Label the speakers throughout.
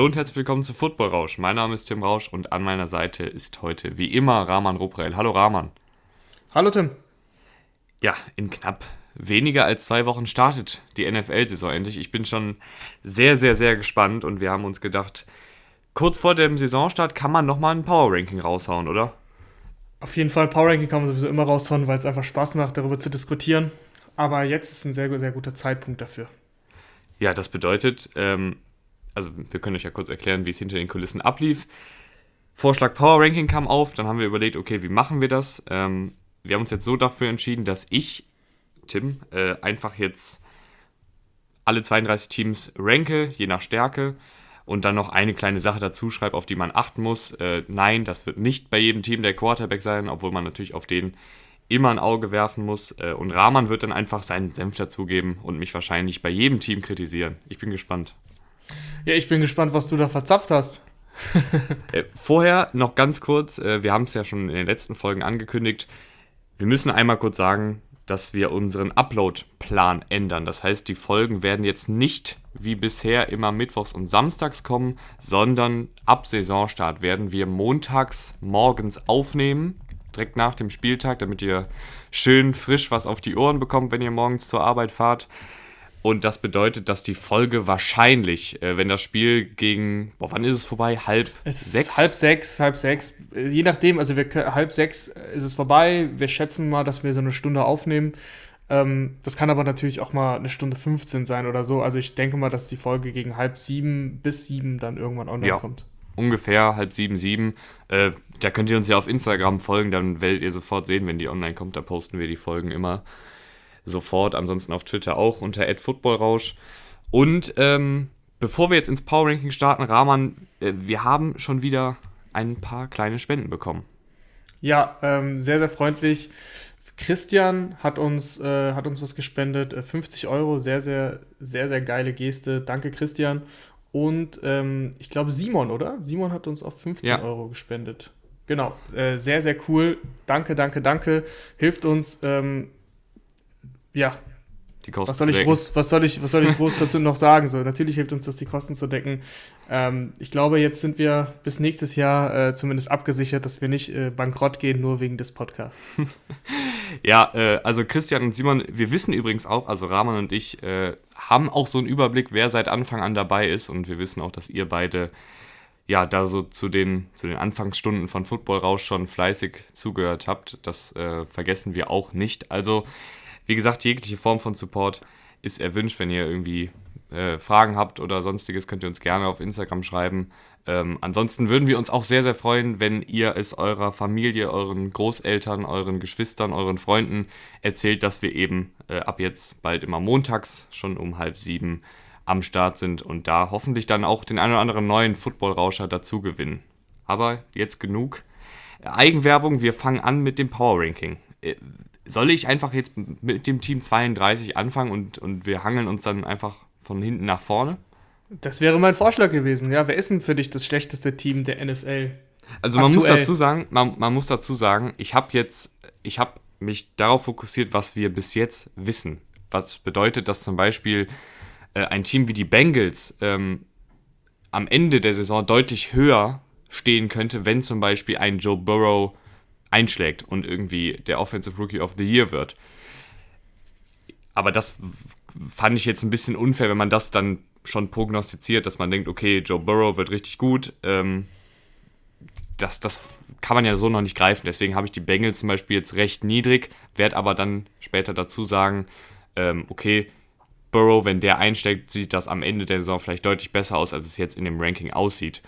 Speaker 1: Hallo und herzlich willkommen zu Football Rausch. Mein Name ist Tim Rausch und an meiner Seite ist heute wie immer Rahman Ruprell. Hallo Rahman.
Speaker 2: Hallo Tim.
Speaker 1: Ja, in knapp weniger als zwei Wochen startet die NFL-Saison endlich. Ich bin schon sehr, sehr, sehr gespannt und wir haben uns gedacht, kurz vor dem Saisonstart kann man nochmal ein Power-Ranking raushauen, oder?
Speaker 2: Auf jeden Fall, Power-Ranking kann man sowieso immer raushauen, weil es einfach Spaß macht, darüber zu diskutieren. Aber jetzt ist ein sehr, sehr guter Zeitpunkt dafür.
Speaker 1: Ja, das bedeutet, ähm, also wir können euch ja kurz erklären, wie es hinter den Kulissen ablief. Vorschlag Power Ranking kam auf, dann haben wir überlegt, okay, wie machen wir das? Ähm, wir haben uns jetzt so dafür entschieden, dass ich, Tim, äh, einfach jetzt alle 32 Teams ranke, je nach Stärke und dann noch eine kleine Sache dazu schreibe, auf die man achten muss. Äh, nein, das wird nicht bei jedem Team der Quarterback sein, obwohl man natürlich auf den immer ein Auge werfen muss. Äh, und Rahman wird dann einfach seinen Senf dazugeben und mich wahrscheinlich bei jedem Team kritisieren. Ich bin gespannt.
Speaker 2: Ja, ich bin gespannt, was du da verzapft hast.
Speaker 1: äh, vorher noch ganz kurz, äh, wir haben es ja schon in den letzten Folgen angekündigt. Wir müssen einmal kurz sagen, dass wir unseren Upload-Plan ändern. Das heißt, die Folgen werden jetzt nicht wie bisher immer mittwochs und samstags kommen, sondern ab Saisonstart werden wir montags morgens aufnehmen, direkt nach dem Spieltag, damit ihr schön frisch was auf die Ohren bekommt, wenn ihr morgens zur Arbeit fahrt. Und das bedeutet, dass die Folge wahrscheinlich, äh, wenn das Spiel gegen, boah, wann ist es vorbei? Halb
Speaker 2: es sechs? Halb sechs, halb sechs. Je nachdem, also wir, halb sechs ist es vorbei. Wir schätzen mal, dass wir so eine Stunde aufnehmen. Ähm, das kann aber natürlich auch mal eine Stunde 15 sein oder so. Also ich denke mal, dass die Folge gegen halb sieben bis sieben dann irgendwann online ja, kommt.
Speaker 1: Ungefähr halb sieben, sieben. Äh, da könnt ihr uns ja auf Instagram folgen, dann werdet ihr sofort sehen, wenn die online kommt. Da posten wir die Folgen immer sofort. Ansonsten auf Twitter auch unter @footballrausch. Und ähm, bevor wir jetzt ins Power Ranking starten, Rahman, äh, wir haben schon wieder ein paar kleine Spenden bekommen.
Speaker 2: Ja, ähm, sehr, sehr freundlich. Christian hat uns, äh, hat uns was gespendet, 50 äh, Euro, sehr, sehr, sehr, sehr geile Geste. Danke, Christian. Und ähm, ich glaube, Simon, oder? Simon hat uns auch 15 ja. Euro gespendet. Genau, äh, sehr, sehr cool. Danke, danke, danke. Hilft uns, ähm, ja. Die Kosten was soll, ich groß, was, soll ich, was soll ich groß dazu noch sagen? So, natürlich hilft uns das, die Kosten zu decken. Ähm, ich glaube, jetzt sind wir bis nächstes Jahr äh, zumindest abgesichert, dass wir nicht äh, bankrott gehen, nur wegen des Podcasts.
Speaker 1: ja, äh, also Christian und Simon, wir wissen übrigens auch, also Rahman und ich äh, haben auch so einen Überblick, wer seit Anfang an dabei ist. Und wir wissen auch, dass ihr beide ja, da so zu den, zu den Anfangsstunden von Football Rausch schon fleißig zugehört habt. Das äh, vergessen wir auch nicht. Also wie gesagt, jegliche Form von Support ist erwünscht. Wenn ihr irgendwie äh, Fragen habt oder sonstiges, könnt ihr uns gerne auf Instagram schreiben. Ähm, ansonsten würden wir uns auch sehr, sehr freuen, wenn ihr es eurer Familie, euren Großeltern, euren Geschwistern, euren Freunden erzählt, dass wir eben äh, ab jetzt bald immer montags schon um halb sieben am Start sind und da hoffentlich dann auch den einen oder anderen neuen Football-Rauscher dazu gewinnen. Aber jetzt genug Eigenwerbung. Wir fangen an mit dem Power Ranking. Soll ich einfach jetzt mit dem Team 32 anfangen und, und wir hangeln uns dann einfach von hinten nach vorne?
Speaker 2: Das wäre mein Vorschlag gewesen. Ja, wer ist denn für dich das schlechteste Team der NFL?
Speaker 1: Also man Aktuell. muss dazu sagen, man, man muss dazu sagen, ich habe jetzt, ich habe mich darauf fokussiert, was wir bis jetzt wissen. Was bedeutet, dass zum Beispiel äh, ein Team wie die Bengals ähm, am Ende der Saison deutlich höher stehen könnte, wenn zum Beispiel ein Joe Burrow einschlägt und irgendwie der Offensive Rookie of the Year wird. Aber das fand ich jetzt ein bisschen unfair, wenn man das dann schon prognostiziert, dass man denkt, okay, Joe Burrow wird richtig gut. Ähm, das, das kann man ja so noch nicht greifen. Deswegen habe ich die Bengals zum Beispiel jetzt recht niedrig, werde aber dann später dazu sagen, ähm, okay, Burrow, wenn der einsteckt, sieht das am Ende der Saison vielleicht deutlich besser aus, als es jetzt in dem Ranking aussieht.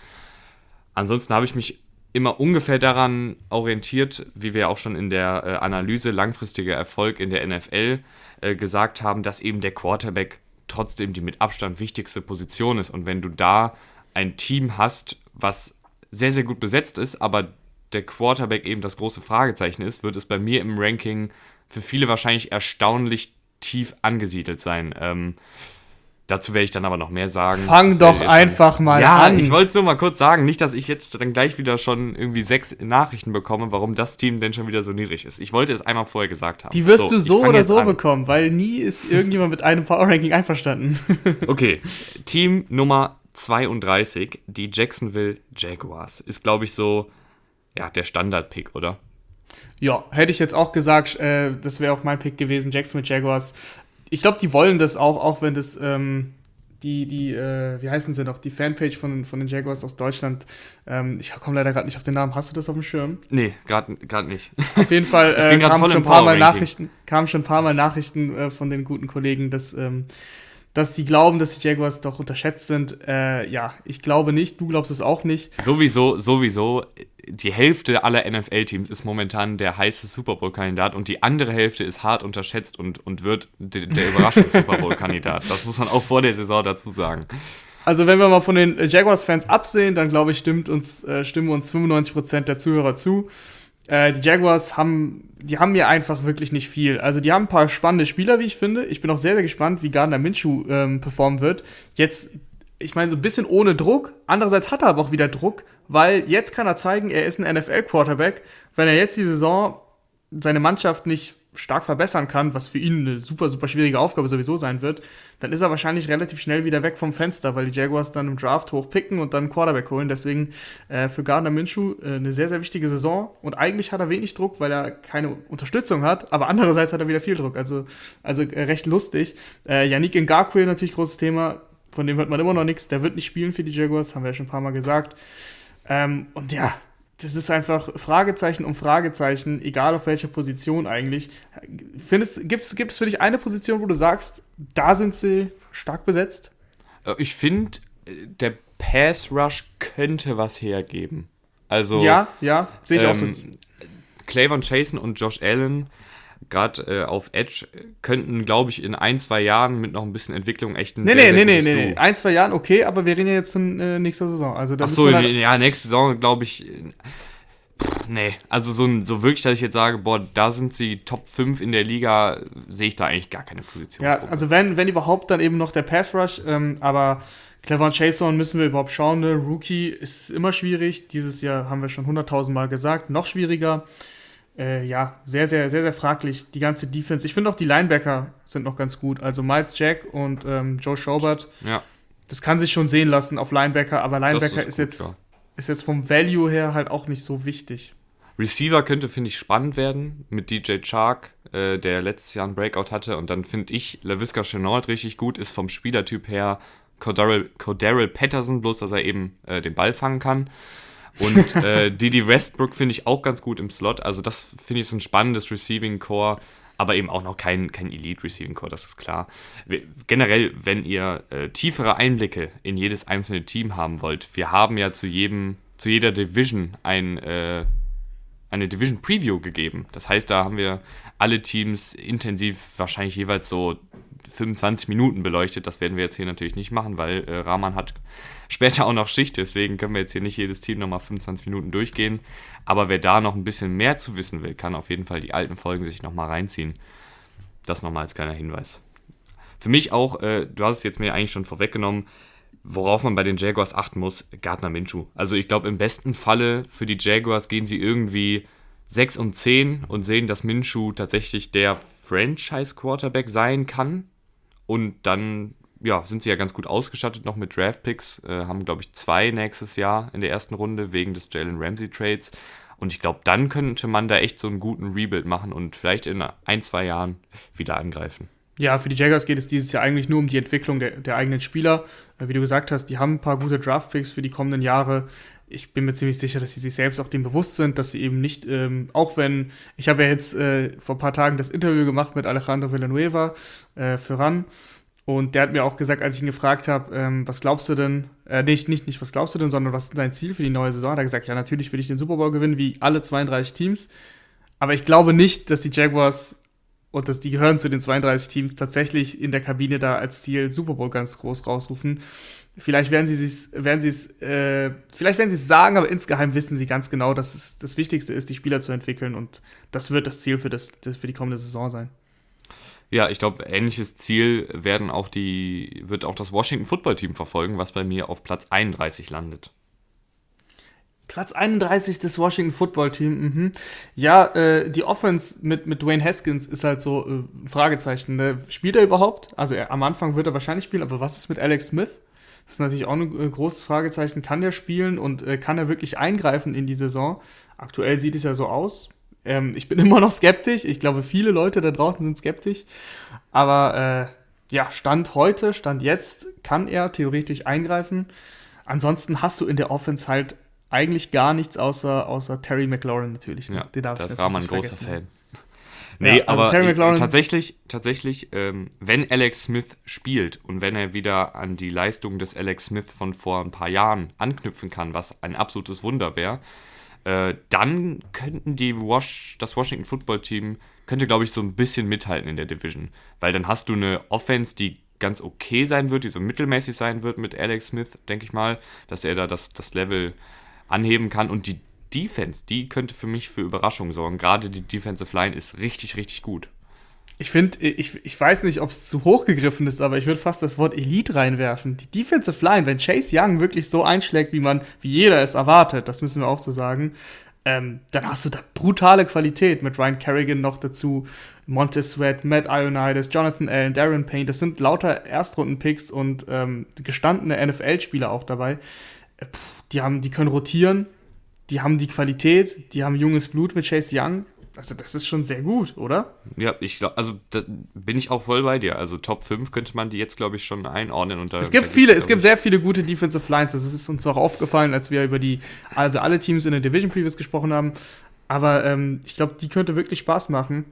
Speaker 1: Ansonsten habe ich mich immer ungefähr daran orientiert, wie wir auch schon in der äh, Analyse langfristiger Erfolg in der NFL äh, gesagt haben, dass eben der Quarterback trotzdem die mit Abstand wichtigste Position ist. Und wenn du da ein Team hast, was sehr, sehr gut besetzt ist, aber der Quarterback eben das große Fragezeichen ist, wird es bei mir im Ranking für viele wahrscheinlich erstaunlich tief angesiedelt sein. Ähm, Dazu werde ich dann aber noch mehr sagen.
Speaker 2: Fang doch einfach mal
Speaker 1: ja,
Speaker 2: an.
Speaker 1: Ja, ich wollte es nur mal kurz sagen, nicht, dass ich jetzt dann gleich wieder schon irgendwie sechs Nachrichten bekomme, warum das Team denn schon wieder so niedrig ist. Ich wollte es einmal vorher gesagt haben.
Speaker 2: Die wirst so, du so oder so an. bekommen, weil nie ist irgendjemand mit einem Power Ranking einverstanden.
Speaker 1: okay, Team Nummer 32, die Jacksonville Jaguars. Ist, glaube ich, so ja, der Standard-Pick, oder?
Speaker 2: Ja, hätte ich jetzt auch gesagt, äh, das wäre auch mein Pick gewesen, Jacksonville Jaguars. Ich glaube, die wollen das auch, auch wenn das ähm, die, die, äh, wie heißen sie noch, die Fanpage von, von den Jaguars aus Deutschland. Ähm, ich komme leider gerade nicht auf den Namen. Hast du das auf dem Schirm?
Speaker 1: Nee, gerade nicht.
Speaker 2: Auf jeden Fall äh, kamen schon, ein paar Mal Nachrichten, kamen schon ein paar Mal Nachrichten äh, von den guten Kollegen, dass, ähm, dass sie glauben, dass die Jaguars doch unterschätzt sind. Äh, ja, ich glaube nicht. Du glaubst es auch nicht.
Speaker 1: Sowieso, sowieso die Hälfte aller NFL-Teams ist momentan der heiße Super Bowl-Kandidat und die andere Hälfte ist hart unterschätzt und, und wird de, der Überraschungs-Super Bowl-Kandidat. Das muss man auch vor der Saison dazu sagen.
Speaker 2: Also wenn wir mal von den Jaguars-Fans absehen, dann glaube ich, stimmt uns, äh, stimmen uns 95% der Zuhörer zu. Äh, die Jaguars haben, die haben mir einfach wirklich nicht viel. Also die haben ein paar spannende Spieler, wie ich finde. Ich bin auch sehr, sehr gespannt, wie Gardner Minshew ähm, performen wird. Jetzt ich meine, so ein bisschen ohne Druck. Andererseits hat er aber auch wieder Druck, weil jetzt kann er zeigen, er ist ein NFL-Quarterback. Wenn er jetzt die Saison seine Mannschaft nicht stark verbessern kann, was für ihn eine super, super schwierige Aufgabe sowieso sein wird, dann ist er wahrscheinlich relativ schnell wieder weg vom Fenster, weil die Jaguars dann im Draft hochpicken und dann einen Quarterback holen. Deswegen äh, für Gardner Minshew äh, eine sehr, sehr wichtige Saison. Und eigentlich hat er wenig Druck, weil er keine Unterstützung hat, aber andererseits hat er wieder viel Druck. Also, also äh, recht lustig. Äh, Yannick Ngakwe natürlich großes Thema von dem hört man immer noch nichts. Der wird nicht spielen für die Jaguars, haben wir ja schon ein paar Mal gesagt. Ähm, und ja, das ist einfach Fragezeichen um Fragezeichen, egal auf welcher Position eigentlich. Findest, gibt es für dich eine Position, wo du sagst, da sind sie stark besetzt?
Speaker 1: Äh, ich finde, der Pass Rush könnte was hergeben. Also.
Speaker 2: Ja, ja, sehe ich ähm, auch so.
Speaker 1: Clavon Chasen und Josh Allen gerade äh, auf Edge könnten, glaube ich, in ein, zwei Jahren mit noch ein bisschen Entwicklung echt ein
Speaker 2: Nee, sehr, nee, nee, nee, nee. Ein, zwei Jahren, okay, aber wir reden ja jetzt von äh, nächster Saison. Also,
Speaker 1: Ach so, halt ja, nächste Saison, glaube ich. Pff, nee, also so, so wirklich, dass ich jetzt sage, boah, da sind sie Top 5 in der Liga, sehe ich da eigentlich gar keine Position.
Speaker 2: Ja, also wenn, wenn überhaupt, dann eben noch der Pass Rush, ähm, aber Clever Chason müssen wir überhaupt schauen. Ne? Rookie ist immer schwierig. Dieses Jahr haben wir schon 100.000 Mal gesagt, noch schwieriger äh, ja, sehr, sehr, sehr, sehr fraglich, die ganze Defense. Ich finde auch die Linebacker sind noch ganz gut. Also Miles Jack und ähm, Joe Schobert.
Speaker 1: Ja.
Speaker 2: Das kann sich schon sehen lassen auf Linebacker, aber Linebacker ist, ist, jetzt, ja. ist jetzt vom Value her halt auch nicht so wichtig.
Speaker 1: Receiver könnte, finde ich, spannend werden mit DJ Chark, äh, der letztes Jahr einen Breakout hatte. Und dann finde ich LaVisca Chenault richtig gut, ist vom Spielertyp her Cordero Patterson, bloß dass er eben äh, den Ball fangen kann. Und äh, Didi Westbrook finde ich auch ganz gut im Slot. Also das finde ich so ein spannendes Receiving Core, aber eben auch noch kein, kein Elite Receiving Core, das ist klar. Generell, wenn ihr äh, tiefere Einblicke in jedes einzelne Team haben wollt, wir haben ja zu jedem, zu jeder Division ein äh, eine Division Preview gegeben. Das heißt, da haben wir alle Teams intensiv wahrscheinlich jeweils so 25 Minuten beleuchtet. Das werden wir jetzt hier natürlich nicht machen, weil äh, Rahman hat später auch noch Schicht. Deswegen können wir jetzt hier nicht jedes Team nochmal 25 Minuten durchgehen. Aber wer da noch ein bisschen mehr zu wissen will, kann auf jeden Fall die alten Folgen sich nochmal reinziehen. Das nochmal als kleiner Hinweis. Für mich auch, äh, du hast es jetzt mir eigentlich schon vorweggenommen, worauf man bei den Jaguars achten muss, Gardner Minshew. Also ich glaube, im besten Falle für die Jaguars gehen sie irgendwie 6 und 10 und sehen, dass Minshew tatsächlich der Franchise-Quarterback sein kann. Und dann ja, sind sie ja ganz gut ausgestattet noch mit Draftpicks. Äh, haben, glaube ich, zwei nächstes Jahr in der ersten Runde wegen des Jalen Ramsey-Trades. Und ich glaube, dann könnte man da echt so einen guten Rebuild machen und vielleicht in ein, zwei Jahren wieder angreifen.
Speaker 2: Ja, für die Jaguars geht es dieses Jahr eigentlich nur um die Entwicklung der, der eigenen Spieler. Äh, wie du gesagt hast, die haben ein paar gute Draftpicks für die kommenden Jahre. Ich bin mir ziemlich sicher, dass sie sich selbst auch dem bewusst sind, dass sie eben nicht, ähm, auch wenn, ich habe ja jetzt äh, vor ein paar Tagen das Interview gemacht mit Alejandro Villanueva äh, für RAN und der hat mir auch gesagt, als ich ihn gefragt habe, ähm, was glaubst du denn, äh, nicht, nicht, nicht, was glaubst du denn, sondern was ist dein Ziel für die neue Saison? Hat er gesagt, ja, natürlich will ich den Super Bowl gewinnen, wie alle 32 Teams. Aber ich glaube nicht, dass die Jaguars und dass die gehören zu den 32 Teams tatsächlich in der Kabine da als Ziel Super Bowl ganz groß rausrufen. Vielleicht werden sie es, werden sie es, äh, vielleicht werden sie es sagen, aber insgeheim wissen sie ganz genau, dass es das Wichtigste ist, die Spieler zu entwickeln und das wird das Ziel für, das, für die kommende Saison sein.
Speaker 1: Ja, ich glaube, ähnliches Ziel werden auch die, wird auch das Washington Football Team verfolgen, was bei mir auf Platz 31 landet.
Speaker 2: Platz 31 des Washington Football Team. Mhm. Ja, äh, die Offense mit, mit Dwayne Haskins ist halt so äh, ein Fragezeichen. Ne? Spielt er überhaupt? Also er, am Anfang wird er wahrscheinlich spielen, aber was ist mit Alex Smith? Das ist natürlich auch ein äh, großes Fragezeichen. Kann der spielen und äh, kann er wirklich eingreifen in die Saison? Aktuell sieht es ja so aus. Ähm, ich bin immer noch skeptisch. Ich glaube, viele Leute da draußen sind skeptisch. Aber äh, ja, Stand heute, Stand jetzt, kann er theoretisch eingreifen. Ansonsten hast du in der Offense halt eigentlich gar nichts außer, außer Terry McLaurin natürlich.
Speaker 1: Ne? Ja, das war mein großer Fan. Nee, ja, also aber tatsächlich, tatsächlich ähm, wenn Alex Smith spielt und wenn er wieder an die Leistung des Alex Smith von vor ein paar Jahren anknüpfen kann, was ein absolutes Wunder wäre, äh, dann könnten die Wash, das Washington Football Team könnte, glaube ich, so ein bisschen mithalten in der Division. Weil dann hast du eine Offense, die ganz okay sein wird, die so mittelmäßig sein wird mit Alex Smith, denke ich mal, dass er da das, das Level anheben kann. Und die Defense, die könnte für mich für Überraschungen sorgen. Gerade die Defensive Line ist richtig, richtig gut.
Speaker 2: Ich finde, ich, ich weiß nicht, ob es zu hoch gegriffen ist, aber ich würde fast das Wort Elite reinwerfen. Die Defensive Line, wenn Chase Young wirklich so einschlägt, wie man, wie jeder es erwartet, das müssen wir auch so sagen, ähm, dann hast du da brutale Qualität mit Ryan Kerrigan noch dazu, Montez Sweat, Matt Ionides, Jonathan Allen, Darren Payne. Das sind lauter Erstrunden-Picks und ähm, gestandene NFL-Spieler auch dabei. Äh, die, haben, die können rotieren, die haben die Qualität, die haben junges Blut mit Chase Young. Also, das ist schon sehr gut, oder?
Speaker 1: Ja, ich glaube, also da bin ich auch voll bei dir. Also, Top 5 könnte man die jetzt, glaube ich, schon einordnen. Und
Speaker 2: es gibt viele, es gibt sehr viele gute Defensive Lines. Das ist uns auch aufgefallen, als wir über die über alle Teams in der Division Previews gesprochen haben. Aber ähm, ich glaube, die könnte wirklich Spaß machen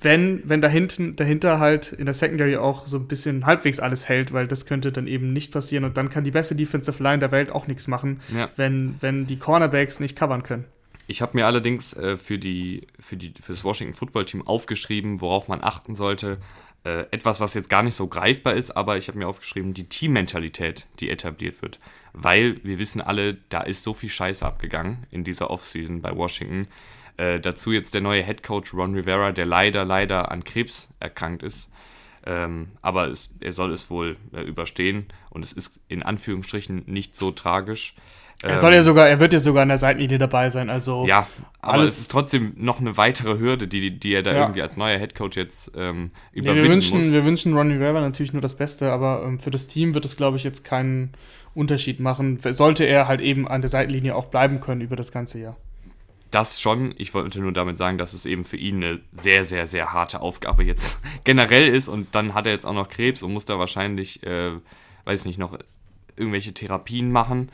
Speaker 2: wenn, wenn da hinten, dahinter halt in der Secondary auch so ein bisschen halbwegs alles hält, weil das könnte dann eben nicht passieren und dann kann die beste Defensive Line der Welt auch nichts machen, ja. wenn, wenn die Cornerbacks nicht covern können.
Speaker 1: Ich habe mir allerdings äh, für, die, für, die, für das Washington Football Team aufgeschrieben, worauf man achten sollte. Äh, etwas, was jetzt gar nicht so greifbar ist, aber ich habe mir aufgeschrieben, die Teammentalität, die etabliert wird. Weil wir wissen alle, da ist so viel Scheiße abgegangen in dieser Offseason bei Washington. Äh, dazu jetzt der neue Head Coach Ron Rivera, der leider, leider an Krebs erkrankt ist. Ähm, aber es, er soll es wohl äh, überstehen und es ist in Anführungsstrichen nicht so tragisch.
Speaker 2: Er soll ja ähm, sogar, er wird ja sogar an der Seitenlinie dabei sein, also.
Speaker 1: Ja, aber es ist trotzdem noch eine weitere Hürde, die, die er da ja. irgendwie als neuer Headcoach jetzt ähm, überwinden
Speaker 2: ja, wir wünschen,
Speaker 1: muss.
Speaker 2: Wir wünschen Ronnie Rivera natürlich nur das Beste, aber ähm, für das Team wird es, glaube ich, jetzt keinen Unterschied machen. Sollte er halt eben an der Seitenlinie auch bleiben können über das ganze Jahr
Speaker 1: das schon. Ich wollte nur damit sagen, dass es eben für ihn eine sehr, sehr, sehr harte Aufgabe jetzt generell ist. Und dann hat er jetzt auch noch Krebs und muss da wahrscheinlich, äh, weiß nicht, noch irgendwelche Therapien machen.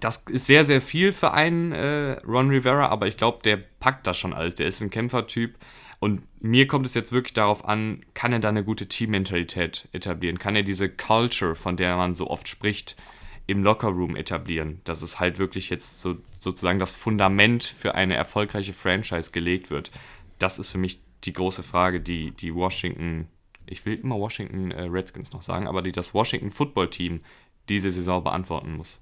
Speaker 1: Das ist sehr, sehr viel für einen äh, Ron Rivera, aber ich glaube, der packt das schon alles. Der ist ein Kämpfertyp. Und mir kommt es jetzt wirklich darauf an, kann er da eine gute Teammentalität etablieren? Kann er diese Culture, von der man so oft spricht, im Lockerroom etablieren, dass es halt wirklich jetzt so, sozusagen das Fundament für eine erfolgreiche Franchise gelegt wird. Das ist für mich die große Frage, die, die Washington, ich will immer Washington äh, Redskins noch sagen, aber die das Washington Football Team diese Saison beantworten muss.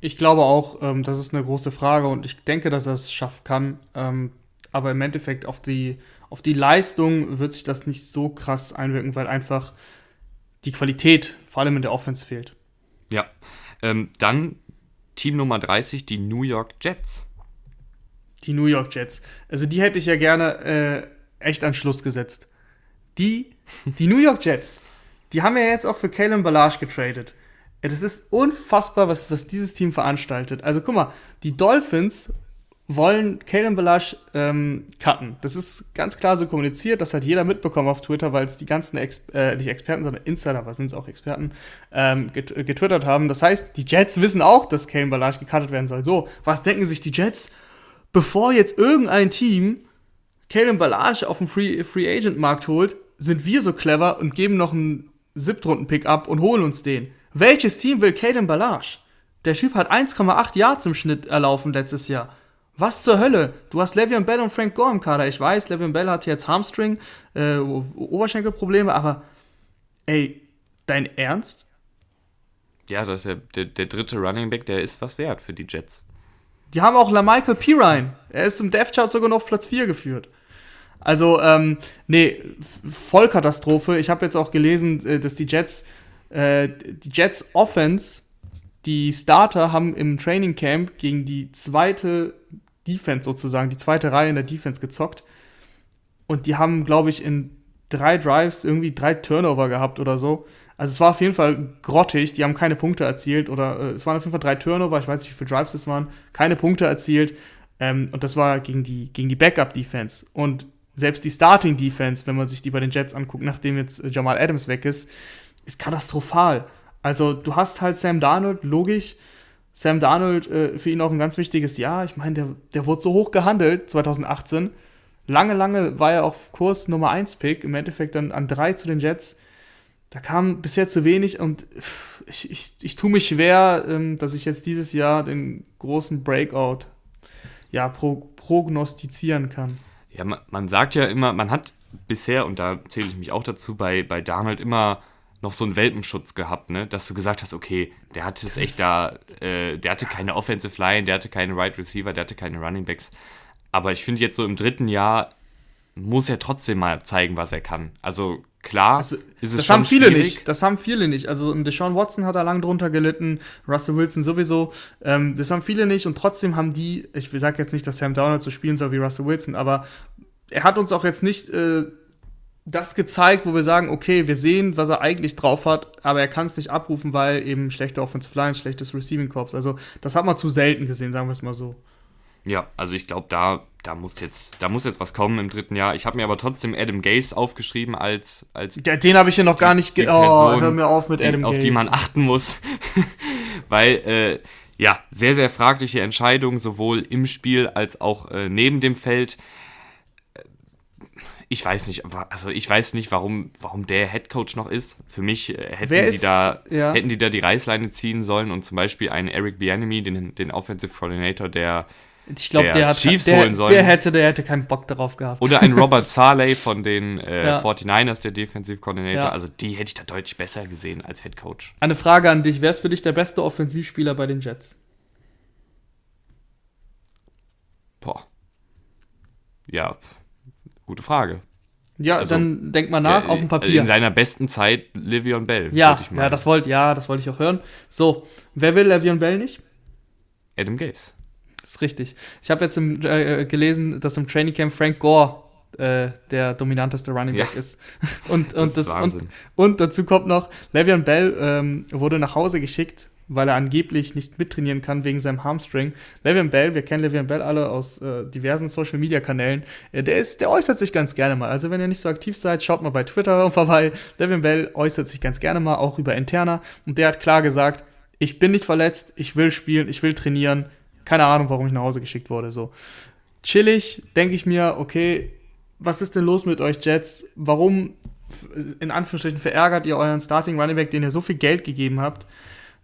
Speaker 2: Ich glaube auch, ähm, das ist eine große Frage und ich denke, dass er es schaffen kann. Ähm, aber im Endeffekt auf die, auf die Leistung wird sich das nicht so krass einwirken, weil einfach die Qualität, vor allem in der Offense, fehlt.
Speaker 1: Ja. Ähm, dann Team Nummer 30, die New York Jets.
Speaker 2: Die New York Jets. Also die hätte ich ja gerne äh, echt an Schluss gesetzt. Die, die New York Jets, die haben ja jetzt auch für Kalen Balage getradet. Das ist unfassbar, was, was dieses Team veranstaltet. Also guck mal, die Dolphins wollen Kalen Balash ähm, cutten. Das ist ganz klar so kommuniziert, das hat jeder mitbekommen auf Twitter, weil es die ganzen, Ex äh, nicht Experten, sondern Insider, was sind es auch Experten, ähm, get getwittert haben. Das heißt, die Jets wissen auch, dass Kalen Balash gecuttet werden soll. So, was denken sich die Jets? Bevor jetzt irgendein Team Kalen Balash auf dem Free, Free Agent Markt holt, sind wir so clever und geben noch einen Siebtrunden-Pick ab und holen uns den. Welches Team will Kalen Balash? Der Typ hat 1,8 Yards im Schnitt erlaufen letztes Jahr. Was zur Hölle? Du hast Le'Veon Bell und Frank Gore im Kader. Ich weiß, Le'Veon Bell hat jetzt Hamstring, äh, Oberschenkelprobleme, aber ey, dein Ernst?
Speaker 1: Ja, das ist ja der, der dritte Running Back, der ist was wert für die Jets.
Speaker 2: Die haben auch LaMichael Pirine. Er ist im Death Chart sogar noch auf Platz 4 geführt. Also, ähm, nee, Vollkatastrophe. Ich habe jetzt auch gelesen, äh, dass die Jets, äh, die Jets Offense, die Starter haben im Training Camp gegen die zweite Defense sozusagen, die zweite Reihe in der Defense gezockt. Und die haben, glaube ich, in drei Drives irgendwie drei Turnover gehabt oder so. Also es war auf jeden Fall grottig, die haben keine Punkte erzielt oder äh, es waren auf jeden Fall drei Turnover, ich weiß nicht, wie viele Drives es waren, keine Punkte erzielt. Ähm, und das war gegen die, gegen die Backup-Defense. Und selbst die Starting-Defense, wenn man sich die bei den Jets anguckt, nachdem jetzt Jamal Adams weg ist, ist katastrophal. Also du hast halt Sam Darnold, logisch. Sam Darnold äh, für ihn auch ein ganz wichtiges Jahr. Ich meine, der, der wurde so hoch gehandelt 2018. Lange, lange war er auf Kurs Nummer 1 Pick, im Endeffekt dann an 3 zu den Jets. Da kam bisher zu wenig und ich, ich, ich tue mich schwer, ähm, dass ich jetzt dieses Jahr den großen Breakout ja, pro, prognostizieren kann.
Speaker 1: Ja, man, man, sagt ja immer, man hat bisher, und da zähle ich mich auch dazu, bei, bei Darnold immer noch so einen Welpenschutz gehabt, ne? Dass du gesagt hast, okay, der hatte es echt da, äh, der hatte keine Offensive Line, der hatte keine Right Receiver, der hatte keine Running Backs. Aber ich finde jetzt so im dritten Jahr muss er trotzdem mal zeigen, was er kann. Also klar, also,
Speaker 2: ist es das schon haben viele schwierig. nicht. Das haben viele nicht. Also Deshaun Watson hat da lang drunter gelitten, Russell Wilson sowieso. Ähm, das haben viele nicht und trotzdem haben die, ich sage jetzt nicht, dass Sam Donald so spielen soll wie Russell Wilson, aber er hat uns auch jetzt nicht äh, das gezeigt, wo wir sagen, okay, wir sehen, was er eigentlich drauf hat, aber er kann es nicht abrufen, weil eben schlechte Offensive Line, schlechtes Receiving Corps. Also das hat man zu selten gesehen, sagen wir es mal so.
Speaker 1: Ja, also ich glaube, da, da, muss jetzt, da muss jetzt was kommen im dritten Jahr. Ich habe mir aber trotzdem Adam Gaze aufgeschrieben als. als
Speaker 2: ja, den habe ich hier noch die, gar nicht
Speaker 1: ge Oh, hör mir auf mit die, Adam Gaze. Auf die man achten muss. Weil, äh, ja, sehr, sehr fragliche Entscheidung, sowohl im Spiel als auch äh, neben dem Feld. Ich weiß nicht, also ich weiß nicht, warum, warum der Headcoach noch ist. Für mich äh, hätten die da, ja. hätten die da die Reißleine ziehen sollen und zum Beispiel einen Eric Bianemi, den, den Offensive Coordinator, der
Speaker 2: ich glaube, der, der, der, der, hätte, der hätte keinen Bock darauf gehabt.
Speaker 1: Oder ein Robert Saleh von den äh, ja. 49ers, der Defensive Coordinator. Ja. Also die hätte ich da deutlich besser gesehen als Head Coach.
Speaker 2: Eine Frage an dich: Wer ist für dich der beste Offensivspieler bei den Jets?
Speaker 1: Boah. Ja, gute Frage.
Speaker 2: Ja, also, dann denk mal nach ja, auf dem Papier.
Speaker 1: In seiner besten Zeit Livion Bell.
Speaker 2: Ja, ja das wollte ja, das wollte ich auch hören. So, wer will Livion Bell nicht?
Speaker 1: Adam Gase.
Speaker 2: Das ist richtig. Ich habe jetzt im, äh, gelesen, dass im Training Camp Frank Gore äh, der dominanteste Running Back ja. ist. Und, und, das, das und, und, dazu kommt noch, Le'Veon Bell ähm, wurde nach Hause geschickt, weil er angeblich nicht mittrainieren kann wegen seinem Hamstring. Le'Veon Bell, wir kennen Le'Veon Bell alle aus äh, diversen Social Media Kanälen, äh, der ist, der äußert sich ganz gerne mal. Also wenn ihr nicht so aktiv seid, schaut mal bei Twitter vorbei. Le'Veon Bell äußert sich ganz gerne mal, auch über Interna. Und der hat klar gesagt, ich bin nicht verletzt, ich will spielen, ich will trainieren, keine Ahnung, warum ich nach Hause geschickt wurde. So chillig, denke ich mir, okay, was ist denn los mit euch Jets? Warum in Anführungsstrichen verärgert ihr euren Starting Running Back, den ihr so viel Geld gegeben habt?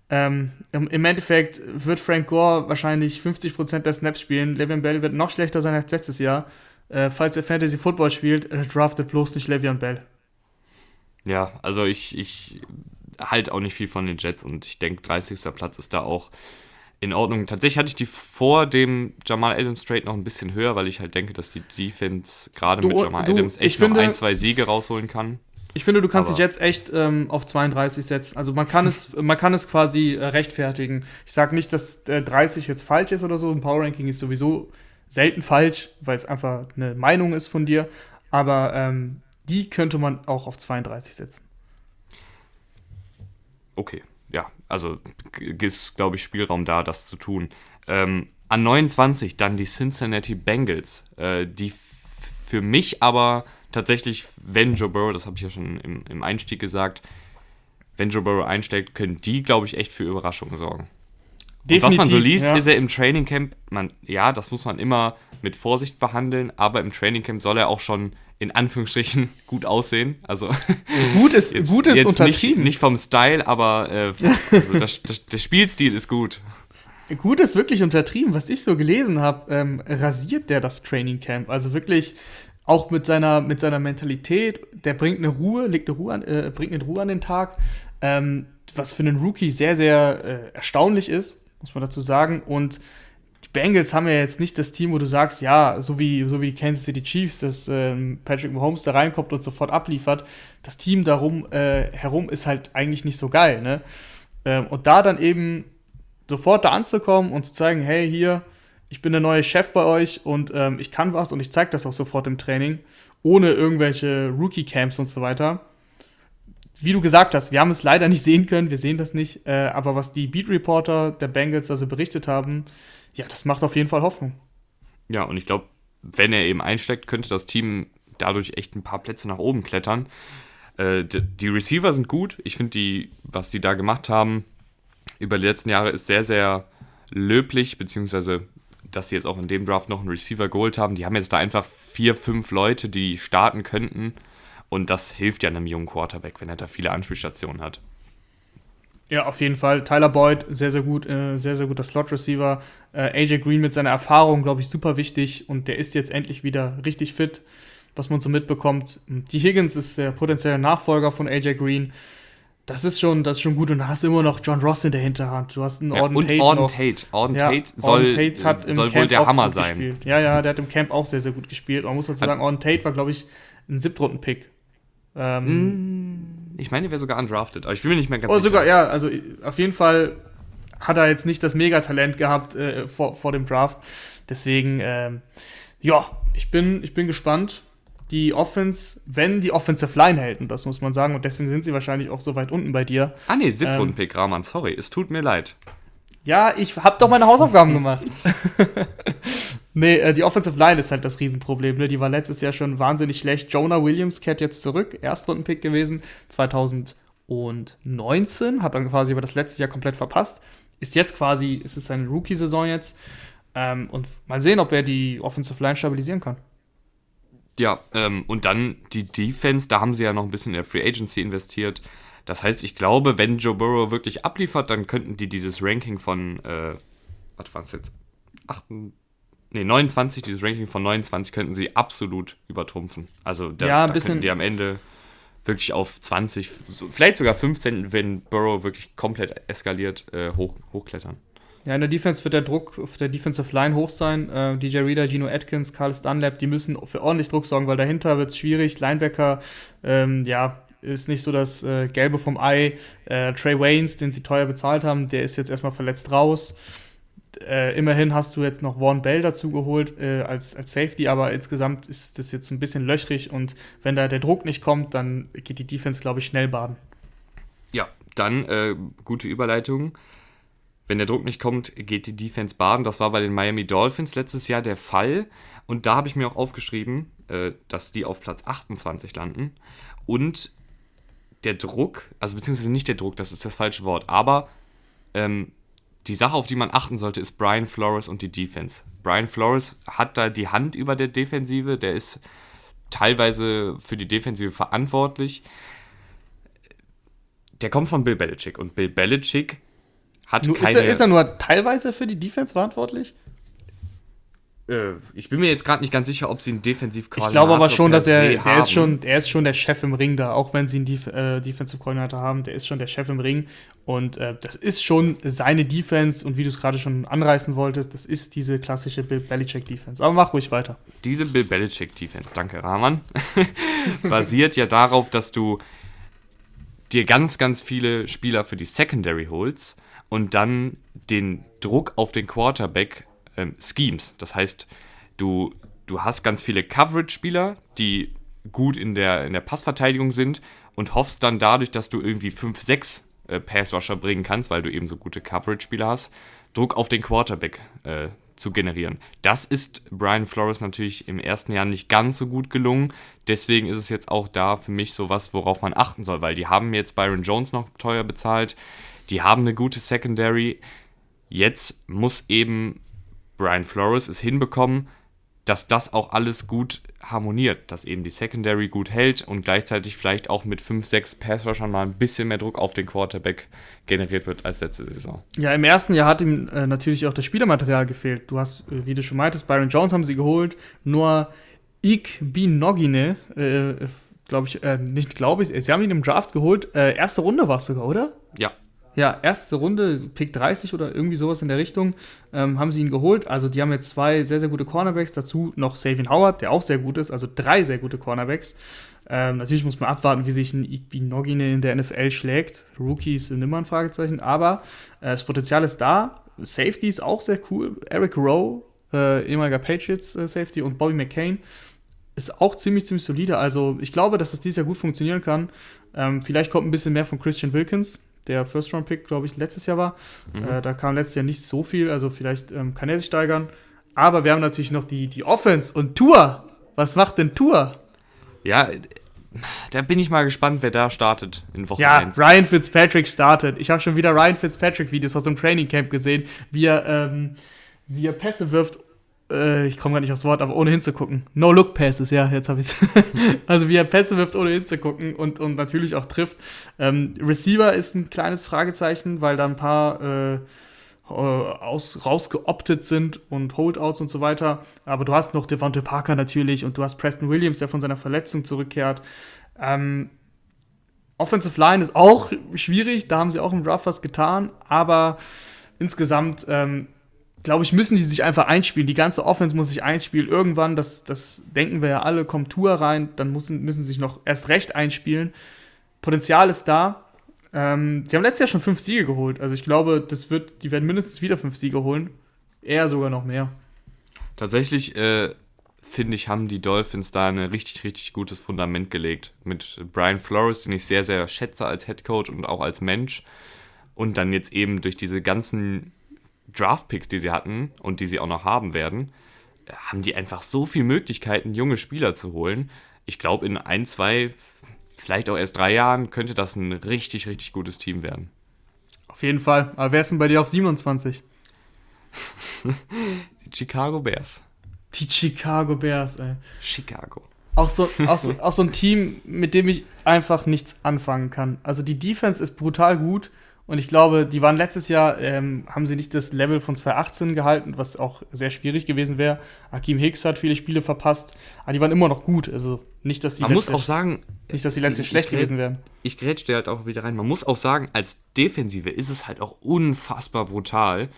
Speaker 2: Ähm, Im Endeffekt wird Frank Gore wahrscheinlich 50% der Snaps spielen. Le'Veon Bell wird noch schlechter sein als letztes Jahr. Äh, falls ihr Fantasy Football spielt, äh, draftet bloß nicht Le'Veon Bell.
Speaker 1: Ja, also ich, ich halte auch nicht viel von den Jets und ich denke, 30. Platz ist da auch in Ordnung. Tatsächlich hatte ich die vor dem Jamal Adams Trade noch ein bisschen höher, weil ich halt denke, dass die Defense gerade mit Jamal du, Adams echt noch ein, zwei Siege rausholen kann.
Speaker 2: Ich finde, du kannst Aber die Jets echt ähm, auf 32 setzen. Also man kann es, man kann es quasi äh, rechtfertigen. Ich sage nicht, dass äh, 30 jetzt falsch ist oder so. Ein Power Ranking ist sowieso selten falsch, weil es einfach eine Meinung ist von dir. Aber ähm, die könnte man auch auf 32 setzen.
Speaker 1: Okay, ja, also ist, glaube ich, Spielraum da, das zu tun. Ähm, an 29 dann die Cincinnati Bengals, äh, die für mich aber tatsächlich, wenn Joe Burrow, das habe ich ja schon im, im Einstieg gesagt, wenn Joe Burrow einsteigt, können die, glaube ich, echt für Überraschungen sorgen. Und was man so liest, ja. ist er im Training Camp, man, ja, das muss man immer mit Vorsicht behandeln, aber im Training Camp soll er auch schon in Anführungsstrichen gut aussehen. Also
Speaker 2: gut ist, jetzt, gut ist
Speaker 1: jetzt untertrieben. Nicht, nicht, vom Style, aber äh, also das, das, der Spielstil ist gut.
Speaker 2: Gut ist wirklich untertrieben. Was ich so gelesen habe, ähm, rasiert der das Training Camp. Also wirklich auch mit seiner, mit seiner Mentalität. Der bringt eine Ruhe, legt eine Ruhe an, äh, bringt eine Ruhe an den Tag. Ähm, was für einen Rookie sehr, sehr äh, erstaunlich ist, muss man dazu sagen. Und Bengals haben ja jetzt nicht das Team, wo du sagst, ja, so wie, so wie die Kansas City Chiefs, dass ähm, Patrick Mahomes da reinkommt und sofort abliefert. Das Team darum äh, herum ist halt eigentlich nicht so geil, ne? Ähm, und da dann eben sofort da anzukommen und zu zeigen, hey, hier, ich bin der neue Chef bei euch und ähm, ich kann was und ich zeige das auch sofort im Training, ohne irgendwelche Rookie-Camps und so weiter. wie du gesagt hast, wir haben es leider nicht sehen können, wir sehen das nicht, äh, aber was die Beat Reporter der Bengals also berichtet haben, ja, das macht auf jeden Fall Hoffnung.
Speaker 1: Ja, und ich glaube, wenn er eben einsteckt, könnte das Team dadurch echt ein paar Plätze nach oben klettern. Äh, die Receiver sind gut. Ich finde, die, was die da gemacht haben über die letzten Jahre, ist sehr, sehr löblich, beziehungsweise dass sie jetzt auch in dem Draft noch einen Receiver geholt haben. Die haben jetzt da einfach vier, fünf Leute, die starten könnten. Und das hilft ja einem jungen Quarterback, wenn er da viele Anspielstationen hat.
Speaker 2: Ja, auf jeden Fall. Tyler Boyd, sehr, sehr gut, äh, sehr, sehr guter Slot-Receiver. Äh, AJ Green mit seiner Erfahrung, glaube ich, super wichtig. Und der ist jetzt endlich wieder richtig fit, was man so mitbekommt. Die Higgins ist der potenzielle Nachfolger von AJ Green. Das ist schon, das ist schon gut. Und da hast du immer noch John Ross in der Hinterhand. Du hast einen
Speaker 1: ja, Orden und Tate. Orden Tate. Orden ja, Tate soll, Tate hat im soll Camp wohl der Hammer sein.
Speaker 2: Gespielt. Ja, ja, der hat im Camp auch sehr, sehr gut gespielt. Man muss dazu sagen, Orden Tate war, glaube ich, ein Siebtrunden-Pick.
Speaker 1: Ähm, mm, ich meine, der wäre sogar undrafted, aber ich bin mir nicht mehr ganz
Speaker 2: oh, sicher. sogar, ja, also auf jeden Fall hat er jetzt nicht das Megatalent gehabt äh, vor, vor dem Draft. Deswegen, ähm, ja, ich bin, ich bin gespannt die Offense, wenn die Offensive Line hält, und das muss man sagen, und deswegen sind sie wahrscheinlich auch so weit unten bei dir.
Speaker 1: Ah nee, Siebtrunden-Pick, ähm, Rahman, sorry, es tut mir leid.
Speaker 2: Ja, ich habe doch meine Hausaufgaben gemacht. nee, äh, die Offensive Line ist halt das Riesenproblem. Ne? Die war letztes Jahr schon wahnsinnig schlecht. Jonah Williams kehrt jetzt zurück, Erstrunden-Pick gewesen, 2019, hat dann quasi über das letzte Jahr komplett verpasst. Ist jetzt quasi, ist es seine Rookie-Saison jetzt. Ähm, und mal sehen, ob er die Offensive Line stabilisieren kann.
Speaker 1: Ja, ähm, und dann die Defense, da haben sie ja noch ein bisschen in der Free Agency investiert. Das heißt, ich glaube, wenn Joe Burrow wirklich abliefert, dann könnten die dieses Ranking von, äh, was war es jetzt? 8, nee, 29, dieses Ranking von 29 könnten sie absolut übertrumpfen. Also da, ja, da könnten die am Ende wirklich auf 20, vielleicht sogar 15, wenn Burrow wirklich komplett eskaliert, äh, hoch, hochklettern.
Speaker 2: Ja, in der Defense wird der Druck auf der Defensive Line hoch sein. Äh, DJ Reader, Gino Atkins, Carlos Dunlap, die müssen für ordentlich Druck sorgen, weil dahinter wird es schwierig. Linebacker, ähm, ja, ist nicht so das äh, Gelbe vom Ei. Äh, Trey Waynes, den sie teuer bezahlt haben, der ist jetzt erstmal verletzt raus. Äh, immerhin hast du jetzt noch Vaughn Bell dazu geholt äh, als, als Safety, aber insgesamt ist das jetzt ein bisschen löchrig und wenn da der Druck nicht kommt, dann geht die Defense, glaube ich, schnell baden.
Speaker 1: Ja, dann äh, gute Überleitung wenn der Druck nicht kommt, geht die Defense baden. Das war bei den Miami Dolphins letztes Jahr der Fall. Und da habe ich mir auch aufgeschrieben, äh, dass die auf Platz 28 landen. Und der Druck, also beziehungsweise nicht der Druck, das ist das falsche Wort, aber ähm, die Sache, auf die man achten sollte, ist Brian Flores und die Defense. Brian Flores hat da die Hand über der Defensive, der ist teilweise für die Defensive verantwortlich. Der kommt von Bill Belichick und Bill Belichick hat
Speaker 2: nur, keine. Ist er, ist er, nur teilweise für die Defense verantwortlich?
Speaker 1: Äh, ich bin mir jetzt gerade nicht ganz sicher, ob sie einen defensiv
Speaker 2: Ich glaube aber schon, dass er, der ist schon, der ist schon der Chef im Ring da, auch wenn sie einen Def äh, Defensive Coordinator haben, der ist schon der Chef im Ring und äh, das ist schon seine Defense und wie du es gerade schon anreißen wolltest, das ist diese klassische Bill Belichick Defense. Aber mach ruhig weiter.
Speaker 1: Diese Bill Belichick Defense, danke Rahman, basiert ja darauf, dass du dir ganz, ganz viele Spieler für die Secondary holst und dann den Druck auf den Quarterback ähm, schemes. Das heißt, du, du hast ganz viele Coverage-Spieler, die gut in der, in der Passverteidigung sind und hoffst dann dadurch, dass du irgendwie 5, 6 äh, Pass-Rusher bringen kannst, weil du eben so gute Coverage-Spieler hast, Druck auf den Quarterback äh, zu generieren. Das ist Brian Flores natürlich im ersten Jahr nicht ganz so gut gelungen. Deswegen ist es jetzt auch da für mich so was, worauf man achten soll, weil die haben jetzt Byron Jones noch teuer bezahlt. Die haben eine gute Secondary. Jetzt muss eben Brian Flores es hinbekommen, dass das auch alles gut harmoniert, dass eben die Secondary gut hält und gleichzeitig vielleicht auch mit 5, 6 Passrushern mal ein bisschen mehr Druck auf den Quarterback generiert wird als letzte Saison.
Speaker 2: Ja, im ersten Jahr hat ihm äh, natürlich auch das Spielermaterial gefehlt. Du hast, äh, wie du schon meintest, Byron Jones haben sie geholt, nur Ik Binogine, äh, glaube ich, äh, nicht glaube ich, sie haben ihn im Draft geholt, äh, erste Runde war es sogar, oder?
Speaker 1: Ja.
Speaker 2: Ja, erste Runde, Pick 30 oder irgendwie sowas in der Richtung, ähm, haben sie ihn geholt. Also die haben jetzt zwei sehr, sehr gute Cornerbacks, dazu noch Savian Howard, der auch sehr gut ist, also drei sehr gute Cornerbacks. Ähm, natürlich muss man abwarten, wie sich ein Igbinogine in der NFL schlägt. Rookies sind immer ein Fragezeichen, aber äh, das Potenzial ist da. Safety ist auch sehr cool. Eric Rowe, äh, ehemaliger Patriots äh, Safety und Bobby McCain ist auch ziemlich, ziemlich solide. Also ich glaube, dass das dieses Jahr gut funktionieren kann. Ähm, vielleicht kommt ein bisschen mehr von Christian Wilkins, der First-Round-Pick, glaube ich, letztes Jahr war. Mhm. Äh, da kam letztes Jahr nicht so viel, also vielleicht ähm, kann er sich steigern. Aber wir haben natürlich noch die, die Offense und Tour. Was macht denn Tour?
Speaker 1: Ja, da bin ich mal gespannt, wer da startet in Woche
Speaker 2: ja, 1. Ja, Ryan Fitzpatrick startet. Ich habe schon wieder Ryan Fitzpatrick-Videos aus dem Training Camp gesehen, wie er, ähm, wie er Pässe wirft. Äh, ich komme gar nicht aufs Wort, aber ohne hinzugucken. No-Look-Passes, ja, jetzt habe ich es. also wie er Pässe wirft, ohne hinzugucken und, und natürlich auch trifft. Ähm, Receiver ist ein kleines Fragezeichen, weil da ein paar äh, aus, rausgeoptet sind und Holdouts und so weiter. Aber du hast noch Devontae Parker natürlich und du hast Preston Williams, der von seiner Verletzung zurückkehrt. Ähm, Offensive Line ist auch schwierig, da haben sie auch im Draft was getan, aber insgesamt, ähm, glaube ich, müssen die sich einfach einspielen. Die ganze Offense muss sich einspielen. Irgendwann, das, das denken wir ja alle, kommt Tour rein, dann müssen, müssen sie sich noch erst recht einspielen. Potenzial ist da, ähm, sie haben letztes Jahr schon fünf Siege geholt. Also ich glaube, das wird, die werden mindestens wieder fünf Siege holen. Eher sogar noch mehr.
Speaker 1: Tatsächlich, äh, finde ich, haben die Dolphins da ein richtig, richtig gutes Fundament gelegt. Mit Brian Flores, den ich sehr, sehr schätze als Head Coach und auch als Mensch. Und dann jetzt eben durch diese ganzen Draft-Picks, die sie hatten und die sie auch noch haben werden, haben die einfach so viele Möglichkeiten, junge Spieler zu holen. Ich glaube, in ein, zwei, vielleicht auch erst drei Jahren könnte das ein richtig, richtig gutes Team werden.
Speaker 2: Auf jeden Fall. Aber wer ist denn bei dir auf 27?
Speaker 1: Die Chicago Bears.
Speaker 2: Die Chicago Bears, ey.
Speaker 1: Chicago.
Speaker 2: Auch so, auch, so, auch so ein Team, mit dem ich einfach nichts anfangen kann. Also die Defense ist brutal gut und ich glaube, die waren letztes Jahr, ähm, haben sie nicht das Level von 2018 gehalten, was auch sehr schwierig gewesen wäre. Akeem Hicks hat viele Spiele verpasst, aber die waren immer noch gut. Also nicht, dass die
Speaker 1: Man muss auch sagen,
Speaker 2: nicht, dass die letzte schlecht ich gewesen wären.
Speaker 1: Ich grätsch dir halt auch wieder rein. Man muss auch sagen, als Defensive ist es halt auch unfassbar brutal,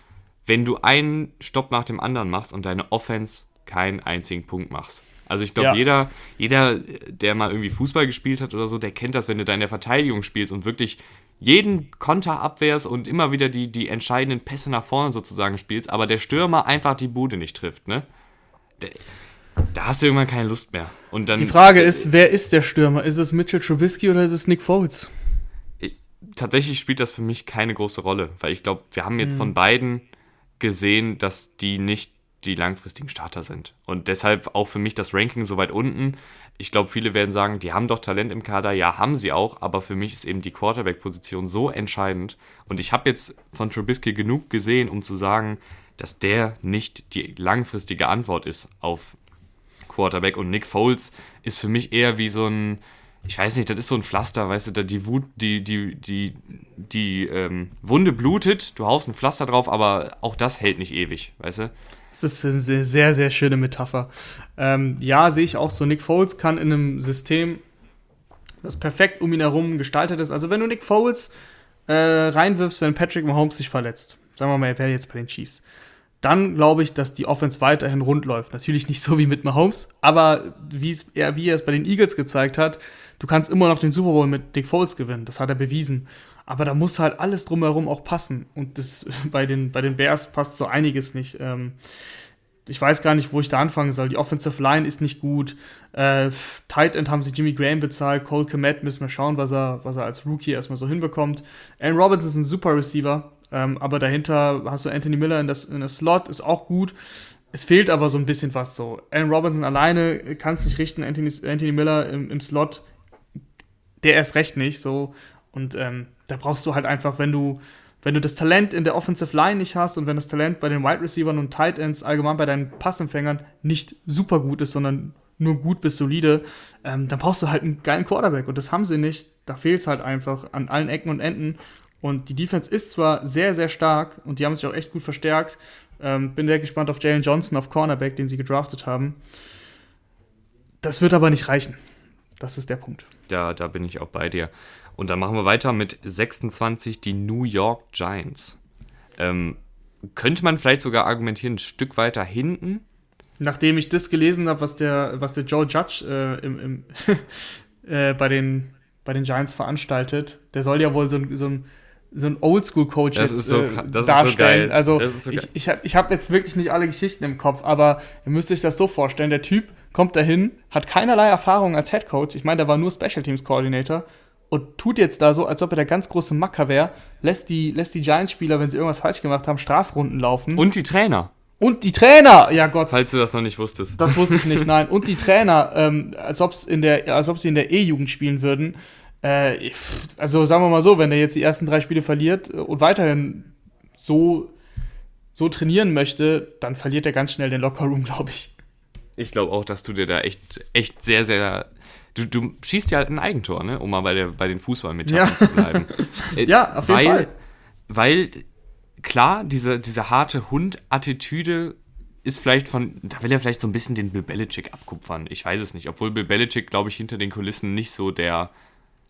Speaker 1: wenn du einen Stopp nach dem anderen machst und deine Offense keinen einzigen Punkt machst. Also ich glaube, ja. jeder, jeder, der mal irgendwie Fußball gespielt hat oder so, der kennt das, wenn du da in der Verteidigung spielst und wirklich jeden Konter abwehrst und immer wieder die, die entscheidenden Pässe nach vorne sozusagen spielst, aber der Stürmer einfach die Bude nicht trifft, ne? Der, da hast du irgendwann keine Lust mehr. Und dann,
Speaker 2: die Frage ist, wer ist der Stürmer? Ist es Mitchell Trubisky oder ist es Nick Foles?
Speaker 1: Tatsächlich spielt das für mich keine große Rolle, weil ich glaube, wir haben jetzt hm. von beiden gesehen, dass die nicht die langfristigen Starter sind. Und deshalb auch für mich das Ranking so weit unten. Ich glaube, viele werden sagen, die haben doch Talent im Kader. Ja, haben sie auch, aber für mich ist eben die Quarterback-Position so entscheidend. Und ich habe jetzt von Trubisky genug gesehen, um zu sagen, dass der nicht die langfristige Antwort ist auf Quarterback. Und Nick Foles ist für mich eher wie so ein, ich weiß nicht, das ist so ein Pflaster, weißt du, die Wut, die, die, die, die ähm, Wunde blutet, du haust ein Pflaster drauf, aber auch das hält nicht ewig, weißt du?
Speaker 2: Das ist eine sehr, sehr, sehr schöne Metapher. Ähm, ja, sehe ich auch so. Nick Foles kann in einem System, das perfekt um ihn herum gestaltet ist. Also, wenn du Nick Foles äh, reinwirfst, wenn Patrick Mahomes sich verletzt, sagen wir mal, er wäre jetzt bei den Chiefs, dann glaube ich, dass die Offense weiterhin rund läuft. Natürlich nicht so wie mit Mahomes, aber er, wie er es bei den Eagles gezeigt hat, du kannst immer noch den Super Bowl mit Nick Foles gewinnen. Das hat er bewiesen. Aber da muss halt alles drumherum auch passen. Und das bei den, bei den Bears passt so einiges nicht. Ähm, ich weiß gar nicht, wo ich da anfangen soll. Die Offensive Line ist nicht gut. Äh, Tight End haben sie Jimmy Graham bezahlt. Cole Komet müssen wir schauen, was er, was er als Rookie erstmal so hinbekommt. Aaron Robinson ist ein super Receiver. Ähm, aber dahinter hast du Anthony Miller in, das, in der Slot, ist auch gut. Es fehlt aber so ein bisschen was so. Aaron Robinson alleine kann es nicht richten. Anthony, Anthony Miller im, im Slot, der erst recht nicht. So. Und ähm, da brauchst du halt einfach, wenn du, wenn du das Talent in der Offensive Line nicht hast und wenn das Talent bei den Wide Receivers und Tight Ends allgemein bei deinen Passempfängern nicht super gut ist, sondern nur gut bis solide, ähm, dann brauchst du halt einen geilen Quarterback. Und das haben sie nicht. Da fehlt es halt einfach an allen Ecken und Enden. Und die Defense ist zwar sehr, sehr stark und die haben sich auch echt gut verstärkt. Ähm, bin sehr gespannt auf Jalen Johnson auf Cornerback, den sie gedraftet haben. Das wird aber nicht reichen. Das ist der Punkt.
Speaker 1: Ja, da bin ich auch bei dir. Und dann machen wir weiter mit 26 die New York Giants. Ähm, könnte man vielleicht sogar argumentieren, ein Stück weiter hinten?
Speaker 2: Nachdem ich das gelesen habe, was der, was der Joe Judge äh, im, im äh, bei, den, bei den Giants veranstaltet, der soll ja wohl so, so ein so ein Oldschool-Coach jetzt
Speaker 1: so,
Speaker 2: äh, darstellen. So also so ich, ich habe ich hab jetzt wirklich nicht alle Geschichten im Kopf, aber ihr müsst euch das so vorstellen, der Typ kommt dahin, hat keinerlei Erfahrung als Head Coach. Ich meine, der war nur Special Teams Coordinator und tut jetzt da so, als ob er der ganz große Macker wäre, lässt die, lässt die Giants-Spieler, wenn sie irgendwas falsch gemacht haben, Strafrunden laufen.
Speaker 1: Und die Trainer.
Speaker 2: Und die Trainer, ja Gott.
Speaker 1: Falls du das noch nicht wusstest.
Speaker 2: Das wusste ich nicht, nein. Und die Trainer, ähm, als, ob's in der, als ob sie in der E-Jugend spielen würden. Äh, also sagen wir mal so, wenn er jetzt die ersten drei Spiele verliert und weiterhin so, so trainieren möchte, dann verliert er ganz schnell den Lockerroom, glaube ich.
Speaker 1: Ich glaube auch, dass du dir da echt, echt sehr, sehr Du, du, schießt ja halt ein Eigentor, ne? um mal bei, der, bei den Fußballmetaphern ja. zu bleiben.
Speaker 2: Äh, ja, auf jeden
Speaker 1: weil,
Speaker 2: Fall.
Speaker 1: Weil, klar, diese, diese harte Hund-Attitüde ist vielleicht von, da will er vielleicht so ein bisschen den Bill Belichick abkupfern. Ich weiß es nicht, obwohl Bill Belichick, glaube ich, hinter den Kulissen nicht so der,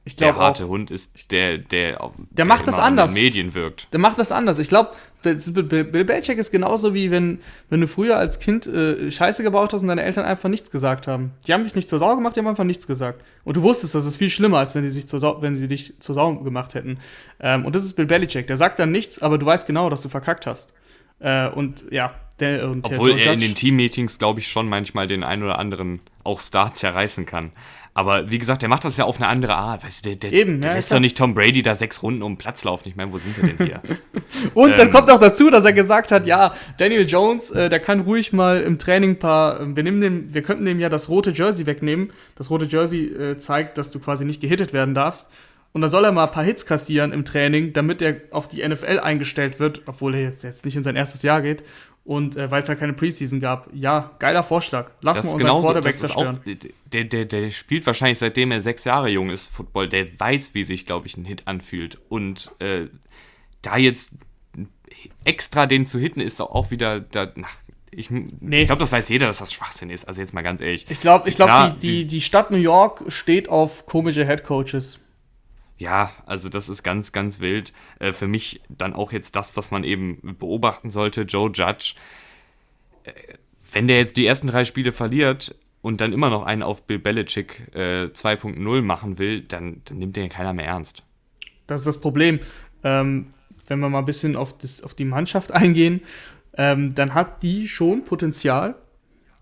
Speaker 2: ich der
Speaker 1: harte
Speaker 2: auch.
Speaker 1: Hund ist, der, der,
Speaker 2: der, der macht das anders.
Speaker 1: Medien wirkt.
Speaker 2: Der macht das anders. Ich glaube, Bill Belichick ist genauso wie wenn, wenn du früher als Kind äh, Scheiße gebaut hast und deine Eltern einfach nichts gesagt haben. Die haben dich nicht zur Sau gemacht, die haben einfach nichts gesagt. Und du wusstest, das ist viel schlimmer, als wenn sie, sich zur Sau, wenn sie dich zur Sau gemacht hätten. Ähm, und das ist Bill Belichick. Der sagt dann nichts, aber du weißt genau, dass du verkackt hast. Äh, und ja, der, und
Speaker 1: Obwohl er in den Team-Meetings, glaube ich, schon manchmal den einen oder anderen auch Star zerreißen kann. Aber wie gesagt, der macht das ja auf eine andere Art. Weißt du, der, der,
Speaker 2: Eben,
Speaker 1: der
Speaker 2: ja,
Speaker 1: lässt doch nicht Tom Brady da sechs Runden um den Platz laufen. Ich meine, wo sind wir denn hier?
Speaker 2: Und ähm, dann kommt auch dazu, dass er gesagt hat, ja, Daniel Jones, äh, der kann ruhig mal im Training ein paar, äh, wir nehmen dem, wir könnten dem ja das rote Jersey wegnehmen. Das rote Jersey äh, zeigt, dass du quasi nicht gehittet werden darfst. Und dann soll er mal ein paar Hits kassieren im Training, damit er auf die NFL eingestellt wird, obwohl er jetzt, jetzt nicht in sein erstes Jahr geht. Und äh, weil es ja keine Preseason gab. Ja, geiler Vorschlag. Lass
Speaker 1: das
Speaker 2: mal unseren
Speaker 1: genauso,
Speaker 2: Quarterback zerstören.
Speaker 1: Auch, der, der, der spielt wahrscheinlich seitdem er sechs Jahre jung ist, Football. Der weiß, wie sich, glaube ich, ein Hit anfühlt. Und äh, da jetzt extra den zu hitten, ist auch wieder da, ach, ich, nee. ich glaube, das weiß jeder, dass das Schwachsinn ist. Also jetzt mal ganz ehrlich.
Speaker 2: Ich glaube, ich glaub, die, die, die Stadt New York steht auf komische Headcoaches
Speaker 1: ja, also das ist ganz, ganz wild. Äh, für mich dann auch jetzt das, was man eben beobachten sollte, Joe Judge. Äh, wenn der jetzt die ersten drei Spiele verliert und dann immer noch einen auf Bill Belichick äh, 2.0 machen will, dann, dann nimmt den keiner mehr ernst.
Speaker 2: Das ist das Problem. Ähm, wenn wir mal ein bisschen auf, das, auf die Mannschaft eingehen, ähm, dann hat die schon Potenzial,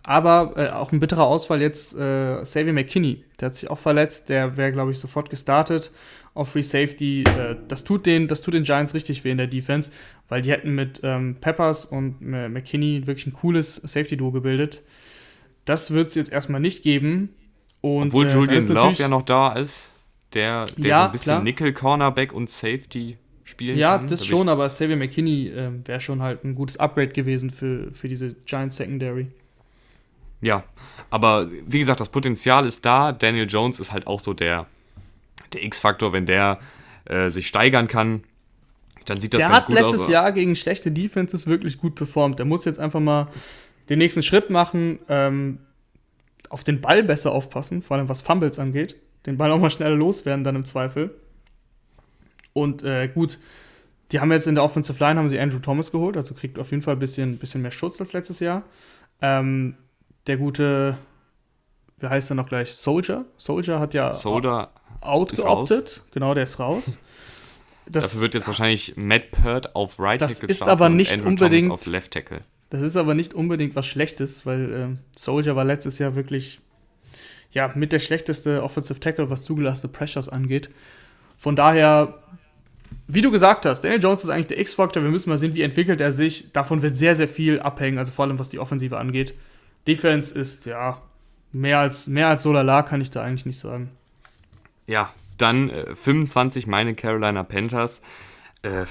Speaker 2: aber äh, auch ein bitterer Ausfall jetzt äh, Xavier McKinney. Der hat sich auch verletzt, der wäre, glaube ich, sofort gestartet auf Free Safety. Äh, das, tut den, das tut den Giants richtig weh in der Defense, weil die hätten mit ähm, Peppers und äh, McKinney wirklich ein cooles Safety-Duo gebildet. Das wird es jetzt erstmal nicht geben. Und,
Speaker 1: Obwohl äh, Julian Love ja noch da ist, der, der
Speaker 2: ja,
Speaker 1: so ein bisschen Nickel-Cornerback und Safety spielen
Speaker 2: ja,
Speaker 1: kann.
Speaker 2: Ja, das schon, aber Xavier McKinney äh, wäre schon halt ein gutes Upgrade gewesen für, für diese Giants Secondary.
Speaker 1: Ja, aber wie gesagt, das Potenzial ist da. Daniel Jones ist halt auch so der, der X-Faktor, wenn der äh, sich steigern kann, dann sieht das
Speaker 2: der
Speaker 1: ganz gut aus.
Speaker 2: Der hat letztes Jahr gegen schlechte Defenses wirklich gut performt. Der muss jetzt einfach mal den nächsten Schritt machen, ähm, auf den Ball besser aufpassen, vor allem was Fumbles angeht. Den Ball auch mal schneller loswerden dann im Zweifel. Und äh, gut, die haben jetzt in der Offensive Line haben sie Andrew Thomas geholt, also kriegt auf jeden Fall ein bisschen, bisschen mehr Schutz als letztes Jahr. Ähm, der gute, wie heißt er noch gleich? Soldier. Soldier hat ja
Speaker 1: Soldier
Speaker 2: outgeoptet. Genau, der ist raus.
Speaker 1: Das, Dafür wird jetzt wahrscheinlich Matt Pert auf Right
Speaker 2: Tackle Das ist aber nicht
Speaker 1: Andrew
Speaker 2: unbedingt
Speaker 1: Thomas auf Left Tackle.
Speaker 2: Das ist aber nicht unbedingt was Schlechtes, weil ähm, Soldier war letztes Jahr wirklich ja mit der schlechteste Offensive Tackle, was zugelassene Pressures angeht. Von daher, wie du gesagt hast, Daniel Jones ist eigentlich der X-Faktor. Wir müssen mal sehen, wie entwickelt er sich. Davon wird sehr, sehr viel abhängen, also vor allem was die Offensive angeht. Defense ist ja mehr als, mehr als so lala, kann ich da eigentlich nicht sagen.
Speaker 1: Ja, dann äh, 25 meine Carolina Panthers. Äh,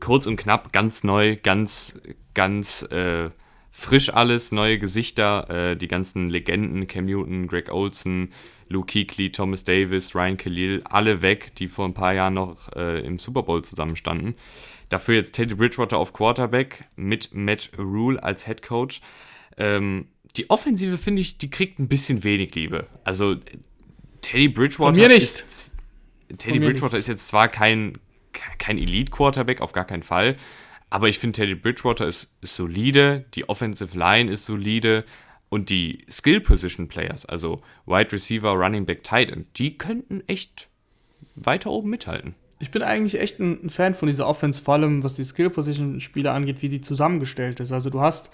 Speaker 1: kurz und knapp, ganz neu, ganz, ganz äh, frisch alles, neue Gesichter, äh, die ganzen Legenden, Cam Newton, Greg Olson, Luke Kuechly, Thomas Davis, Ryan Khalil, alle weg, die vor ein paar Jahren noch äh, im Super Bowl zusammenstanden. Dafür jetzt Teddy Bridgewater auf Quarterback mit Matt Rule als Head Coach. Ähm, die Offensive, finde ich, die kriegt ein bisschen wenig Liebe. Also, Teddy Bridgewater.
Speaker 2: Von mir nicht.
Speaker 1: Ist, Teddy Bridgewater nicht. ist jetzt zwar kein, kein Elite-Quarterback, auf gar keinen Fall. Aber ich finde, Teddy Bridgewater ist, ist solide, die Offensive Line ist solide und die Skill-Position-Players, also Wide Receiver, Running Back, Tight End, die könnten echt weiter oben mithalten.
Speaker 2: Ich bin eigentlich echt ein, Fan von dieser Offense, vor allem was die Skill-Position-Spieler angeht, wie sie zusammengestellt ist. Also du hast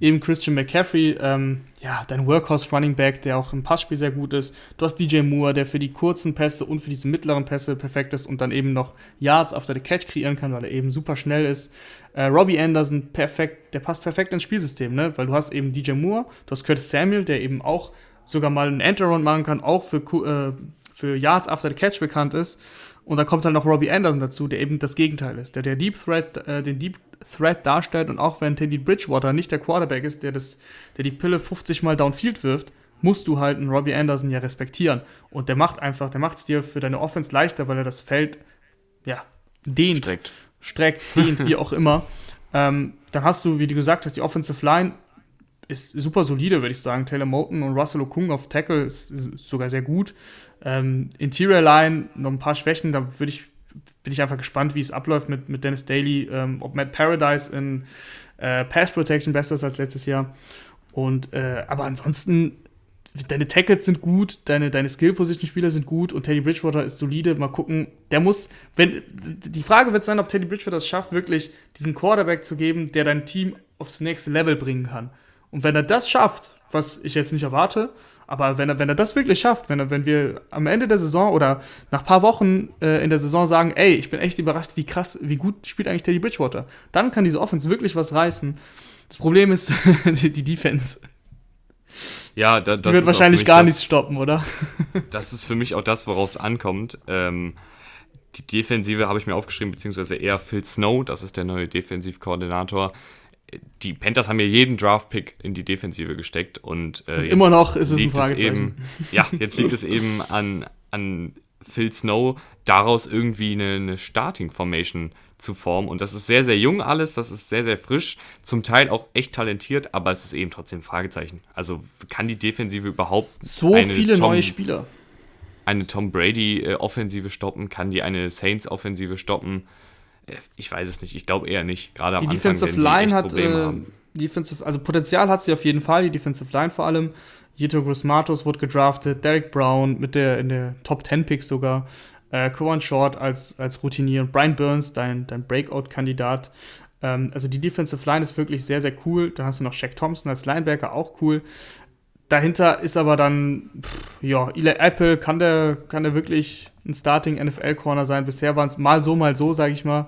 Speaker 2: eben Christian McCaffrey, ähm, ja, dein Workhorse-Running Back, der auch im Passspiel sehr gut ist. Du hast DJ Moore, der für die kurzen Pässe und für diese mittleren Pässe perfekt ist und dann eben noch Yards after the Catch kreieren kann, weil er eben super schnell ist. Äh, Robbie Anderson, perfekt, der passt perfekt ins Spielsystem, ne? Weil du hast eben DJ Moore, du hast Curtis Samuel, der eben auch sogar mal einen Enter-Round machen kann, auch für, äh, für Yards after the Catch bekannt ist. Und da kommt dann noch Robbie Anderson dazu, der eben das Gegenteil ist, der der Deep Threat, äh, den Deep Threat darstellt und auch wenn Teddy Bridgewater nicht der Quarterback ist, der, das, der die Pille 50 Mal downfield wirft, musst du halt einen Robbie Anderson ja respektieren. Und der macht einfach, der macht es dir für deine Offense leichter, weil er das Feld, ja, dehnt.
Speaker 1: Streckt.
Speaker 2: Streckt, dehnt, wie auch immer. Ähm, dann hast du, wie du gesagt hast, die Offensive Line ist super solide, würde ich sagen. Taylor Moten und Russell Okung auf Tackle ist, ist sogar sehr gut. Ähm, Interior Line, noch ein paar Schwächen, da würde ich, bin ich einfach gespannt, wie es abläuft mit, mit Dennis Daly, ähm, ob Matt Paradise in äh, Pass Protection besser ist als letztes Jahr. Und, äh, aber ansonsten, deine Tackles sind gut, deine, deine Skill-Position-Spieler sind gut und Teddy Bridgewater ist solide. Mal gucken, der muss, wenn, die Frage wird sein, ob Teddy Bridgewater es schafft, wirklich diesen Quarterback zu geben, der dein Team aufs nächste Level bringen kann. Und wenn er das schafft, was ich jetzt nicht erwarte, aber wenn er, wenn er das wirklich schafft, wenn, er, wenn wir am Ende der Saison oder nach ein paar Wochen äh, in der Saison sagen, ey, ich bin echt überrascht, wie krass, wie gut spielt eigentlich Teddy Bridgewater, dann kann diese Offense wirklich was reißen. Das Problem ist die, die Defense.
Speaker 1: Ja, da,
Speaker 2: das die wird wahrscheinlich gar das, nichts stoppen, oder?
Speaker 1: das ist für mich auch das, worauf es ankommt. Ähm, die Defensive habe ich mir aufgeschrieben, beziehungsweise eher Phil Snow, das ist der neue Defensivkoordinator die Panthers haben ja jeden Draft-Pick in die Defensive gesteckt und,
Speaker 2: äh, und immer noch ist es ein
Speaker 1: Fragezeichen. Es eben, ja, jetzt liegt es eben an, an Phil Snow, daraus irgendwie eine, eine Starting-Formation zu formen. Und das ist sehr, sehr jung alles, das ist sehr, sehr frisch, zum Teil auch echt talentiert, aber es ist eben trotzdem ein Fragezeichen. Also kann die Defensive überhaupt
Speaker 2: so viele Tom, neue Spieler
Speaker 1: eine Tom Brady-Offensive stoppen? Kann die eine Saints-Offensive stoppen? Ich weiß es nicht. Ich glaube eher nicht. Gerade am
Speaker 2: die
Speaker 1: Anfang,
Speaker 2: Defensive Line hat äh, Defensive, also Potenzial hat sie auf jeden Fall. Die Defensive Line vor allem. Jito Gross-Matos wurde gedraftet. Derek Brown mit der in der Top 10 Picks sogar. Äh, Koan Short als, als Routinier. Brian Burns, dein, dein Breakout-Kandidat. Ähm, also die Defensive Line ist wirklich sehr, sehr cool. Dann hast du noch Shaq Thompson als Linebacker, auch cool. Dahinter ist aber dann, pff, ja, Eli Apple, kann der, kann der wirklich ein Starting NFL-Corner sein? Bisher waren es mal so, mal so, sage ich mal.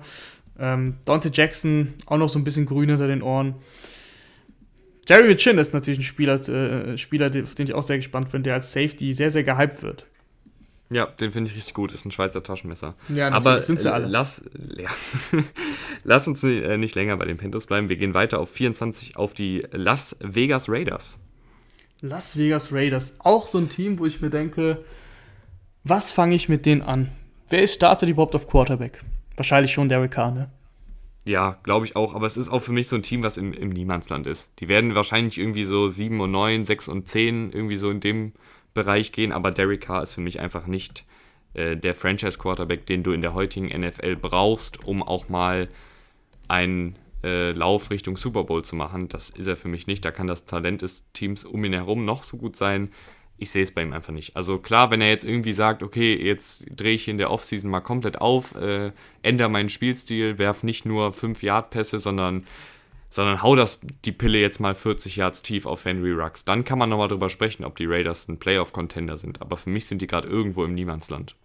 Speaker 2: Ähm, Dante Jackson, auch noch so ein bisschen grün hinter den Ohren. Jerry Chin ist natürlich ein Spieler, äh, Spieler, auf den ich auch sehr gespannt bin, der als Safety sehr, sehr gehypt wird.
Speaker 1: Ja, den finde ich richtig gut. Ist ein Schweizer Taschenmesser.
Speaker 2: Ja, aber sind sie alle.
Speaker 1: Lass, ja. lass uns äh, nicht länger bei den Panthers bleiben. Wir gehen weiter auf 24 auf die Las Vegas Raiders.
Speaker 2: Las Vegas Raiders. Auch so ein Team, wo ich mir denke, was fange ich mit denen an? Wer ist startet überhaupt auf Quarterback? Wahrscheinlich schon Derek Carr, ne?
Speaker 1: Ja, glaube ich auch. Aber es ist auch für mich so ein Team, was im, im Niemandsland ist. Die werden wahrscheinlich irgendwie so 7 und 9, 6 und 10 irgendwie so in dem Bereich gehen. Aber Derek Carr ist für mich einfach nicht äh, der Franchise-Quarterback, den du in der heutigen NFL brauchst, um auch mal einen äh, Lauf Richtung Super Bowl zu machen. Das ist er für mich nicht. Da kann das Talent des Teams um ihn herum noch so gut sein. Ich sehe es bei ihm einfach nicht. Also klar, wenn er jetzt irgendwie sagt, okay, jetzt drehe ich in der Offseason mal komplett auf, äh, ändere meinen Spielstil, werf nicht nur 5 Yard-Pässe, sondern, sondern hau das, die Pille jetzt mal 40 Yards tief auf Henry Rux. Dann kann man nochmal drüber sprechen, ob die Raiders ein Playoff-Contender sind. Aber für mich sind die gerade irgendwo im Niemandsland.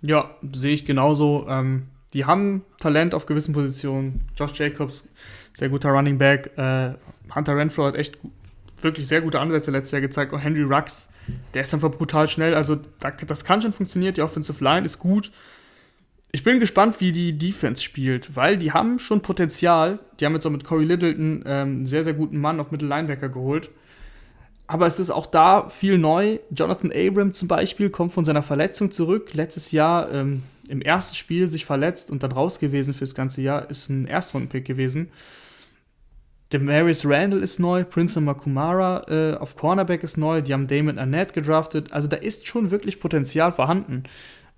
Speaker 2: Ja, sehe ich genauso. Ähm, die haben Talent auf gewissen Positionen. Josh Jacobs, sehr guter Running Back. Äh, Hunter Renfro hat echt wirklich sehr gute Ansätze letztes Jahr gezeigt. Und Henry Rux, der ist einfach brutal schnell. Also das kann schon funktionieren. Die Offensive Line ist gut. Ich bin gespannt, wie die Defense spielt, weil die haben schon Potenzial. Die haben jetzt auch mit Corey Littleton ähm, einen sehr, sehr guten Mann auf Mittellinebacker geholt. Aber es ist auch da viel neu. Jonathan Abram zum Beispiel kommt von seiner Verletzung zurück. Letztes Jahr ähm, im ersten Spiel sich verletzt und dann raus gewesen fürs ganze Jahr. Ist ein Erstrundenpick gewesen. Demarius Randall ist neu, Prince Makumara äh, auf Cornerback ist neu, die haben Damon Arnett gedraftet. Also da ist schon wirklich Potenzial vorhanden.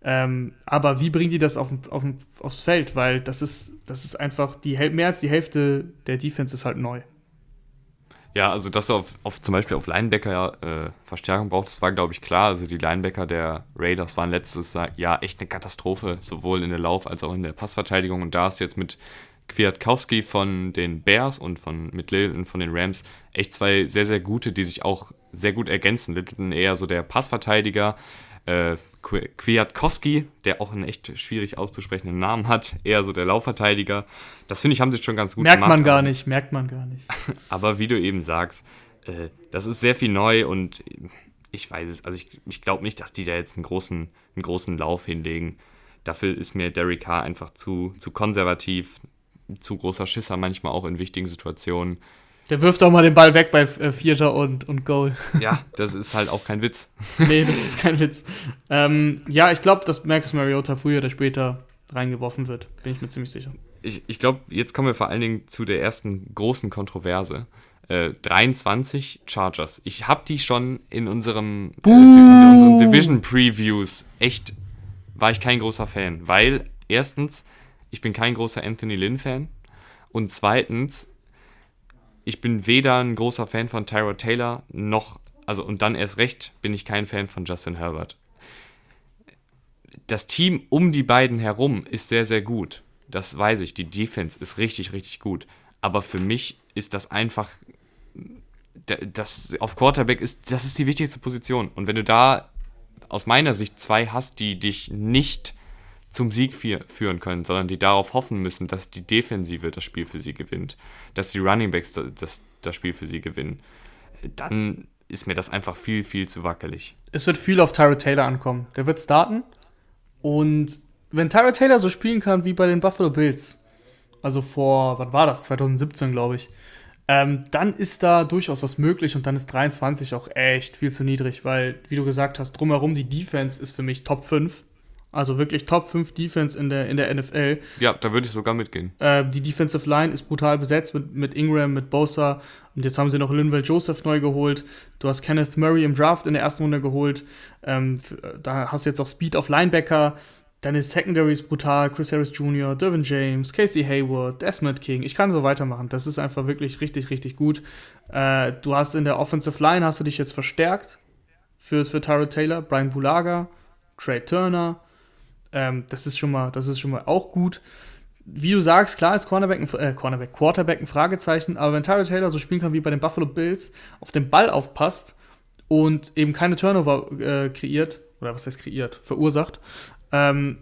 Speaker 2: Ähm, aber wie bringen die das auf, auf, aufs Feld? Weil das ist, das ist einfach die mehr als die Hälfte der Defense ist halt neu.
Speaker 1: Ja, also dass du auf, auf zum Beispiel auf Linebacker äh, Verstärkung braucht, das war, glaube ich, klar. Also die Linebacker der Raiders waren letztes Jahr echt eine Katastrophe, sowohl in der Lauf- als auch in der Passverteidigung. Und da ist jetzt mit Kwiatkowski von den Bears und von mit Littleton von den Rams echt zwei sehr, sehr gute, die sich auch sehr gut ergänzen. Littleton eher so der Passverteidiger, äh, Kwiatkowski, der auch einen echt schwierig auszusprechenden Namen hat, eher so der Laufverteidiger. Das finde ich, haben sie schon ganz gut
Speaker 2: merkt gemacht. Merkt man gar nicht, merkt man gar nicht.
Speaker 1: aber wie du eben sagst, äh, das ist sehr viel neu und ich weiß es, also ich, ich glaube nicht, dass die da jetzt einen großen, einen großen Lauf hinlegen. Dafür ist mir Derek Carr einfach zu, zu konservativ, zu großer Schisser manchmal auch in wichtigen Situationen.
Speaker 2: Der wirft auch mal den Ball weg bei äh, Vierter und, und Goal.
Speaker 1: Ja, das ist halt auch kein Witz.
Speaker 2: nee, das ist kein Witz. Ähm, ja, ich glaube, dass Marcus Mariota früher oder später reingeworfen wird. Bin ich mir ziemlich sicher.
Speaker 1: Ich, ich glaube, jetzt kommen wir vor allen Dingen zu der ersten großen Kontroverse. Äh, 23 Chargers. Ich habe die schon in unserem äh, in unseren Division Previews echt war ich kein großer Fan, weil erstens ich bin kein großer Anthony Lynn Fan und zweitens ich bin weder ein großer Fan von Tyra Taylor noch, also und dann erst recht bin ich kein Fan von Justin Herbert. Das Team um die beiden herum ist sehr, sehr gut. Das weiß ich. Die Defense ist richtig, richtig gut. Aber für mich ist das einfach. Das auf Quarterback ist, das ist die wichtigste Position. Und wenn du da aus meiner Sicht zwei hast, die dich nicht zum Sieg führen können, sondern die darauf hoffen müssen, dass die Defensive das Spiel für sie gewinnt, dass die Runningbacks das, das Spiel für sie gewinnen, dann ist mir das einfach viel, viel zu wackelig.
Speaker 2: Es wird viel auf Tyra Taylor ankommen. Der wird starten und wenn Tyra Taylor so spielen kann wie bei den Buffalo Bills, also vor, was war das, 2017 glaube ich, ähm, dann ist da durchaus was möglich und dann ist 23 auch echt viel zu niedrig, weil, wie du gesagt hast, drumherum die Defense ist für mich Top 5 also wirklich Top 5 Defense in der, in der NFL.
Speaker 1: Ja, da würde ich sogar mitgehen.
Speaker 2: Äh, die Defensive Line ist brutal besetzt mit, mit Ingram, mit Bosa. Und jetzt haben sie noch Linval Joseph neu geholt. Du hast Kenneth Murray im Draft in der ersten Runde geholt. Ähm, da hast du jetzt auch Speed auf Linebacker. Deine Secondary ist brutal. Chris Harris Jr., Dervin James, Casey Hayward, Desmond King. Ich kann so weitermachen. Das ist einfach wirklich richtig, richtig gut. Äh, du hast in der Offensive Line hast du dich jetzt verstärkt für, für Tyrod Taylor, Brian Bulaga, Trey Turner. Ähm, das ist schon mal, das ist schon mal auch gut. Wie du sagst, klar ist Cornerback ein, äh, Cornerback, Quarterback ein Fragezeichen, aber wenn Tyler Taylor so spielen kann wie bei den Buffalo Bills, auf den Ball aufpasst und eben keine Turnover äh, kreiert, oder was heißt kreiert, verursacht, ähm,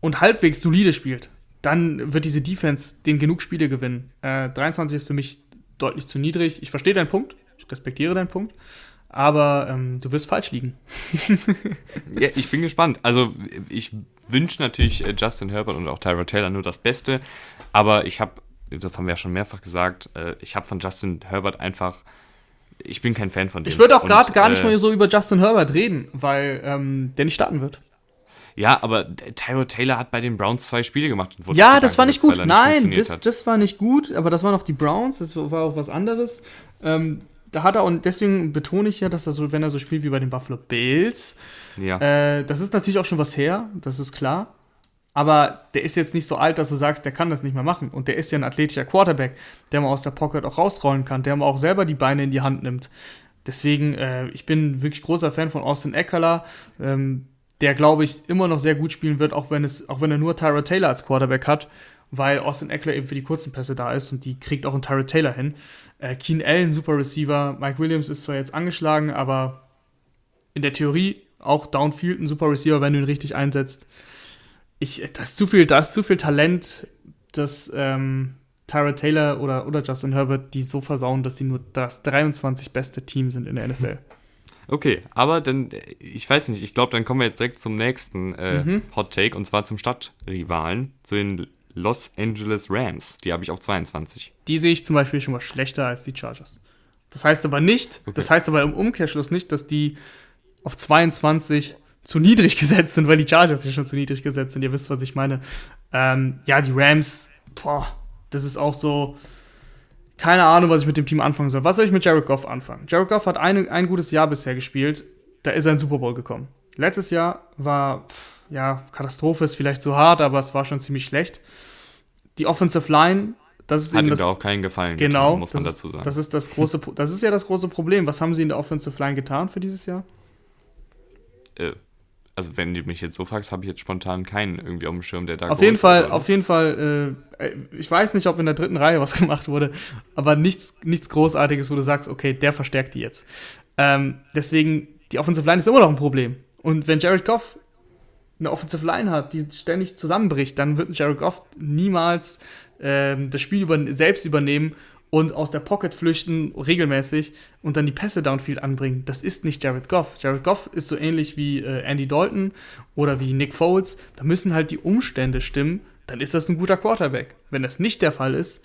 Speaker 2: und halbwegs solide spielt, dann wird diese Defense den genug Spiele gewinnen. Äh, 23 ist für mich deutlich zu niedrig. Ich verstehe deinen Punkt, ich respektiere deinen Punkt, aber ähm, du wirst falsch liegen.
Speaker 1: ja, ich bin gespannt. Also ich wünsche natürlich äh, Justin Herbert und auch Tyra Taylor nur das Beste, aber ich habe, das haben wir ja schon mehrfach gesagt, äh, ich habe von Justin Herbert einfach ich bin kein Fan von dem.
Speaker 2: Ich würde auch gerade gar nicht äh, mal so über Justin Herbert reden, weil ähm, der nicht starten wird.
Speaker 1: Ja, aber Tyro Taylor hat bei den Browns zwei Spiele gemacht.
Speaker 2: ja, das war nicht gut. Nein, nicht das, das war nicht gut, aber das waren noch die Browns, das war auch was anderes. Ähm, da hat er, und deswegen betone ich ja, dass er so, wenn er so spielt wie bei den Buffalo Bills, ja. äh, das ist natürlich auch schon was her, das ist klar. Aber der ist jetzt nicht so alt, dass du sagst, der kann das nicht mehr machen. Und der ist ja ein athletischer Quarterback, der mal aus der Pocket auch rausrollen kann, der mal auch selber die Beine in die Hand nimmt. Deswegen, äh, ich bin wirklich großer Fan von Austin Eckler, ähm, der, glaube ich, immer noch sehr gut spielen wird, auch wenn, es, auch wenn er nur Tyra Taylor als Quarterback hat weil Austin Eckler eben für die kurzen Pässe da ist und die kriegt auch ein Tyrod Taylor hin. Äh, Keen Allen, super Receiver. Mike Williams ist zwar jetzt angeschlagen, aber in der Theorie auch Downfield ein super Receiver, wenn du ihn richtig einsetzt. Ich, da, ist zu viel, da ist zu viel Talent, dass ähm, Tyrod Taylor oder, oder Justin Herbert die so versauen, dass sie nur das 23 beste Team sind in der NFL.
Speaker 1: Okay, aber dann, ich weiß nicht, ich glaube, dann kommen wir jetzt direkt zum nächsten äh, mhm. Hot Take und zwar zum Stadtrivalen, zu den Los Angeles Rams. Die habe ich auf 22.
Speaker 2: Die sehe ich zum Beispiel schon mal schlechter als die Chargers. Das heißt aber nicht, okay. das heißt aber im Umkehrschluss nicht, dass die auf 22 zu niedrig gesetzt sind, weil die Chargers ja schon zu niedrig gesetzt sind. Ihr wisst, was ich meine. Ähm, ja, die Rams, boah, das ist auch so. Keine Ahnung, was ich mit dem Team anfangen soll. Was soll ich mit Jared Goff anfangen? Jared Goff hat eine, ein gutes Jahr bisher gespielt. Da ist er in Super Bowl gekommen. Letztes Jahr war. Pff, ja, Katastrophe ist vielleicht zu hart, aber es war schon ziemlich schlecht. Die Offensive Line, das ist
Speaker 1: Hat
Speaker 2: eben
Speaker 1: ihm
Speaker 2: das,
Speaker 1: da auch keinen Gefallen
Speaker 2: genau,
Speaker 1: getan, muss man dazu
Speaker 2: ist,
Speaker 1: sagen.
Speaker 2: Das ist das große, das ist ja das große Problem. Was haben sie in der Offensive Line getan für dieses Jahr?
Speaker 1: äh, also wenn du mich jetzt so fragst, habe ich jetzt spontan keinen irgendwie auf dem Schirm, der da
Speaker 2: Auf jeden Fall,
Speaker 1: wurde.
Speaker 2: auf jeden Fall, äh, ich weiß nicht, ob in der dritten Reihe was gemacht wurde, aber nichts, nichts Großartiges, wo du sagst, okay, der verstärkt die jetzt. Ähm, deswegen, die Offensive Line ist immer noch ein Problem. Und wenn Jared Goff eine Offensive Line hat, die ständig zusammenbricht, dann wird Jared Goff niemals ähm, das Spiel über, selbst übernehmen und aus der Pocket flüchten regelmäßig und dann die Pässe downfield anbringen. Das ist nicht Jared Goff. Jared Goff ist so ähnlich wie äh, Andy Dalton oder wie Nick Foles. Da müssen halt die Umstände stimmen. Dann ist das ein guter Quarterback. Wenn das nicht der Fall ist,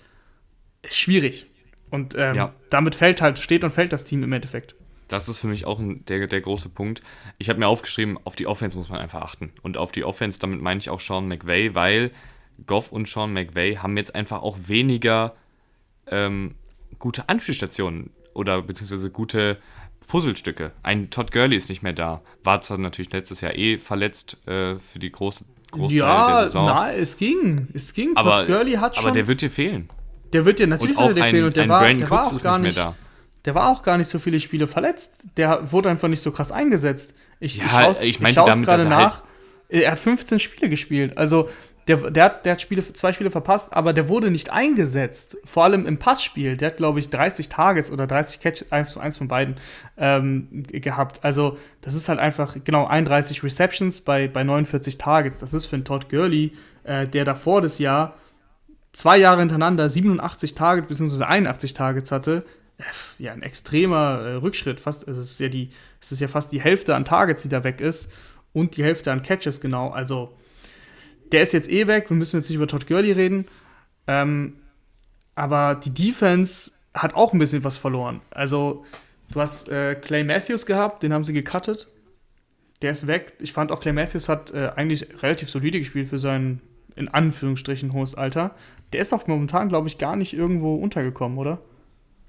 Speaker 2: ist schwierig. Und ähm,
Speaker 1: Ja.
Speaker 2: damit fällt halt, steht und fällt das Team im Endeffekt.
Speaker 1: Das ist für mich auch ein, der, der große Punkt. Ich habe mir aufgeschrieben, auf die Offense muss man einfach achten. Und auf die Offense, damit meine ich auch Sean McVay, weil Goff und Sean McVay haben jetzt einfach auch weniger ähm, gute Anspielstationen oder beziehungsweise gute Puzzlestücke. Ein Todd Gurley ist nicht mehr da. War zwar natürlich letztes Jahr eh verletzt äh, für die große Großteil der
Speaker 2: Ja,
Speaker 1: Saison.
Speaker 2: na, es ging. Es ging.
Speaker 1: aber,
Speaker 2: Todd Gurley hat schon.
Speaker 1: aber der wird dir fehlen.
Speaker 2: der wird dir natürlich wird dir fehlen. Und der
Speaker 1: ein
Speaker 2: war,
Speaker 1: Brandon
Speaker 2: der war
Speaker 1: Cooks
Speaker 2: auch
Speaker 1: ist
Speaker 2: gar
Speaker 1: nicht mehr da.
Speaker 2: Der war auch gar nicht so viele Spiele verletzt. Der wurde einfach nicht so krass eingesetzt. Ich,
Speaker 1: Ja,
Speaker 2: ich schau's,
Speaker 1: ich
Speaker 2: schau's
Speaker 1: damit,
Speaker 2: gerade
Speaker 1: er halt-
Speaker 2: nach. Er hat 15 Spiele gespielt. Also der, der, hat, der hat Spiele, zwei Spiele verpasst, aber der wurde nicht eingesetzt. Vor allem im Passspiel. Der hat, glaube ich, 30 Targets oder 30 Catches, eins, eins von beiden, ähm, gehabt. Also das ist halt einfach, genau, 31 Receptions bei, bei 49 Targets. Das ist für einen Todd Gurley, äh, der davor das Jahr zwei Jahre hintereinander 87 Targets bzw. 81 Targets hatte, ja, ein extremer äh, Rückschritt. Fast, also es ist ja die, es ist ja fast die Hälfte an Targets, die da weg ist und die Hälfte an Catches genau. Also der ist jetzt eh weg. Wir müssen jetzt nicht über Todd Gurley reden. Ähm, aber die Defense hat auch ein bisschen was verloren. Also du hast äh, Clay Matthews gehabt, den haben sie gecuttet. Der ist weg. Ich fand auch Clay Matthews hat äh, eigentlich relativ solide gespielt für sein in Anführungsstrichen hohes Alter. Der ist auch momentan, glaube ich, gar nicht irgendwo untergekommen, oder?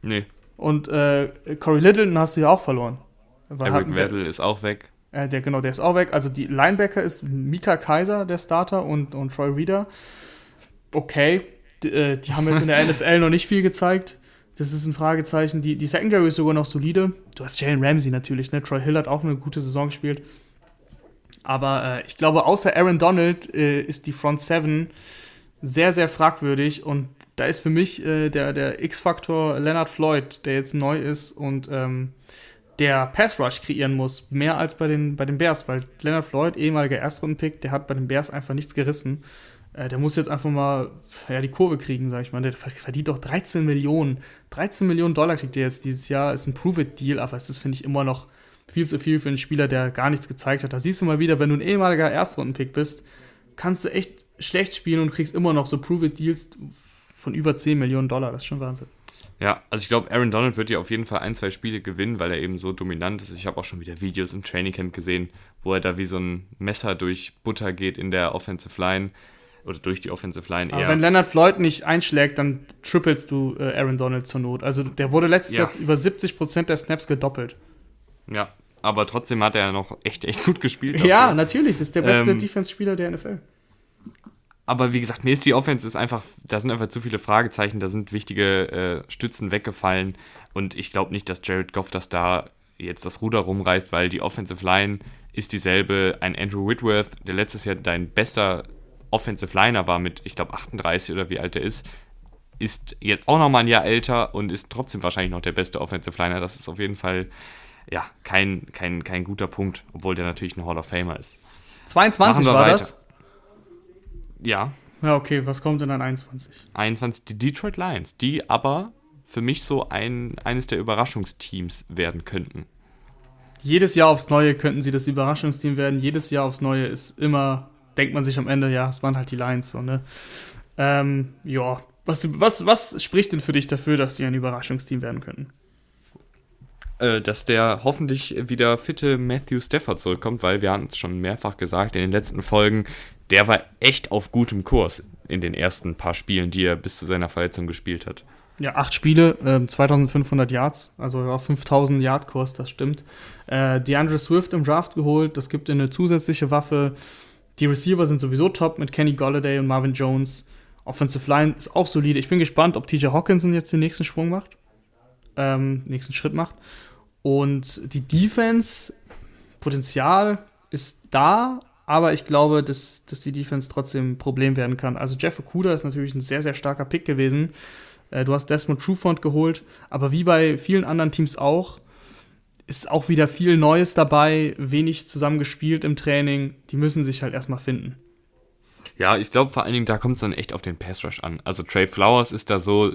Speaker 1: Nee,
Speaker 2: Und äh, Corey Littleton hast du ja auch verloren.
Speaker 1: Eric Weddle ist auch weg.
Speaker 2: äh, der, genau, der ist auch weg. Also die Linebacker ist Mika Kaiser, der Starter, und, und Troy Reader. Okay, die, äh, die haben jetzt in der NFL noch nicht viel gezeigt. Das ist ein Fragezeichen. Die, die Secondary ist sogar noch solide. Du hast Jalen Ramsey natürlich, ne? Troy Hill hat auch eine gute Saison gespielt. Aber äh, ich glaube, außer Aaron Donald äh, ist die Front Seven sehr, sehr fragwürdig. Und da ist für mich äh, der, der X-Faktor Leonard Floyd, der jetzt neu ist und ähm, der Pass Rush kreieren muss, mehr als bei den, bei den Bears, weil Leonard Floyd, ehemaliger Erstrundenpick, der hat bei den Bears einfach nichts gerissen. Äh, der muss jetzt einfach mal ja, die Kurve kriegen, sag ich mal. Der verdient doch 13 Millionen. 13 Millionen Dollar kriegt er jetzt dieses Jahr. Ist ein Prove-It-Deal, aber es ist, finde ich, immer noch viel zu viel für einen Spieler, der gar nichts gezeigt hat. Da siehst du mal wieder, wenn du ein ehemaliger Erstrundenpick bist, kannst du echt schlecht spielen und kriegst immer noch so Prove-It-Deals von über 10 Millionen Dollar. Das ist schon Wahnsinn.
Speaker 1: Ja, also ich glaube, Aaron Donald wird ja auf jeden Fall ein, zwei Spiele gewinnen, weil er eben so dominant ist. Ich habe auch schon wieder Videos im Trainingcamp gesehen, wo er da wie so ein Messer durch Butter geht in der Offensive Line oder durch die Offensive Line
Speaker 2: Aber
Speaker 1: eher.
Speaker 2: wenn Leonard Floyd nicht einschlägt, dann trippelst du äh, Aaron Donald zur Not. Also der wurde letztes
Speaker 1: Ja.
Speaker 2: Jahr über 70% der Snaps gedoppelt.
Speaker 1: Ja, aber trotzdem hat er ja noch echt, echt gut gespielt.
Speaker 2: Ja,
Speaker 1: dafür.
Speaker 2: natürlich. Das ist der beste
Speaker 1: Ähm,
Speaker 2: Defense-Spieler der NFL.
Speaker 1: Aber wie gesagt, mir ist die Offense ist einfach, da sind einfach zu viele Fragezeichen, da sind wichtige äh, Stützen weggefallen und ich glaube nicht, dass Jared Goff das da jetzt das Ruder rumreißt, weil die Offensive Line ist dieselbe. Ein Andrew Whitworth, der letztes Jahr dein bester Offensive Liner war mit, ich glaube, 38 oder wie alt er ist, ist jetzt auch noch mal ein Jahr älter und ist trotzdem wahrscheinlich noch der beste Offensive Liner. Das ist auf jeden Fall ja kein, kein, kein guter Punkt, obwohl der natürlich ein Hall of Famer ist.
Speaker 2: 22
Speaker 1: machen wir
Speaker 2: war
Speaker 1: weiter.
Speaker 2: das?
Speaker 1: Ja,
Speaker 2: Ja, okay. Was kommt denn an 21?
Speaker 1: 21 die Detroit Lions, die aber für mich so ein, eines der Überraschungsteams werden könnten.
Speaker 2: Jedes Jahr aufs Neue könnten sie das Überraschungsteam werden. Jedes Jahr aufs Neue ist immer, denkt man sich am Ende, ja, es waren halt die Lions. So, ne? ähm, ja. Was, was, was spricht denn für dich dafür, dass sie ein Überraschungsteam werden könnten?
Speaker 1: Äh, dass der hoffentlich wieder fitte Matthew Stafford zurückkommt, weil wir haben es schon mehrfach gesagt in den letzten Folgen, der war echt auf gutem Kurs in den ersten paar Spielen, die er bis zu seiner Verletzung gespielt hat.
Speaker 2: Ja, acht Spiele, ähm, 2500 Yards, also auf 5000 Yard Kurs, das stimmt. Äh, DeAndre Swift im Draft geholt, das gibt eine zusätzliche Waffe. Die Receiver sind sowieso top mit Kenny Golladay und Marvin Jones. Offensive Line ist auch solide. Ich bin gespannt, ob TJ Hawkinson jetzt den nächsten Sprung macht, ähm, nächsten Schritt macht. Und die Defense, Potenzial ist da, aber ich glaube, dass, dass die Defense trotzdem ein Problem werden kann. Also Jeff Okuda ist natürlich ein sehr, sehr starker Pick gewesen. Äh, du hast Desmond Trufant geholt, aber wie bei vielen anderen Teams auch, ist auch wieder viel Neues dabei, wenig zusammengespielt im Training. Die müssen sich halt erstmal finden.
Speaker 1: Ja, ich glaube vor allen Dingen, da kommt es dann echt auf den Pass Rush an. Also Trey Flowers ist da so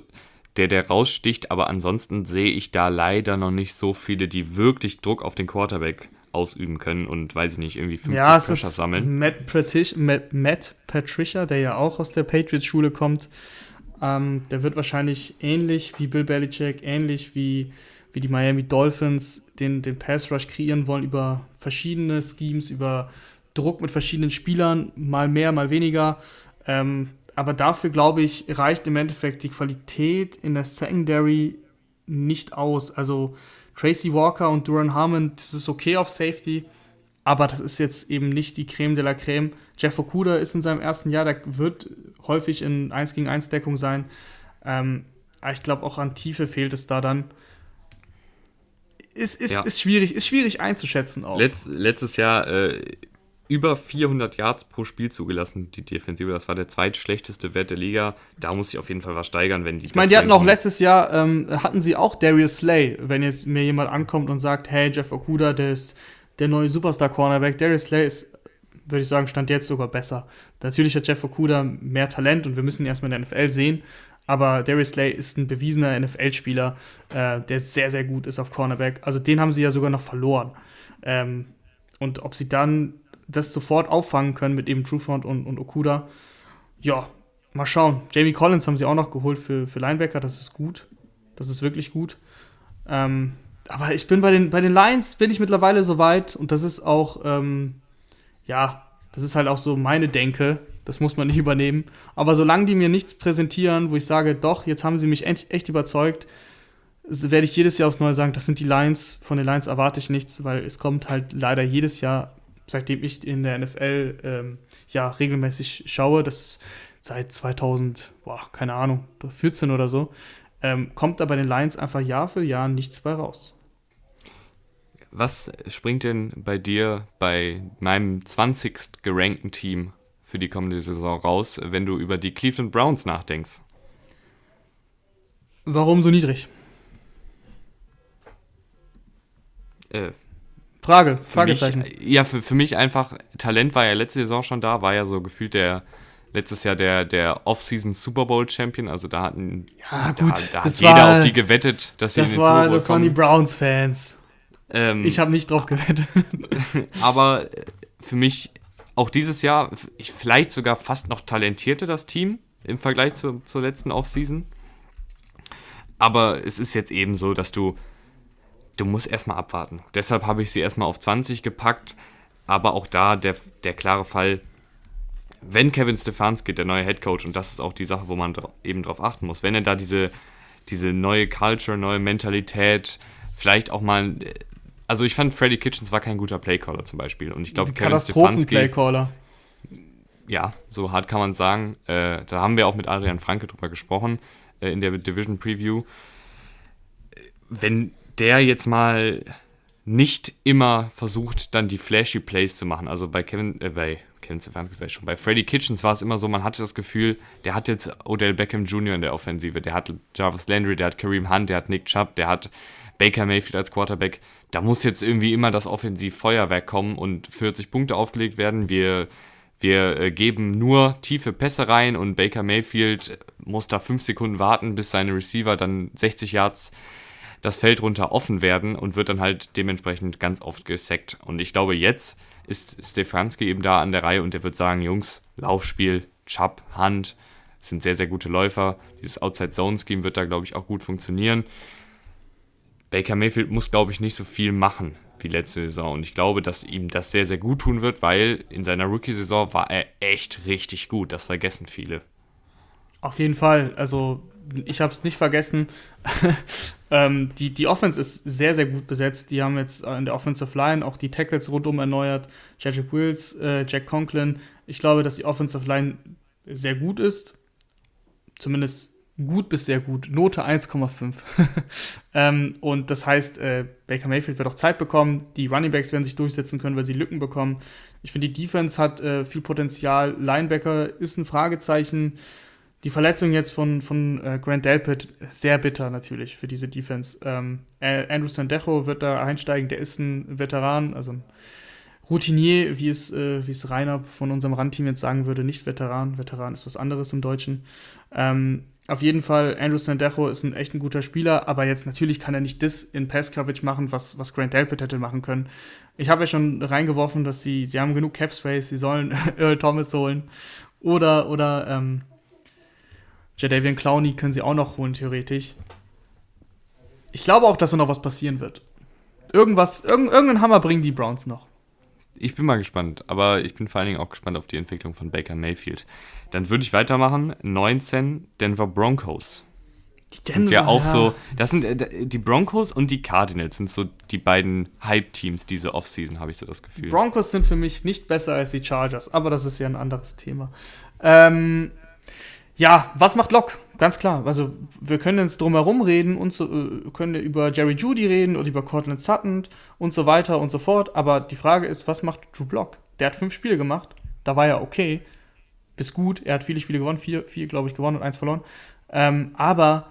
Speaker 1: der, der raussticht, aber ansonsten sehe ich da leider noch nicht so viele, die wirklich Druck auf den Quarterback ausüben können und weiß ich nicht, irgendwie 50
Speaker 2: ja, Pressure sammeln. Matt, Patricia, Matt, Matt Patricia, der ja auch aus der Patriots-Schule kommt, ähm, der wird wahrscheinlich ähnlich wie Bill Belichick, ähnlich wie, wie die Miami Dolphins den, den Pass Rush kreieren wollen über verschiedene Schemes, über Druck mit verschiedenen Spielern, mal mehr, mal weniger. Ähm, aber dafür, glaube ich, reicht im Endeffekt die Qualität in der Secondary nicht aus. Also Tracy Walker und Duran Harmon, das ist okay auf Safety, aber das ist jetzt eben nicht die Creme de la Creme. Jeff Okuda ist in seinem ersten Jahr, der wird häufig in 1 gegen 1 Deckung sein. Ähm, aber ich glaube, auch an Tiefe fehlt es da dann. Ist, ist, ja. ist, schwierig, ist schwierig einzuschätzen auch.
Speaker 1: Letz, letztes Jahr äh, über 400 Yards pro Spiel zugelassen, die Defensive. Das war der zweitschlechteste Wert der Liga. Da muss sich auf jeden Fall was steigern, wenn die.
Speaker 2: Ich meine, die hatten auch letztes Jahr, ähm, hatten sie auch Darius Slay. Wenn jetzt mir jemand ankommt und sagt, hey, Jeff Okuda, der ist der neue Superstar-Cornerback. Darius Slay ist, würde ich sagen, stand jetzt sogar besser. Natürlich hat Jeff Okuda mehr Talent und wir müssen ihn erstmal in der NFL sehen. Aber Darius Slay ist ein bewiesener NFL-Spieler, äh, der sehr, sehr gut ist auf Cornerback. Also den haben sie ja sogar noch verloren. Ähm, und ob sie dann das sofort auffangen können mit eben Trufant und, und Okuda. Ja, mal schauen. Jamie Collins haben sie auch noch geholt für, für Linebacker, das ist gut. Das ist wirklich gut. Ähm, aber ich bin bei den, bei den Lions, bin ich mittlerweile so weit und das ist auch, ähm, ja, das ist halt auch so meine Denke. Das muss man nicht übernehmen. Aber solange die mir nichts präsentieren, wo ich sage, doch, jetzt haben sie mich echt, echt überzeugt, werde ich jedes Jahr aufs Neue sagen, das sind die Lions. Von den Lions erwarte ich nichts, weil es kommt halt leider jedes Jahr seitdem ich in der NFL ähm, ja regelmäßig schaue, das seit 2000, boah, keine Ahnung, 14 oder so, ähm, kommt da bei den Lions einfach Jahr für Jahr nichts bei raus.
Speaker 1: Was springt denn bei dir bei meinem 20. gerankten Team für die kommende Saison raus, wenn du über die Cleveland Browns nachdenkst?
Speaker 2: Warum so niedrig?
Speaker 1: Äh,
Speaker 2: Frage, Fragezeichen.
Speaker 1: Mich, ja, für, für mich einfach, Talent war ja letzte Saison schon da, war ja so gefühlt der, letztes Jahr der, der Off-Season Super Bowl Champion, also da hatten
Speaker 2: ja, gut,
Speaker 1: da, da hat jeder war, auf die gewettet, dass sie
Speaker 2: das in den war, Super Bowl Das kommen. waren die Browns-Fans. Ähm, ich habe nicht drauf gewettet.
Speaker 1: aber für mich auch dieses Jahr, ich, vielleicht sogar fast noch talentierter das Team im Vergleich zu, zur letzten Off-Season. Aber es ist jetzt eben so, dass du du musst erstmal abwarten. Deshalb habe ich sie erstmal auf 20 gepackt. Aber auch da der, der klare Fall, wenn Kevin Stefanski, der neue Head Coach, und das ist auch die Sache, wo man eben drauf achten muss, wenn er da diese, diese neue Culture, neue Mentalität, vielleicht auch mal. Also ich fand Freddy Kitchens war kein guter Playcaller zum Beispiel. Und ich glaube, Kevin Stefanski. Playcaller. Ja, so hart kann man sagen. Äh, da haben wir auch mit Adrian Franke drüber gesprochen äh, in der Division Preview. Wenn der jetzt mal nicht immer versucht, dann die flashy Plays zu machen. Also bei Kevin, äh, bei Kevin Stefanski schon, bei Freddy Kitchens war es immer so, man hatte das Gefühl, der hat jetzt Odell Beckham Jr. in der Offensive, der hat Jarvis Landry, der hat Kareem Hunt, der hat Nick Chubb, der hat Baker Mayfield als Quarterback. Da muss jetzt irgendwie immer das Offensivfeuerwerk kommen und 40 Punkte aufgelegt werden. Wir, wir äh, geben nur tiefe Pässe rein und Baker Mayfield muss da 5 Sekunden warten, bis seine Receiver dann 60 Yards das Feld runter offen werden und wird dann halt dementsprechend ganz oft gesackt. Und ich glaube, jetzt ist Stefanski eben da an der Reihe und der wird sagen, Jungs, Laufspiel, Chubb, Hand, sind sehr, sehr gute Läufer. Dieses Outside-Zone-Scheme wird da, glaube ich, auch gut funktionieren. Baker Mayfield muss, glaube ich, nicht so viel machen wie letzte Saison. Und ich glaube, dass ihm das sehr, sehr gut tun wird, weil in seiner Rookie-Saison war er echt richtig gut. Das vergessen viele.
Speaker 2: Auf jeden Fall. Also ich habe es nicht vergessen. ähm, die, die Offense ist sehr, sehr gut besetzt. Die haben jetzt in der Offensive Line auch die Tackles rundum erneuert. Jedrick Wills, äh, Jack Conklin. Ich glaube, dass die Offensive Line sehr gut ist. zumindest gut bis sehr gut. Note 1,5. ähm, und das heißt, äh, Baker Mayfield wird auch Zeit bekommen. Die Running Backs werden sich durchsetzen können, weil sie Lücken bekommen. Ich finde, die Defense hat äh, viel Potenzial. Linebacker ist ein Fragezeichen. Die Verletzung jetzt von, von äh, Grant Delpit, sehr bitter natürlich für diese Defense. Ähm, Andrew Sandejo wird da einsteigen, der ist ein Veteran, also ein Routinier, wie es, äh, wie es Rainer von unserem Randteam jetzt sagen würde, nicht Veteran. Veteran ist was anderes im Deutschen. Ähm, auf jeden Fall, Andrew Sandejo ist ein echt ein guter Spieler, aber jetzt natürlich kann er nicht das in Pass-Coverage machen, was, was Grant Delpit hätte machen können. Ich habe ja schon reingeworfen, dass sie, sie haben genug Cap Space, sie sollen Earl Thomas holen oder, oder ähm, Jadavian Clowney können sie auch noch holen, theoretisch. Ich glaube auch, dass da noch was passieren wird. Irgendwas, irg irgendeinen Hammer bringen die Browns noch.
Speaker 1: Ich bin mal gespannt, aber ich bin vor allen Dingen auch gespannt auf die Entwicklung von Baker Mayfield. Dann würde ich weitermachen. 19 Denver Broncos. Die Denver, sind ja auch ja. so, das sind äh, die Broncos und die Cardinals sind so die beiden Hype-Teams diese Offseason, habe ich so das Gefühl.
Speaker 2: Broncos sind für mich nicht besser als die Chargers, aber das ist ja ein anderes Thema. Ähm, ja, was macht Locke? Ganz klar. Also, wir können jetzt drum herum reden und so, äh, können über Jerry Judy reden und über Cortland Sutton und so weiter und so fort. Aber die Frage ist, was macht Drew Block? Der hat fünf Spiele gemacht. Da war er okay. Bis gut. Er hat viele Spiele gewonnen. Vier, vier glaube ich, gewonnen und eins verloren. Ähm, aber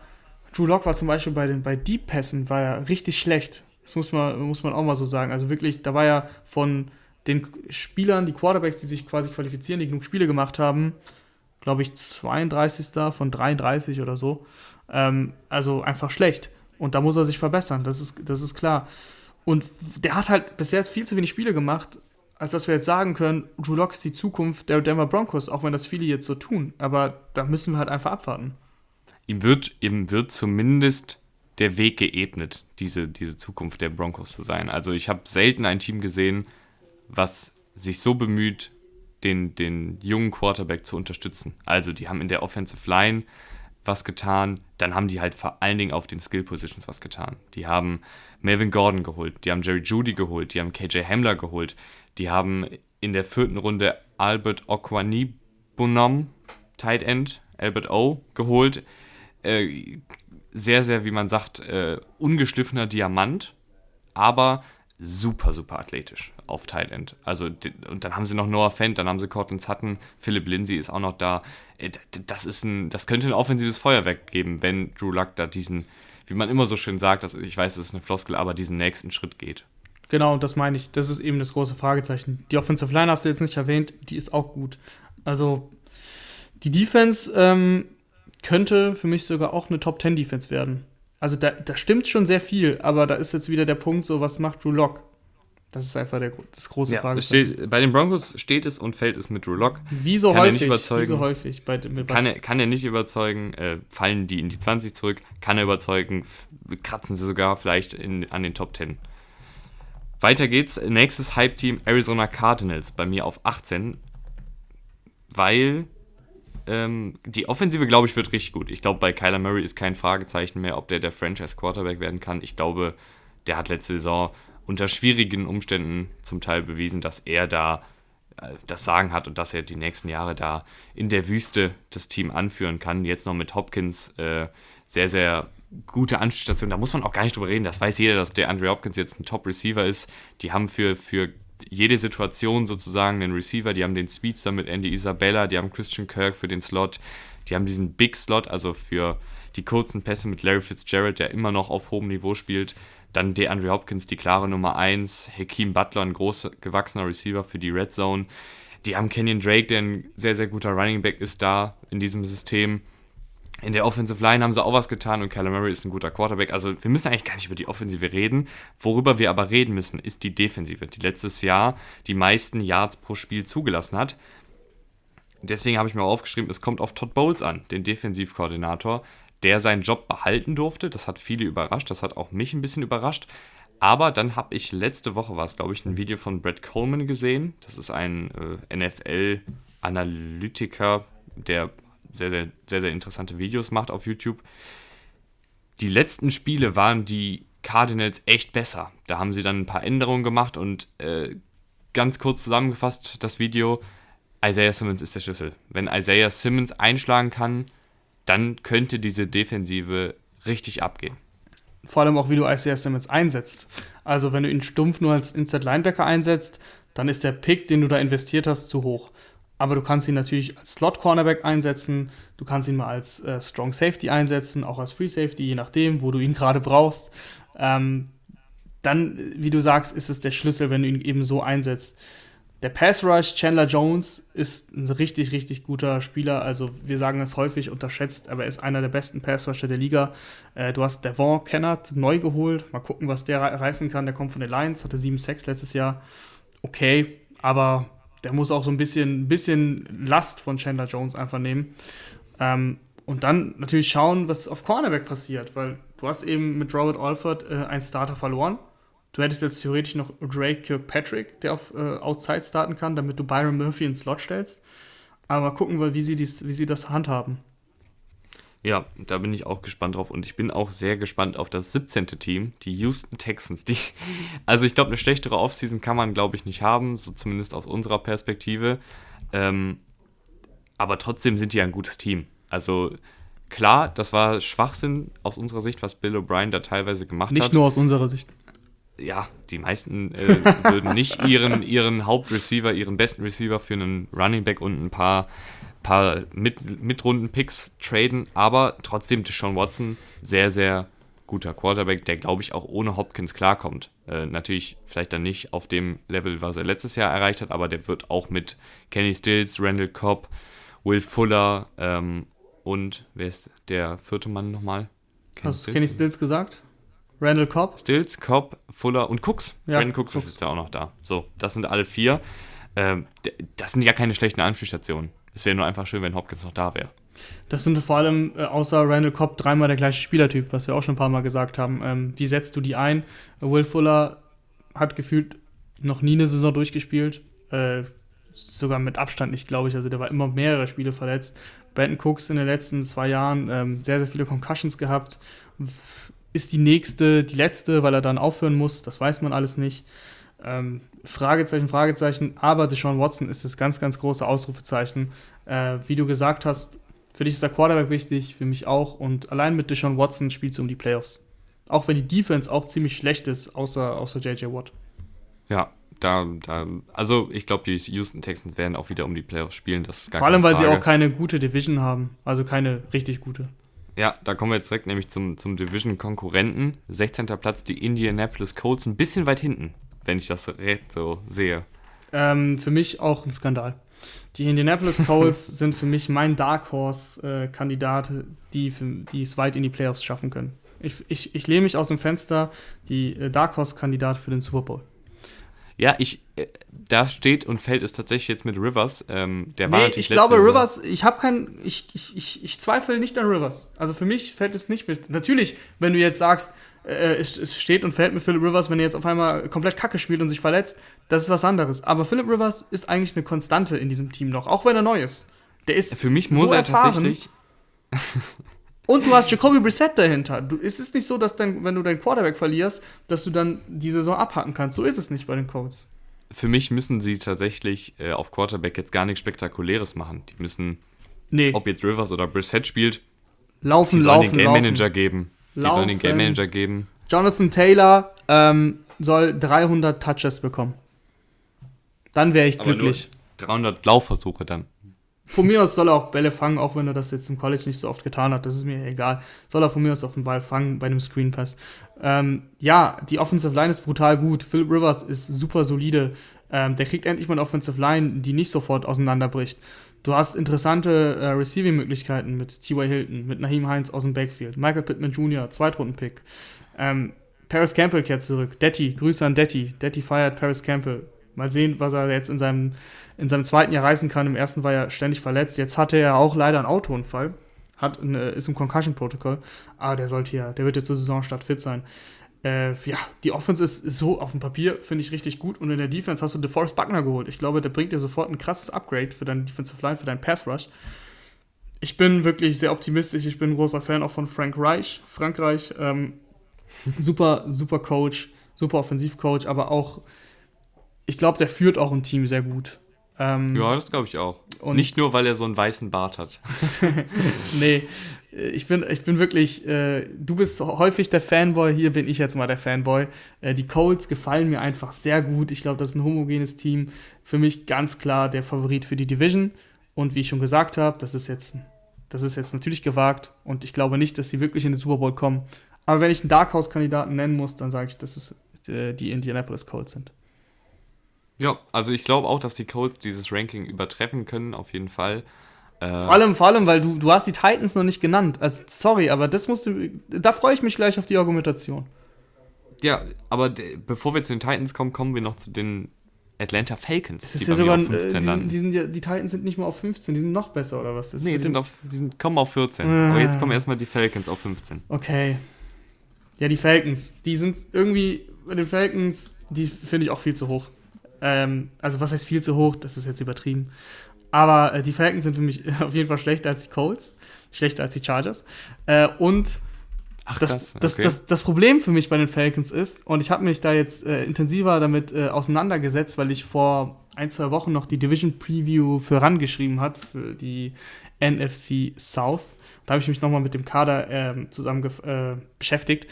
Speaker 2: Drew Lock war zum Beispiel bei den bei Deep Pässen war er richtig schlecht. Das muss man, muss man auch mal so sagen. Also wirklich, da war er von den Spielern, die Quarterbacks, die sich quasi qualifizieren, die genug Spiele gemacht haben, glaube ich, 32. von 33 oder so. Ähm, also einfach schlecht. Und da muss er sich verbessern, das ist, das ist klar. Und der hat halt bisher viel zu wenig Spiele gemacht, als dass wir jetzt sagen können, Drew Lock ist die Zukunft der Denver Broncos, auch wenn das viele jetzt so tun. Aber da müssen wir halt einfach abwarten.
Speaker 1: Ihm wird, ihm wird zumindest der Weg geebnet, diese, diese Zukunft der Broncos zu sein. Also ich habe selten ein Team gesehen, was sich so bemüht, den, den jungen Quarterback zu unterstützen. Also die haben in der Offensive Line was getan, dann haben die halt vor allen Dingen auf den Skill Positions was getan. Die haben Melvin Gordon geholt, die haben Jerry Judy geholt, die haben KJ Hamler geholt, die haben in der vierten Runde Albert Okwanibonom, Tight End, Albert O, geholt. Äh, sehr, sehr, wie man sagt, äh, ungeschliffener Diamant, aber super, super athletisch auf Tight End. Also, und dann haben sie noch Noah Fent, dann haben sie Cortland Sutton, Philip Lindsay ist auch noch da. Äh, das, ist ein, das könnte ein offensives Feuerwerk geben, wenn Drew Luck da diesen, wie man immer so schön sagt, das, ich weiß, das ist eine Floskel, aber diesen nächsten Schritt geht.
Speaker 2: Genau, das meine ich. Das ist eben das große Fragezeichen. Die Offensive Line hast du jetzt nicht erwähnt, die ist auch gut. Also, die Defense ähm, könnte für mich sogar auch eine Top 10 Defense werden. Also da, da stimmt schon sehr viel, aber da ist jetzt wieder der Punkt, so was macht Drew Lock? Das ist einfach der, das große ja,
Speaker 1: Fragezeichen. bei den Broncos steht es und fällt es mit Drew Lock.
Speaker 2: Wie so kann häufig. Er nicht
Speaker 1: überzeugen,
Speaker 2: so
Speaker 1: häufig. Bei, kann, er, kann er nicht überzeugen, äh, fallen die in die 20 zurück, kann er überzeugen, kratzen sie sogar vielleicht in, an den Top 10. Weiter geht's. Nächstes Hype-Team Arizona Cardinals bei mir auf 18, weil ähm, die Offensive, glaube ich, wird richtig gut. Ich glaube, bei Kyler Murray ist kein Fragezeichen mehr, ob der der Franchise-Quarterback werden kann. Ich glaube, der hat letzte Saison unter schwierigen Umständen zum Teil bewiesen, dass er da äh, das Sagen hat und dass er die nächsten Jahre da in der Wüste das Team anführen kann. Jetzt noch mit Hopkins äh, sehr, sehr gute Anspielstation. Da muss man auch gar nicht drüber reden. Das weiß jeder, dass der Andre Hopkins jetzt ein Top-Receiver ist. Die haben für, für jede Situation sozusagen einen Receiver. Die haben den Speedster mit Andy Isabella, die haben Christian Kirk für den Slot, die haben diesen Big Slot, also für die kurzen Pässe mit Larry Fitzgerald, der immer noch auf hohem Niveau spielt. Dann DeAndre Hopkins, die klare Nummer 1. Hakeem Butler, ein groß gewachsener Receiver für die Red Zone. Die haben Kenyon Drake, der ein sehr, sehr guter Running Back ist da in diesem System. In der Offensive Line haben sie auch was getan und Murray ist ein guter Quarterback. Also wir müssen eigentlich gar nicht über die Offensive reden. Worüber wir aber reden müssen, ist die Defensive, die letztes Jahr die meisten Yards pro Spiel zugelassen hat. Deswegen habe ich mir auch aufgeschrieben, es kommt auf Todd Bowles an, den Defensivkoordinator, der seinen Job behalten durfte. Das hat viele überrascht, das hat auch mich ein bisschen überrascht. Aber dann habe ich letzte Woche, war es glaube ich, ein Video von Brett Coleman gesehen. Das ist ein äh, NFL-Analytiker, der sehr, sehr, sehr, sehr interessante Videos macht auf YouTube. Die letzten Spiele waren die Cardinals echt besser. Da haben sie dann ein paar Änderungen gemacht und äh, ganz kurz zusammengefasst das Video. Isaiah Simmons ist der Schlüssel. Wenn Isaiah Simmons einschlagen kann, dann könnte diese Defensive richtig abgehen.
Speaker 2: Vor allem auch, wie du Isaiah Simmons einsetzt. Also, wenn du ihn stumpf nur als Inside Linebacker einsetzt, dann ist der Pick, den du da investiert hast, zu hoch. Aber du kannst ihn natürlich als Slot Cornerback einsetzen, du kannst ihn mal als äh, Strong Safety einsetzen, auch als Free Safety, je nachdem, wo du ihn gerade brauchst. Ähm, dann, wie du sagst, ist es der Schlüssel, wenn du ihn eben so einsetzt. Der Pass Rush, Chandler Jones, ist ein richtig, richtig guter Spieler. Also, wir sagen es häufig unterschätzt, aber er ist einer der besten Pass Rusher der Liga. Äh, du hast Devon Kennard neu geholt. Mal gucken, was der reißen kann. Der kommt von den Lions, hatte 7-6 letztes Jahr. Okay, aber der muss auch so ein bisschen, bisschen Last von Chandler Jones einfach nehmen. Ähm, und dann natürlich schauen, was auf Cornerback passiert, weil du hast eben mit Robert Alford äh, einen Starter verloren. Du hättest jetzt theoretisch noch Drake Kirkpatrick, der auf äh, Outside starten kann, damit du Byron Murphy ins Slot stellst. Aber mal gucken, wie sie, dies, wie sie das handhaben.
Speaker 1: Ja, da bin ich auch gespannt drauf und ich bin auch sehr gespannt auf das 17. Team, die Houston Texans. Die, also ich glaube, eine schlechtere Offseason kann man, glaube ich, nicht haben, so zumindest aus unserer Perspektive. Ähm, aber trotzdem sind die ein gutes Team. Also klar, das war Schwachsinn aus unserer Sicht, was Bill O'Brien da teilweise gemacht
Speaker 2: nicht
Speaker 1: hat.
Speaker 2: Nicht nur aus unserer Sicht.
Speaker 1: Ja, die meisten äh, würden nicht ihren, ihren Hauptreceiver, ihren besten Receiver für einen Running Back und ein paar paar Mit Mitrunden-Picks traden, aber trotzdem Deshaun Watson sehr, sehr guter Quarterback, der glaube ich auch ohne Hopkins klarkommt. Äh, natürlich vielleicht dann nicht auf dem Level, was er letztes Jahr erreicht hat, aber der wird auch mit Kenny Stills, Randall Cobb, Will Fuller ähm, und wer ist der vierte Mann nochmal?
Speaker 2: Kenny Hast du Kenny Stills gesagt? Randall Cobb?
Speaker 1: Stills, Cobb, Fuller und Cooks. Ja, Randall Cooks, Cooks ist jetzt ja auch noch da. So, das sind alle vier. Ähm, das sind ja keine schlechten Anspielstationen. Es wäre nur einfach schön, wenn Hopkins noch da wäre.
Speaker 2: Das sind vor allem äh, außer Randall Cobb dreimal der gleiche Spielertyp, was wir auch schon ein paar Mal gesagt haben. Ähm, wie setzt du die ein? Will Fuller hat gefühlt noch nie eine Saison durchgespielt. Äh, sogar mit Abstand nicht, glaube ich. Also der war immer mehrere Spiele verletzt. Brandon Cooks in den letzten zwei Jahren ähm, sehr, sehr viele Concussions gehabt. Ist die nächste, die letzte, weil er dann aufhören muss? Das weiß man alles nicht. Ähm, Fragezeichen, Fragezeichen. Aber Deshaun Watson ist das ganz, ganz große Ausrufezeichen. Äh, wie du gesagt hast, für dich ist der Quarterback wichtig, für mich auch. Und allein mit Deshaun Watson spielst du um die Playoffs. Auch wenn die Defense auch ziemlich schlecht ist, außer, außer JJ Watt.
Speaker 1: Ja, da, da also ich glaube, die Houston Texans werden auch wieder um die Playoffs spielen. Das
Speaker 2: Vor allem, weil sie auch keine gute Division haben. Also keine richtig gute.
Speaker 1: Ja, da kommen wir jetzt direkt nämlich zum, zum Division-Konkurrenten. 16. Platz, die Indianapolis Colts, ein bisschen weit hinten wenn ich das so sehe.
Speaker 2: Ähm, für mich auch ein Skandal. Die Indianapolis Colts sind für mich mein Dark Horse-Kandidat, äh, die, die es weit in die Playoffs schaffen können. Ich, ich, ich lehne mich aus dem Fenster, die äh, Dark Horse-Kandidat für den Super Bowl.
Speaker 1: Ja, ich, äh, da steht und fällt es tatsächlich jetzt mit Rivers. Ähm, der
Speaker 2: nee, war natürlich ich glaube, Saison. Rivers, ich habe kein, ich, ich, ich, ich zweifle nicht an Rivers. Also für mich fällt es nicht mit. Natürlich, wenn du jetzt sagst, äh, es, es, steht und fällt mit Philip Rivers, wenn er jetzt auf einmal komplett Kacke spielt und sich verletzt, das ist was anderes. Aber Philip Rivers ist eigentlich eine Konstante in diesem Team noch, auch wenn er neu ist. Der ist
Speaker 1: Für mich muss so er erfahren. tatsächlich.
Speaker 2: und du hast Jacoby Brissett dahinter. Du, es ist nicht so, dass dann, wenn du deinen Quarterback verlierst, dass du dann die Saison abhaken kannst. So ist es nicht bei den Colts.
Speaker 1: Für mich müssen sie tatsächlich äh, auf Quarterback jetzt gar nichts Spektakuläres machen. Die müssen,
Speaker 2: nee.
Speaker 1: ob jetzt Rivers oder Brissett spielt,
Speaker 2: laufen,
Speaker 1: die
Speaker 2: sollen laufen,
Speaker 1: den Game Manager geben. Die laufen. sollen den Game Manager geben.
Speaker 2: Jonathan Taylor ähm, soll 300 Touches bekommen. Dann wäre ich Aber glücklich.
Speaker 1: 300 Laufversuche dann.
Speaker 2: Von mir aus soll er auch Bälle fangen, auch wenn er das jetzt im College nicht so oft getan hat. Das ist mir egal. Soll er von mir aus auch einen Ball fangen bei einem Screen Pass. Ähm, ja, die Offensive Line ist brutal gut. Philip Rivers ist super solide. Ähm, der kriegt endlich mal eine Offensive Line, die nicht sofort auseinanderbricht. Du hast interessante äh, Receiving-Möglichkeiten mit T.Y. Hilton, mit Naheem Heinz aus dem Backfield, Michael Pittman Jr., Zweitrunden-Pick. Ähm, Paris Campbell kehrt zurück. Detti, Grüße an Detti. Detti feiert Paris Campbell. Mal sehen, was er jetzt in seinem, in seinem zweiten Jahr reißen kann. Im ersten war er ständig verletzt. Jetzt hatte er auch leider einen Autounfall. Hat eine, ist im Concussion-Protokoll. Aber der sollte ja, der wird jetzt zur Saisonstart fit sein. Äh, ja, die Offense ist, ist so auf dem Papier, finde ich richtig gut. Und in der Defense hast du DeForest Buckner geholt. Ich glaube, der bringt dir sofort ein krasses Upgrade für deine Defensive Line, für deinen Pass Rush. Ich bin wirklich sehr optimistisch. Ich bin ein großer Fan auch von Frank Reich. Frankreich, ähm, super, super Coach, super Offensivcoach, aber auch, ich glaube, der führt auch ein Team sehr gut.
Speaker 1: Ähm, ja, das glaube ich auch. Nicht nur, weil er so einen weißen Bart hat.
Speaker 2: nee, ich bin, ich bin wirklich, äh, du bist häufig der Fanboy, hier bin ich jetzt mal der Fanboy. Äh, die Colts gefallen mir einfach sehr gut. Ich glaube, das ist ein homogenes Team. Für mich ganz klar der Favorit für die Division. Und wie ich schon gesagt habe, das ist jetzt, das ist jetzt natürlich gewagt. Und ich glaube nicht, dass sie wirklich in den Super Bowl kommen. Aber wenn ich einen Dark Horse-Kandidaten nennen muss, dann sage ich, dass es äh, die Indianapolis Colts sind.
Speaker 1: Ja, also ich glaube auch, dass die Colts dieses Ranking übertreffen können, auf jeden Fall.
Speaker 2: Äh, vor allem, vor allem, weil du, du hast die Titans noch nicht genannt. Also, sorry, aber das musst du. Da freue ich mich gleich auf die Argumentation.
Speaker 1: Ja, aber bevor wir zu den Titans kommen, kommen wir noch zu den Atlanta Falcons.
Speaker 2: Das ist ja sogar, auf 15 äh, die, die, sind ja, die Titans sind nicht mal auf 15, die sind noch besser, oder was?
Speaker 1: Das nee, die, sind auf, die sind, kommen auf 14. Ah. Aber jetzt kommen erstmal die Falcons auf 15.
Speaker 2: Okay. Ja, die Falcons, die sind irgendwie, bei den Falcons, die finde ich auch viel zu hoch. Ähm, also, was heißt viel zu hoch? Das ist jetzt übertrieben. Aber äh, die Falcons sind für mich auf jeden Fall schlechter als die Colts, schlechter als die Chargers. Äh, und Ach, das, das, das, okay. das, das, Problem für mich bei den Falcons ist, und ich habe mich da jetzt äh, intensiver damit äh, auseinandergesetzt, weil ich vor ein, zwei Wochen noch die Division Preview für rangeschrieben hat für die NFC South. Da habe ich mich nochmal mit dem Kader ähm, zusammen äh, beschäftigt.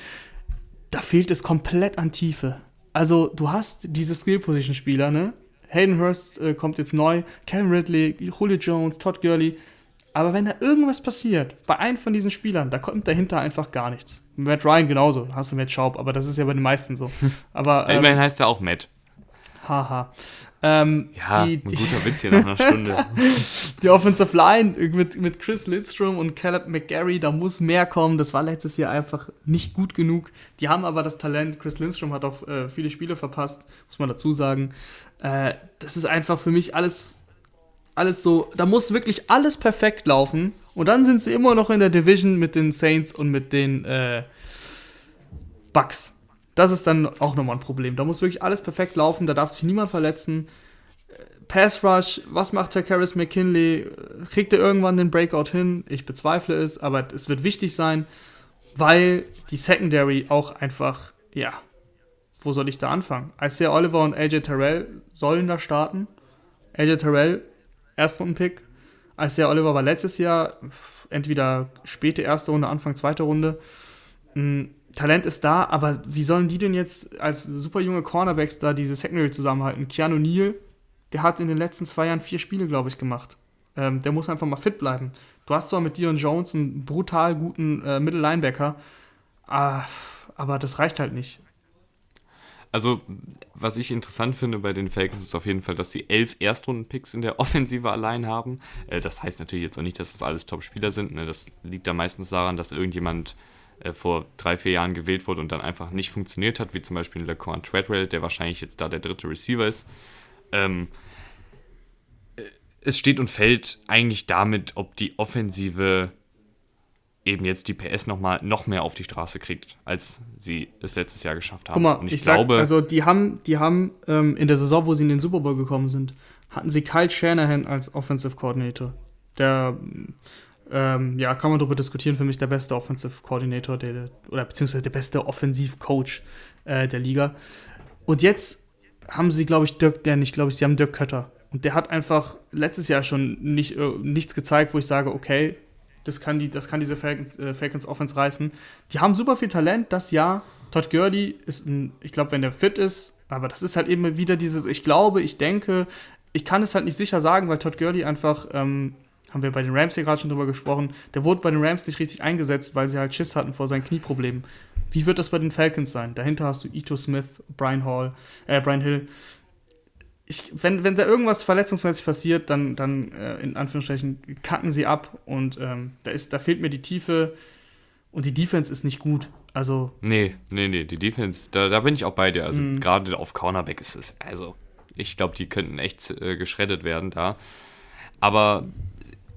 Speaker 2: Da fehlt es komplett an Tiefe. Also, du hast diese Skill-Position-Spieler, ne? Hayden Hurst äh, kommt jetzt neu, Cam Ridley, Julio Jones, Todd Gurley. Aber wenn da irgendwas passiert, bei einem von diesen Spielern, da kommt dahinter einfach gar nichts. Matt Ryan genauso, da hast du Matt Schaub, aber das ist ja bei den meisten so. Aber,
Speaker 1: ähm, Immerhin heißt er auch Matt.
Speaker 2: Haha. Ähm,
Speaker 1: ja, die, ein guter Witz hier nach einer Stunde.
Speaker 2: die Offensive Line mit, mit Chris Lidstrom und Caleb McGarry, da muss mehr kommen. Das war letztes Jahr einfach nicht gut genug. Die haben aber das Talent. Chris Lindstrom hat auch äh, viele Spiele verpasst, muss man dazu sagen. Äh, das ist einfach für mich alles, alles so, da muss wirklich alles perfekt laufen. Und dann sind sie immer noch in der Division mit den Saints und mit den äh, Bucks. Das ist dann auch nochmal ein Problem. Da muss wirklich alles perfekt laufen, da darf sich niemand verletzen. Pass Rush, was macht Herr Karras McKinley? Kriegt er irgendwann den Breakout hin? Ich bezweifle es, aber es wird wichtig sein, weil die Secondary auch einfach, ja, wo soll ich da anfangen? Isaiah Oliver und AJ Terrell sollen da starten. AJ Terrell, Erstrunden-Pick. Isaiah Oliver war letztes Jahr entweder späte erste Runde, Anfang zweite Runde. Hm, Talent ist da, aber wie sollen die denn jetzt als super junge Cornerbacks da diese Secondary zusammenhalten? Keanu Neal, der hat in den letzten zwei Jahren vier Spiele, glaube ich, gemacht. Ähm, der muss einfach mal fit bleiben. Du hast zwar mit Dion Jones einen brutal guten äh, Middle-Linebacker, äh, aber das reicht halt nicht.
Speaker 1: Also, was ich interessant finde bei den Falcons ist auf jeden Fall, dass sie elf Erstrunden-Picks in der Offensive allein haben. Äh, das heißt natürlich jetzt auch nicht, dass das alles Top-Spieler sind. Ne? Das liegt da meistens daran, dass irgendjemand äh, vor drei, vier Jahren gewählt wurde und dann einfach nicht funktioniert hat, wie zum Beispiel Laquan Treadwell, der wahrscheinlich jetzt da der dritte Receiver ist. Ähm, äh, es steht und fällt eigentlich damit, ob die Offensive eben jetzt die PS noch mal noch mehr auf die Straße kriegt, als sie es letztes Jahr geschafft haben.
Speaker 2: Guck mal, und ich, ich glaube, sag, also die haben, die haben ähm, in der Saison, wo sie in den Super Bowl gekommen sind, hatten sie Kyle Shanahan als Offensive Coordinator. Der ähm, ja, kann man darüber diskutieren, für mich der beste Offensive Coordinator der, oder beziehungsweise der beste Offensivcoach äh, der Liga. Und jetzt haben sie, glaube ich, Dirk, der nicht, glaube ich, sie haben Dirk Kötter. Und der hat einfach letztes Jahr schon nicht, äh, nichts gezeigt, wo ich sage, okay, das kann, die, das kann diese Falcons, äh, Falcons Offense reißen. Die haben super viel Talent, das Jahr. Todd Gurley ist ein, ich glaube, wenn der fit ist, aber das ist halt eben wieder dieses, ich glaube, ich denke, ich kann es halt nicht sicher sagen, weil Todd Gurley einfach ähm, haben wir bei den Rams hier gerade schon drüber gesprochen, der wurde bei den Rams nicht richtig eingesetzt, weil sie halt Schiss hatten vor seinen Knieproblemen. Wie wird das bei den Falcons sein? Dahinter hast du Ito Smith, Brian Hall, äh, Brian Hill. Ich, wenn, wenn da irgendwas verletzungsmäßig passiert, dann, dann äh, in Anführungsstrichen kacken sie ab und ähm, da, ist, da fehlt mir die Tiefe und die Defense ist nicht gut. Also.
Speaker 1: Nee, nee, nee, die Defense, da, da bin ich auch bei dir. Also mm. gerade auf Cornerback ist es, also ich glaube, die könnten echt äh, geschreddet werden da. Aber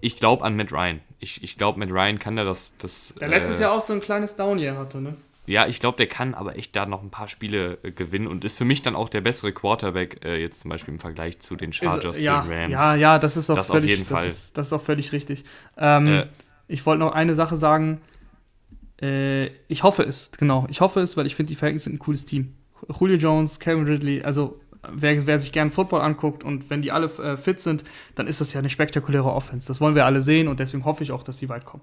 Speaker 1: ich glaube an Matt Ryan. Ich, ich glaube, Matt Ryan kann da das. das
Speaker 2: der letztes äh, Jahr auch so ein kleines Down-Year hatte, ne?
Speaker 1: Ja, ich glaube, der kann aber echt da noch ein paar Spiele äh, gewinnen und ist für mich dann auch der bessere Quarterback, äh, jetzt zum Beispiel im Vergleich zu den Chargers,
Speaker 2: ist, ja,
Speaker 1: zu den Rams.
Speaker 2: Ja, ja, das ist auch das völlig, auf jeden Fall. Ist, das ist auch völlig richtig. Ähm, äh, ich wollte noch eine Sache sagen. Äh, ich hoffe es, genau. Ich hoffe es, weil ich finde, die Falcons sind ein cooles Team. Julio Jones, Kevin Ridley, also wer, wer sich gern Football anguckt und wenn die alle äh, fit sind, dann ist das ja eine spektakuläre Offense. Das wollen wir alle sehen und deswegen hoffe ich auch, dass sie weit kommen.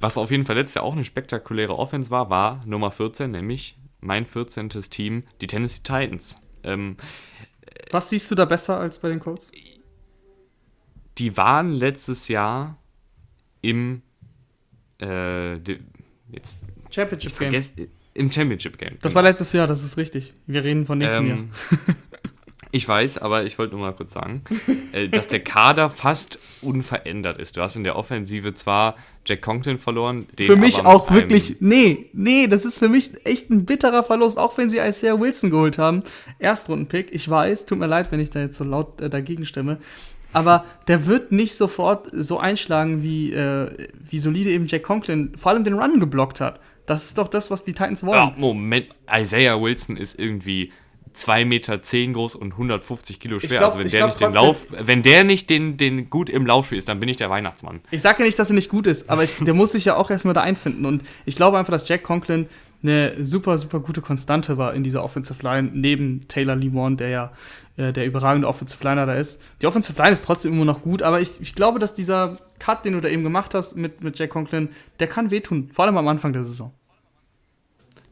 Speaker 1: Was auf jeden Fall letztes Jahr auch eine spektakuläre Offense war, war Nummer 14, nämlich mein 14. Team, die Tennessee Titans. Ähm,
Speaker 2: Was siehst du da besser als bei den Colts?
Speaker 1: Die waren letztes Jahr im äh, jetzt
Speaker 2: Championship
Speaker 1: Game. Im Championship Game.
Speaker 2: Das genau. war letztes Jahr, das ist richtig. Wir reden von nächstem ähm, Jahr.
Speaker 1: Ich weiß, aber ich wollte nur mal kurz sagen, äh, dass der Kader fast unverändert ist. Du hast in der Offensive zwar Jack Conklin verloren.
Speaker 2: für mich auch wirklich, nee, nee, das ist für mich echt ein bitterer Verlust, auch wenn sie Isaiah Wilson geholt haben. Erstrundenpick, ich weiß, tut mir leid, wenn ich da jetzt so laut äh, dagegen stimme. Aber der wird nicht sofort so einschlagen, wie, äh, wie solide eben Jack Conklin vor allem den Run geblockt hat. Das ist doch das, was die Titans wollen. Ja,
Speaker 1: Moment, Isaiah Wilson ist irgendwie 2,10 Meter zehn groß und 150 Kilo schwer. Glaub, also wenn der nicht den Lauf, wenn der nicht den, den gut im Lauf ist, dann bin ich der Weihnachtsmann.
Speaker 2: Ich sage ja nicht, dass er nicht gut ist, aber ich, der muss sich ja auch erstmal da einfinden. Und ich glaube einfach, dass Jack Conklin eine super, super gute Konstante war in dieser Offensive Line, neben Taylor Lee Warren, der ja äh, der überragende Offensive Liner da ist. Die Offensive Line ist trotzdem immer noch gut, aber ich, ich glaube, dass dieser Cut, den du da eben gemacht hast mit, mit Jack Conklin, der kann wehtun, vor allem am Anfang der Saison.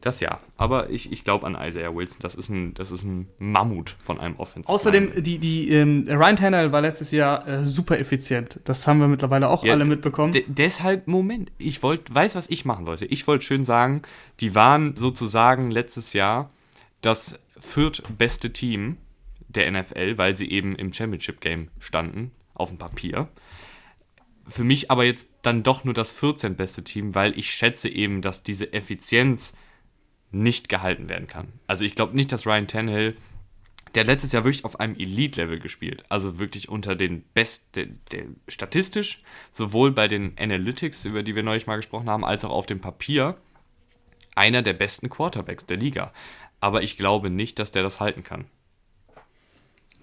Speaker 1: Das ja, aber ich, ich glaube an Isaiah Wilson. Das ist ein, das ist ein Mammut von einem Offensive.
Speaker 2: Außerdem, die, die, ähm, Ryan Tannehill war letztes Jahr äh, super effizient. Das haben wir mittlerweile auch ja, alle mitbekommen.
Speaker 1: Deshalb, Moment, ich wollte, weiß, was ich machen wollte. Ich wollte schön sagen, die waren sozusagen letztes Jahr das viertbeste Team der NFL, weil sie eben im Championship Game standen, auf dem Papier. Für mich aber jetzt dann doch nur das 14. beste Team, weil ich schätze eben, dass diese Effizienz nicht gehalten werden kann. Also ich glaube nicht, dass Ryan Tannehill, der letztes Jahr wirklich auf einem Elite-Level gespielt, also wirklich unter den Best, der, der, statistisch, sowohl bei den Analytics, über die wir neulich mal gesprochen haben, als auch auf dem Papier, einer der besten Quarterbacks der Liga. Aber ich glaube nicht, dass der das halten kann.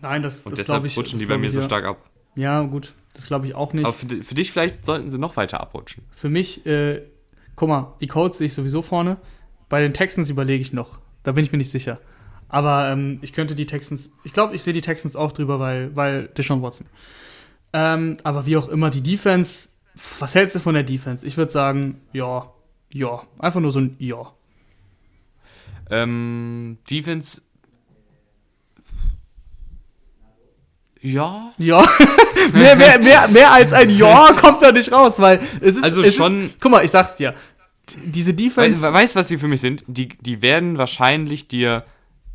Speaker 2: Nein, das,
Speaker 1: Und das deshalb ich, rutschen die bei mir so stark ab.
Speaker 2: Ja, gut, das glaube ich auch nicht. Aber
Speaker 1: für, für, dich vielleicht sollten sie noch weiter abrutschen.
Speaker 2: Für mich, äh, guck mal, die Colts sehe ich sowieso vorne. Bei den Texans überlege ich noch. Da bin ich mir nicht sicher. Aber ähm, ich könnte die Texans, ich glaube, ich sehe die Texans auch drüber, weil, weil Deshaun Watson. Ähm, aber wie auch immer, die Defense, was hältst du von der Defense? Ich würde sagen, ja, ja. Einfach nur so ein Ja.
Speaker 1: Ähm, Defense. Ja.
Speaker 2: Ja. mehr, mehr, mehr, mehr als ein Ja kommt da nicht raus, weil es ist.
Speaker 1: Also schon.
Speaker 2: Ist, guck mal, ich sag's dir diese Defense.
Speaker 1: We weißt du, was sie für mich sind? Die, die werden wahrscheinlich dir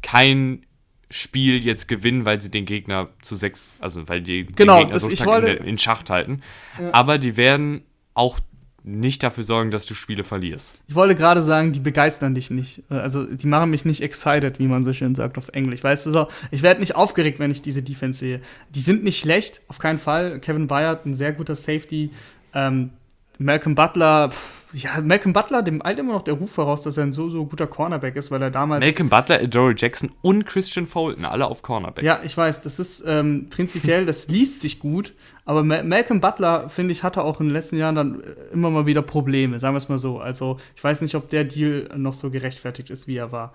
Speaker 1: kein Spiel jetzt gewinnen, weil sie den Gegner zu sechs, also weil die
Speaker 2: genau,
Speaker 1: den Gegner
Speaker 2: so stark wollte,
Speaker 1: in, in, Schacht halten. Ja. Aber die werden auch nicht dafür sorgen, dass du Spiele verlierst.
Speaker 2: Ich wollte gerade sagen, die begeistern dich nicht. Also die machen mich nicht excited, wie man so schön sagt auf Englisch. Weißt du so, ich werde nicht aufgeregt, wenn ich diese Defense sehe. Die sind nicht schlecht, auf keinen Fall. Kevin Bayard, ein sehr guter Safety. Ähm, Malcolm Butler, pff, ja, Malcolm Butler, dem eilt immer noch der Ruf voraus, dass er ein so, so guter Cornerback ist, weil er damals.
Speaker 1: Malcolm Butler, Adore Jackson und Christian Fulton, alle auf Cornerback.
Speaker 2: Ja, ich weiß, das ist ähm, prinzipiell, das liest sich gut, aber Ma Malcolm Butler, finde ich, hatte auch in den letzten Jahren dann äh, immer mal wieder Probleme, sagen wir es mal so. Also, ich weiß nicht, ob der Deal noch so gerechtfertigt ist, wie er war.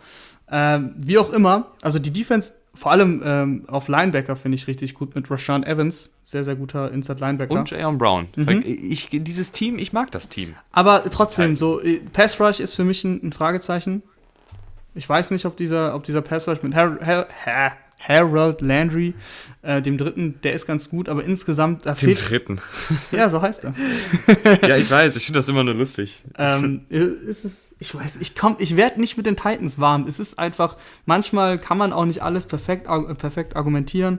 Speaker 2: Ähm, wie auch immer, also die Defense vor allem ähm, auf Linebacker finde ich richtig gut mit Rashawn Evans. Sehr, sehr guter Inside-Linebacker.
Speaker 1: Und Jayon Brown. Mhm. Ich, dieses Team, ich mag das Team.
Speaker 2: Aber trotzdem, so, äh, Pass Rush ist für mich ein, ein, Fragezeichen. Ich weiß nicht, ob dieser, ob dieser Pass Rush mit Har Har Harold Landry, äh, dem dritten, der ist ganz gut, aber insgesamt
Speaker 1: da dem fehlt. Dem dritten.
Speaker 2: Ja, so heißt er.
Speaker 1: ja, ich weiß, ich finde das immer nur lustig.
Speaker 2: Ähm, ist es, ich weiß, ich komm, ich werde nicht mit den Titans warm. Es ist einfach, manchmal kann man auch nicht alles perfekt, perfekt argumentieren.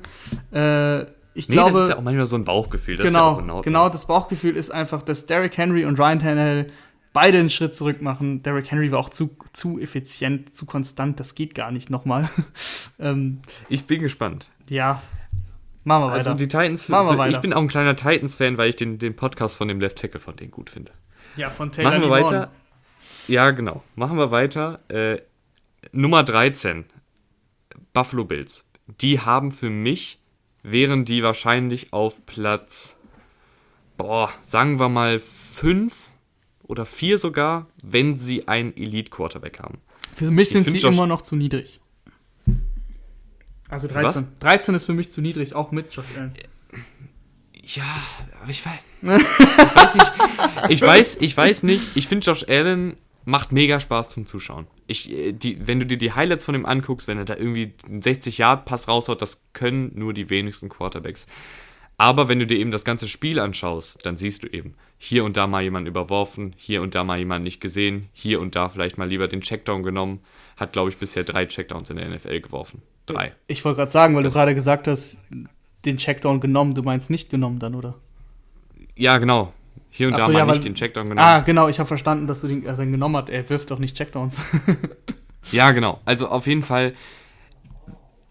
Speaker 2: Äh, ich nee, glaube, das
Speaker 1: ist ja auch manchmal so ein Bauchgefühl.
Speaker 2: Das genau, ja genau, das Bauchgefühl ist einfach, dass Derrick Henry und Ryan Tannehill beide einen Schritt zurück machen. Derrick Henry war auch zu, zu effizient, zu konstant, das geht gar nicht nochmal.
Speaker 1: ähm, ich bin gespannt.
Speaker 2: Ja. Machen wir also weiter.
Speaker 1: Also die Titans, Machen wir weiter. ich bin auch ein kleiner Titans-Fan, weil ich den, den Podcast von dem Left Tackle von denen gut finde.
Speaker 2: Ja, von Taylor
Speaker 1: Machen wir Limon. weiter. Ja, genau. Machen wir weiter. Äh, Nummer 13. Buffalo Bills. Die haben für mich, wären die wahrscheinlich auf Platz, boah, sagen wir mal 5 oder vier sogar, wenn sie einen Elite-Quarterback haben.
Speaker 2: Für mich ich sind sie Josh immer noch zu niedrig. Also 13. 13 ist für mich zu niedrig, auch mit Josh Allen.
Speaker 1: Ja, aber ich weiß, ich weiß nicht. Ich weiß, ich weiß nicht. Ich finde Josh Allen macht mega Spaß zum Zuschauen. Ich, äh, die, wenn du dir die Highlights von ihm anguckst, wenn er da irgendwie einen 60-Yard-Pass raushaut, das können nur die wenigsten Quarterbacks. Aber wenn du dir eben das ganze Spiel anschaust, dann siehst du eben hier und da mal jemanden überworfen, hier und da mal jemanden nicht gesehen, hier und da vielleicht mal lieber den Checkdown genommen. Hat, glaube ich, bisher drei Checkdowns in der NFL geworfen. Drei.
Speaker 2: Ich wollte gerade sagen, weil das du gerade gesagt hast, den Checkdown genommen, du meinst nicht genommen dann, oder?
Speaker 1: Ja, genau. Hier und Ach da so, mal ja, nicht den Checkdown
Speaker 2: genommen. Ah, genau, ich habe verstanden, dass du den also genommen hast. Er wirft doch nicht Checkdowns.
Speaker 1: ja, genau. Also auf jeden Fall,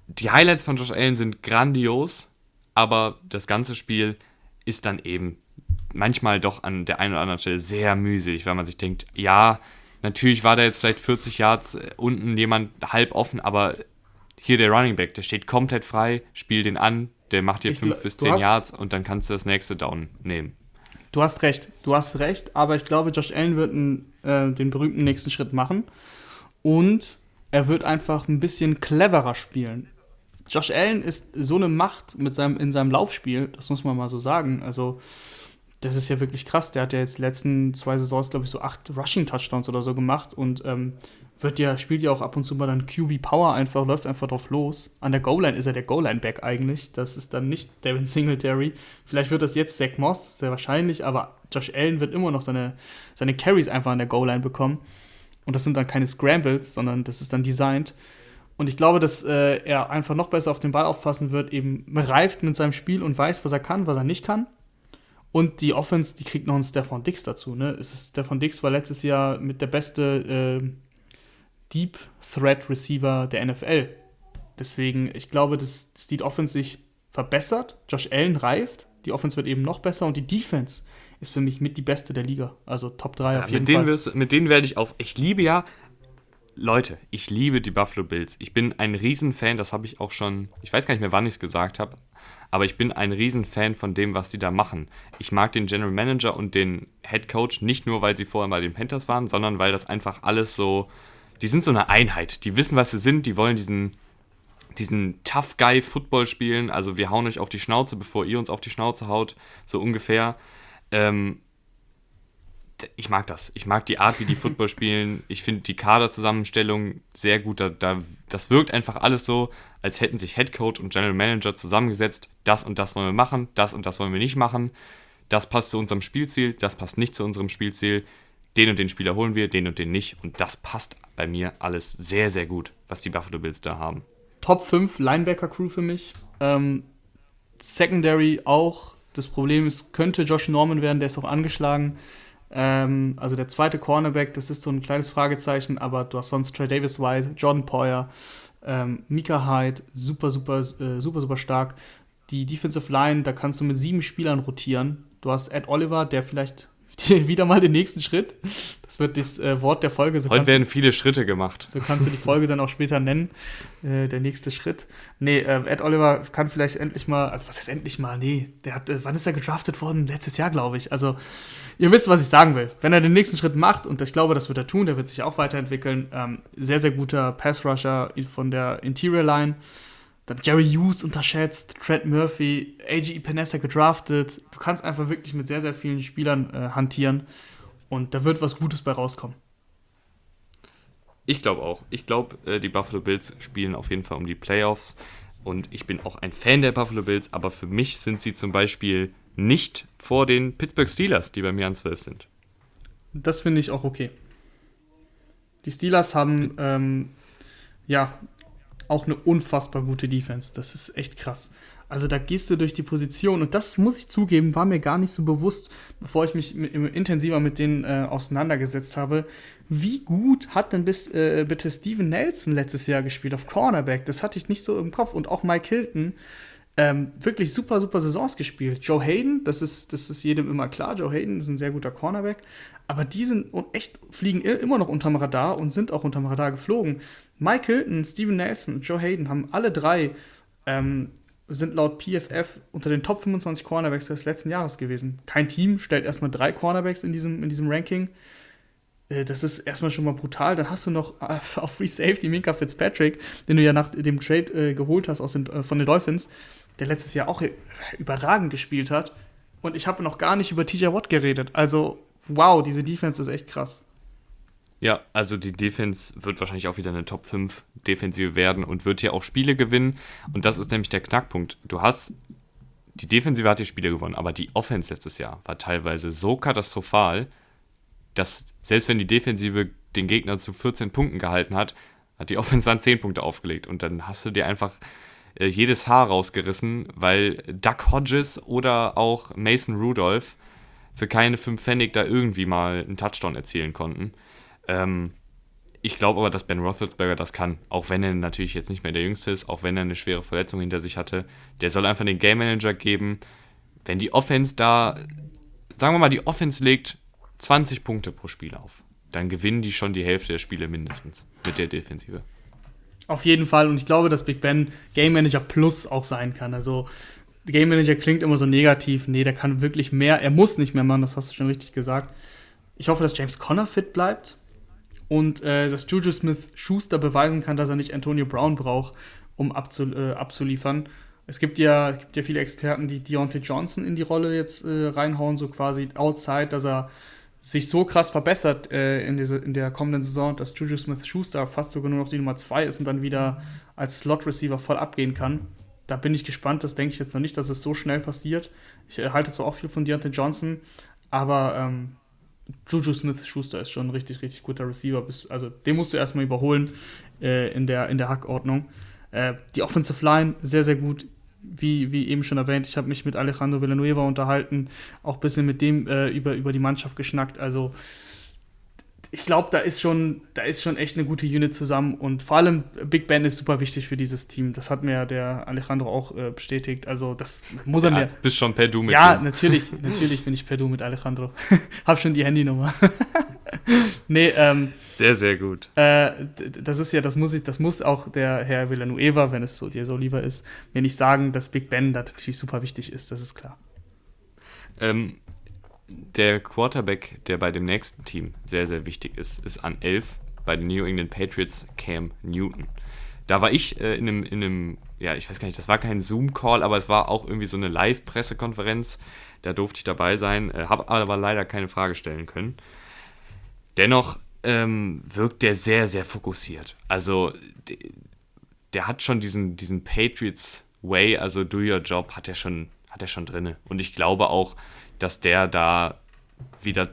Speaker 1: die Highlights von Josh Allen sind grandios, aber das ganze Spiel ist dann eben manchmal doch an der einen oder anderen Stelle sehr mühselig, weil man sich denkt, ja, natürlich war da jetzt vielleicht 40 Yards äh, unten jemand halb offen, aber hier der Running Back, der steht komplett frei, spiel den an, der macht dir 5 bis 10 Yards und dann kannst du das nächste Down nehmen.
Speaker 2: Du hast recht, du hast recht, aber ich glaube, Josh Allen wird einen, äh, den berühmten nächsten Schritt machen und er wird einfach ein bisschen cleverer spielen. Josh Allen ist so eine Macht mit seinem, in seinem Laufspiel, das muss man mal so sagen. Also, das ist ja wirklich krass. Der hat ja jetzt letzten zwei Saisons, glaube ich, so acht Rushing-Touchdowns oder so gemacht und ähm, wird ja, spielt ja auch ab und zu mal dann QB Power einfach, läuft einfach drauf los. An der Goal-Line ist er der Goal-Line-Back eigentlich. Das ist dann nicht Devin Singletary. Vielleicht wird das jetzt Zach Moss, sehr wahrscheinlich, aber Josh Allen wird immer noch seine, seine Carries einfach an der Goal-Line bekommen. Und das sind dann keine Scrambles, sondern das ist dann designed. Und ich glaube, dass äh, er einfach noch besser auf den Ball aufpassen wird, eben reift mit seinem Spiel und weiß, was er kann, was er nicht kann. Und die Offense, die kriegt noch einen Stefan Dix dazu. Ne? Es ist, Stefan Dix war letztes Jahr mit der beste äh, Deep Threat Receiver der NFL. Deswegen, ich glaube, dass, dass die Offense sich verbessert. Josh Allen reift. Die Offense wird eben noch besser und die Defense ist für mich mit die beste der Liga. Also Top 3 ja, auf jeden
Speaker 1: mit Fall. Wirst, mit denen werde ich auf. Ich liebe ja. Leute, ich liebe die Buffalo Bills. Ich bin ein Riesenfan, das habe ich auch schon, ich weiß gar nicht mehr, wann ich es gesagt habe, aber ich bin ein Riesenfan von dem, was die da machen. Ich mag den General Manager und den Head Coach nicht nur, weil sie vorher bei den Panthers waren, sondern weil das einfach alles so, die sind so eine Einheit. Die wissen, was sie sind, die wollen diesen, diesen Tough Guy Football spielen. Also wir hauen euch auf die Schnauze, bevor ihr uns auf die Schnauze haut, so ungefähr. Ähm, ich mag das. Ich mag die Art, wie die Football spielen. Ich finde die Kaderzusammenstellung sehr gut. Da, da, das wirkt einfach alles so, als hätten sich Head Coach und General Manager zusammengesetzt. Das und das wollen wir machen, das und das wollen wir nicht machen. Das passt zu unserem Spielziel, das passt nicht zu unserem Spielziel den und den Spieler holen wir, den und den nicht. Und das passt bei mir alles sehr, sehr gut, was die Buffalo Bills da haben.
Speaker 2: Top 5 Linebacker-Crew für mich. Ähm, Secondary auch. Das Problem ist, könnte Josh Norman werden, der ist auch angeschlagen. Ähm, also der zweite Cornerback, das ist so ein kleines Fragezeichen, aber du hast sonst Trey Davis White, Jordan Poyer, ähm, Mika Hyde, super, super, äh, super, super stark. Die Defensive Line, da kannst du mit sieben Spielern rotieren. Du hast Ed Oliver, der vielleicht wieder mal den nächsten Schritt. Das wird das äh, Wort der Folge.
Speaker 1: So Heute werden du, viele Schritte gemacht.
Speaker 2: So kannst du die Folge dann auch später nennen. Äh, der nächste Schritt. Nee, äh, Ed Oliver kann vielleicht endlich mal, also was ist endlich mal? Nee, der hat, äh, wann ist er gedraftet worden? Letztes Jahr, glaube ich. Also, ihr wisst, was ich sagen will. Wenn er den nächsten Schritt macht, und ich glaube, das wird er tun, der wird sich auch weiterentwickeln. Ähm, sehr, sehr guter Pass-Rusher von der Interior Line. Dann Jerry Hughes unterschätzt, Trent Murphy, A.G. Panessa gedraftet. Du kannst einfach wirklich mit sehr, sehr vielen Spielern äh, hantieren und da wird was Gutes bei rauskommen.
Speaker 1: Ich glaube auch. Ich glaube, äh, die Buffalo Bills spielen auf jeden Fall um die Playoffs und ich bin auch ein Fan der Buffalo Bills, aber für mich sind sie zum Beispiel nicht vor den Pittsburgh Steelers, die bei mir an 12 sind.
Speaker 2: Das finde ich auch okay. Die Steelers haben ähm, ja auch eine unfassbar gute Defense. Das ist echt krass. Also da gehst du durch die Position und das muss ich zugeben, war mir gar nicht so bewusst, bevor ich mich intensiver mit denen äh, auseinandergesetzt habe. Wie gut hat denn bis, äh, bitte Steven Nelson letztes Jahr gespielt auf Cornerback? Das hatte ich nicht so im Kopf und auch Mike Hilton. Ähm, wirklich super, super Saisons gespielt. Joe Hayden, das ist, das ist jedem immer klar. Joe Hayden ist ein sehr guter Cornerback. Aber die sind echt, fliegen immer noch unterm Radar und sind auch unterm Radar geflogen. Mike Hilton, Steven Nelson Joe Hayden haben alle drei, ähm, sind laut PFF unter den Top 25 Cornerbacks des letzten Jahres gewesen. Kein Team stellt erstmal drei Cornerbacks in diesem, in diesem Ranking. äh, das ist erstmal schon mal brutal. Dann hast du noch äh, auf Free Safety Minka Fitzpatrick, den du ja nach dem Trade äh, geholt hast aus den, äh, von den Dolphins, der letztes Jahr auch überragend gespielt hat. Und ich habe noch gar nicht über TJ Watt geredet. Also, wow, diese Defense ist echt krass.
Speaker 1: Ja, also die Defense wird wahrscheinlich auch wieder eine Top 5 Defensive werden und wird hier auch Spiele gewinnen. Und das ist nämlich der Knackpunkt. Du hast, die Defensive hat die Spiele gewonnen, aber die Offense letztes Jahr war teilweise so katastrophal, dass selbst wenn die Defensive den Gegner zu 14 Punkten gehalten hat, hat die Offense dann 10 Punkte aufgelegt. Und dann hast du dir einfach äh, jedes Haar rausgerissen, weil Duck Hodges oder auch Mason Rudolph für keine 5 Pfennig da irgendwie mal einen Touchdown erzielen konnten. Ähm, ich glaube aber, dass Ben Roethlisberger das kann, auch wenn er natürlich jetzt nicht mehr der Jüngste ist, auch wenn er eine schwere Verletzung hinter sich hatte. Der soll einfach den Game Manager geben. Wenn die Offense da, sagen wir mal, die Offense legt 20 Punkte pro Spiel auf, dann gewinnen die schon die Hälfte der Spiele mindestens mit der Defensive.
Speaker 2: Auf jeden Fall und ich glaube, dass Big Ben Game Manager Plus auch sein kann. Also Game Manager klingt immer so negativ. Nee, der kann wirklich mehr. Er muss nicht mehr machen, das hast du schon richtig gesagt. Ich hoffe, dass James Conner fit bleibt und äh, dass Juju Smith Schuster beweisen kann, dass er nicht Antonio Brown braucht, um abzu, äh, abzuliefern. Es gibt ja, es gibt ja viele Experten, die Deontay Johnson in die Rolle jetzt äh, reinhauen, so quasi outside, dass er sich so krass verbessert äh, in, diese, in der kommenden Saison, dass Juju Smith Schuster fast sogar nur noch die Nummer 2 ist und dann wieder als Slot-Receiver voll abgehen kann. Da bin ich gespannt, das denke ich jetzt noch nicht, dass es so schnell passiert. Ich äh, halte zwar auch viel von Deontay Johnson, aber ähm, Juju Smith-Schuster ist schon ein richtig, richtig guter Receiver. Also den musst du erstmal überholen äh, in, der, in der Hackordnung. Äh, die Offensive Line sehr, sehr gut. Wie, wie eben schon erwähnt, ich habe mich mit Alejandro Villanueva unterhalten, auch ein bisschen mit dem äh, über, über die Mannschaft geschnackt. Also ich glaube, da ist schon, da ist schon echt eine gute Unit zusammen und vor allem Big Ben ist super wichtig für dieses Team. Das hat mir der Alejandro auch äh, bestätigt. Also das muss er ja, mir.
Speaker 1: Bist schon per Du mit
Speaker 2: Ja, ihm. natürlich, natürlich bin ich per Du mit Alejandro. Hab schon die Handynummer. nee, ähm,
Speaker 1: sehr, sehr gut.
Speaker 2: Äh, das ist ja, das muss ich, das muss auch der Herr Villanueva, wenn es so dir so lieber ist, mir nicht sagen, dass Big Ben da natürlich super wichtig ist. Das ist klar.
Speaker 1: Ähm, der Quarterback, der bei dem nächsten Team sehr, sehr wichtig ist, ist an 11 bei den New England Patriots Cam Newton. Da war ich äh, in, einem, in einem, ja, ich weiß gar nicht, das war kein Zoom-Call, aber es war auch irgendwie so eine Live-Pressekonferenz. Da durfte ich dabei sein, äh, habe aber leider keine Frage stellen können. Dennoch ähm, wirkt der sehr, sehr fokussiert. Also, der hat schon diesen, diesen Patriots Way, also do your job, hat er schon, hat schon drinne. Und ich glaube auch, dass der da wieder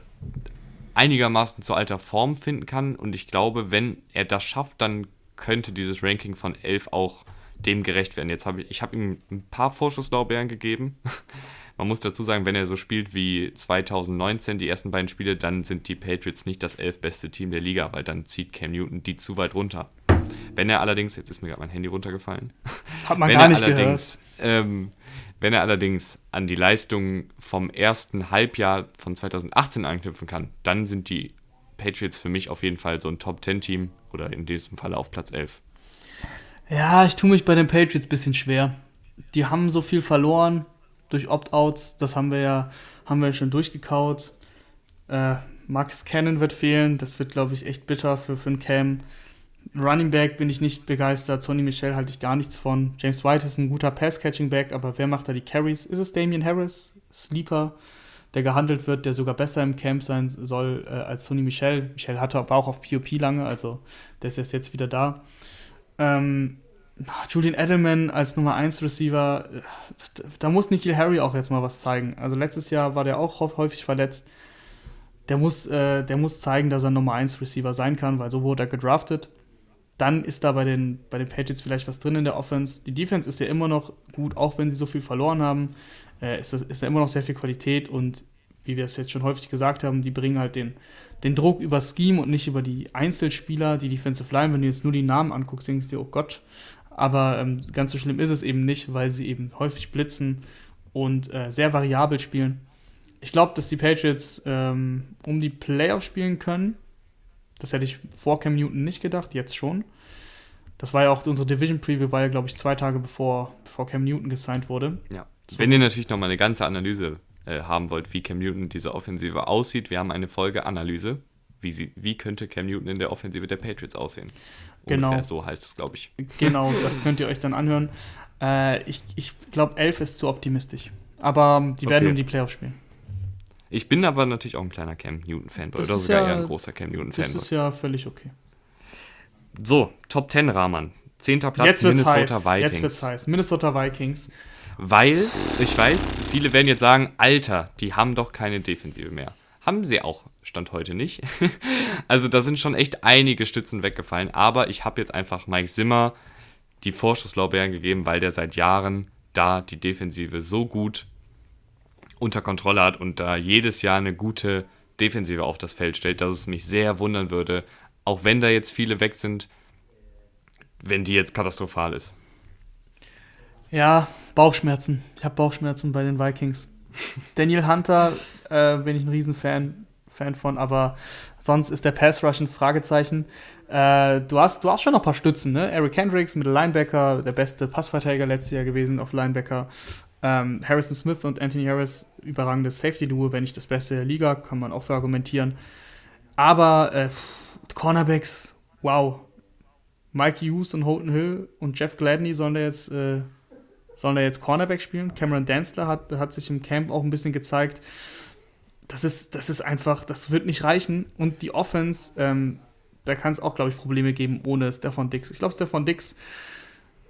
Speaker 1: einigermaßen zu alter Form finden kann. Und ich glaube, wenn er das schafft, dann könnte dieses Ranking von 11 auch dem gerecht werden. Jetzt habe ich, ich habe ihm ein paar Vorschusslaubeeren gegeben. Man muss dazu sagen, wenn er so spielt wie 2019, die ersten beiden Spiele, dann sind die Patriots nicht das elf beste Team der Liga, weil dann zieht Cam Newton die zu weit runter. Wenn er allerdings, jetzt ist mir gerade mein Handy runtergefallen.
Speaker 2: Hat man wenn gar nicht allerdings,
Speaker 1: gehört. Ähm, wenn er allerdings an die Leistung vom ersten Halbjahr von 2018 anknüpfen kann, dann sind die Patriots für mich auf jeden Fall so ein Top-10-Team oder in diesem Fall auf Platz 11.
Speaker 2: Ja, ich tue mich bei den Patriots ein bisschen schwer. Die haben so viel verloren durch Opt-outs, das haben wir ja, haben wir schon durchgekaut. Äh, Max Cannon wird fehlen, das wird, glaube ich, echt bitter für, für einen Cam. Running Back bin ich nicht begeistert. Sonny Michel halte ich gar nichts von. James White ist ein guter Pass-Catching-Back, aber wer macht da die Carries? Ist es Damian Harris, Sleeper, der gehandelt wird, der sogar besser im Camp sein soll äh, als Sonny Michel? Michel hatte, war auch auf POP lange, also der ist jetzt wieder da. Ähm, Julian Edelman als Nummer 1 Receiver, da, da muss Nikhil Harry auch jetzt mal was zeigen. Also letztes Jahr war der auch häufig verletzt. Der muss, äh, der muss zeigen, dass er Nummer 1 Receiver sein kann, weil so wurde er gedraftet dann ist da bei den, bei den Patriots vielleicht was drin in der Offense. Die Defense ist ja immer noch gut, auch wenn sie so viel verloren haben, äh, ist, das, ist da immer noch sehr viel Qualität und wie wir es jetzt schon häufig gesagt haben, die bringen halt den, den Druck über Scheme und nicht über die Einzelspieler, die Defensive Line. Wenn du jetzt nur die Namen anguckst, denkst du oh Gott. Aber ähm, ganz so schlimm ist es eben nicht, weil sie eben häufig blitzen und äh, sehr variabel spielen. Ich glaube, dass die Patriots ähm, um die Playoffs spielen können. Das hätte ich vor Cam Newton nicht gedacht, jetzt schon. Das war ja auch unsere Division Preview, war ja, glaube ich, zwei Tage bevor, bevor Cam Newton gesigned wurde.
Speaker 1: Ja. So. Wenn ihr natürlich nochmal eine ganze Analyse äh, haben wollt, wie Cam Newton diese Offensive aussieht, wir haben eine Folge Analyse wie, sie, wie könnte Cam Newton in der Offensive der Patriots aussehen.
Speaker 2: Genau.
Speaker 1: Ungefähr so heißt es, glaube ich.
Speaker 2: Genau, das könnt ihr euch dann anhören. Äh, ich ich glaube, 11 ist zu optimistisch. Aber ähm, die werden
Speaker 1: Okay.
Speaker 2: in die Playoffs spielen.
Speaker 1: Ich bin aber natürlich auch ein kleiner Cam Newton-Fanboy.
Speaker 2: Das
Speaker 1: Oder sogar
Speaker 2: ja-
Speaker 1: eher ein großer Cam
Speaker 2: Das
Speaker 1: Newton-Fanboy.
Speaker 2: ist ja völlig okay.
Speaker 1: So, Top 10 Rahman. Zehnter Platz
Speaker 2: Jetzt wird's
Speaker 1: Minnesota
Speaker 2: heiß. Jetzt
Speaker 1: Vikings.
Speaker 2: wird's heiß. Minnesota Vikings.
Speaker 1: Weil, ich weiß, viele werden jetzt sagen, Alter, die haben doch keine Defensive mehr. Haben sie auch, Stand heute nicht. also da sind schon echt einige Stützen weggefallen. Aber ich habe jetzt einfach Mike Zimmer die Vorschusslorbeeren gegeben, weil der seit Jahren da die Defensive so gut unter Kontrolle hat und da jedes Jahr eine gute Defensive auf das Feld stellt, dass es mich sehr wundern würde, auch wenn da jetzt viele weg sind, wenn die jetzt katastrophal ist.
Speaker 2: Ja, Bauchschmerzen. Ich habe Bauchschmerzen bei den Vikings. Daniel Hunter äh, bin ich ein Riesenfan Fan von, aber sonst ist der Pass Rush ein Fragezeichen. Äh, du, hast, du hast schon noch ein paar Stützen, ne? Eric Hendricks, Middle Linebacker, der beste Passverteidiger letztes Jahr gewesen auf Linebacker. Ähm, Harrison Smith und Anthony Harris, überragendes Safety-Duo, wenn nicht das Beste der Liga, kann man auch für argumentieren. Aber äh, Cornerbacks, wow. Mike Hughes und Holton Hill und Jeff Gladney sollen da jetzt, äh, sollen da jetzt Cornerback spielen. Cameron Danzler hat, hat sich im Camp auch ein bisschen gezeigt. Das ist, das ist einfach, das wird nicht reichen. Und die Offense, ähm, da kann es auch, glaube ich, Probleme geben ohne Stefan Dix. Ich glaube, Stefan Dix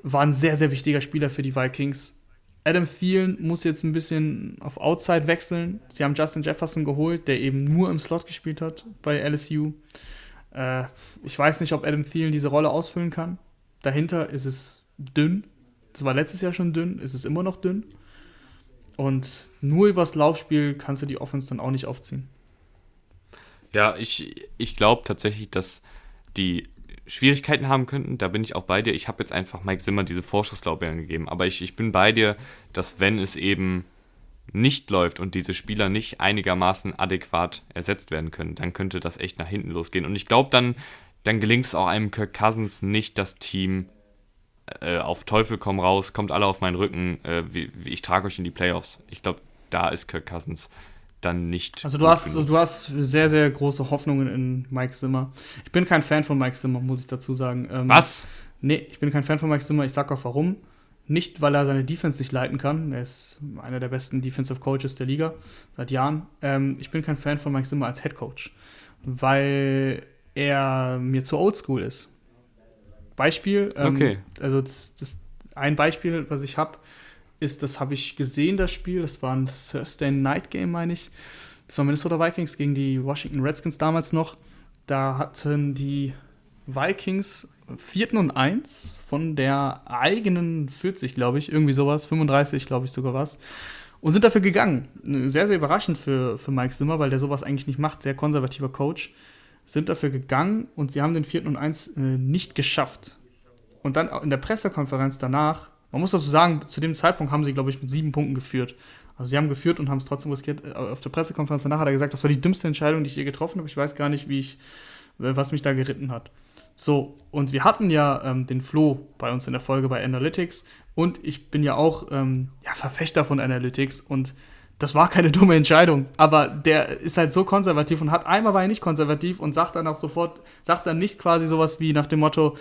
Speaker 2: war ein sehr, sehr wichtiger Spieler für die Vikings. Adam Thielen muss jetzt ein bisschen auf Outside wechseln. Sie haben Justin Jefferson geholt, der eben nur im Slot gespielt hat bei LSU. Äh, ich weiß nicht, ob Adam Thielen diese Rolle ausfüllen kann. Dahinter ist es dünn. Es war letztes Jahr schon dünn, ist es immer noch dünn. Und nur übers Laufspiel kannst du die Offense dann auch nicht aufziehen.
Speaker 1: Ja, ich, ich glaube tatsächlich, dass die Schwierigkeiten haben könnten. Da bin ich auch bei dir. Ich habe jetzt einfach Mike Zimmer diese Vorschusslaubeeren gegeben. Aber ich, ich bin bei dir, dass wenn es eben nicht läuft und diese Spieler nicht einigermaßen adäquat ersetzt werden können, dann könnte das echt nach hinten losgehen. Und ich glaube, dann, dann gelingt es auch einem Kirk Cousins nicht, das Team äh, auf Teufel komm raus, kommt alle auf meinen Rücken, äh, wie, wie, ich trage euch in die Playoffs. Ich glaube, da ist Kirk Cousins dann nicht.
Speaker 2: Also du hast,
Speaker 1: genug.
Speaker 2: du hast sehr, sehr große Hoffnungen in Mike Zimmer. Ich bin kein Fan von Mike Zimmer, muss ich dazu sagen. Ähm,
Speaker 1: Was?
Speaker 2: Nee, ich bin kein Fan von Mike Zimmer. Ich sag auch warum. Nicht, weil er seine Defense nicht leiten kann. Er ist einer der besten Defensive Coaches der Liga seit Jahren. Ähm, ich bin kein Fan von Mike Zimmer als Head Coach, weil er mir zu oldschool ist. Beispiel, ähm,
Speaker 1: Okay.
Speaker 2: also das, das ein Beispiel, was ich habe, ist, das habe ich gesehen, das Spiel. Das war ein Thursday Night Game, meine ich. Das war Minnesota Vikings gegen die Washington Redskins damals noch. Da hatten die Vikings vierten und eins von der eigenen 40, glaube ich, irgendwie sowas, 35, glaube ich sogar was. Und sind dafür gegangen. Sehr, sehr überraschend für, für Mike Zimmer, weil der sowas eigentlich nicht macht. Sehr konservativer Coach. Sind dafür gegangen und sie haben den vierten und eins äh, nicht geschafft. Und dann in der Pressekonferenz danach, man muss dazu sagen, zu dem Zeitpunkt haben sie, glaube ich, mit sieben Punkten geführt. Also sie haben geführt und haben es trotzdem riskiert. Äh, Auf der Pressekonferenz danach hat er gesagt, das war die dümmste Entscheidung, die ich je getroffen habe. Ich weiß gar nicht, wie ich, was mich da geritten hat. So, und wir hatten ja ähm, den Flo bei uns in der Folge bei Analytics und ich bin ja auch ähm, ja, Verfechter von Analytics und das war keine dumme Entscheidung, aber der ist halt so konservativ und hat einmal war er nicht konservativ und sagt dann auch sofort, sagt dann nicht quasi sowas wie nach dem Motto,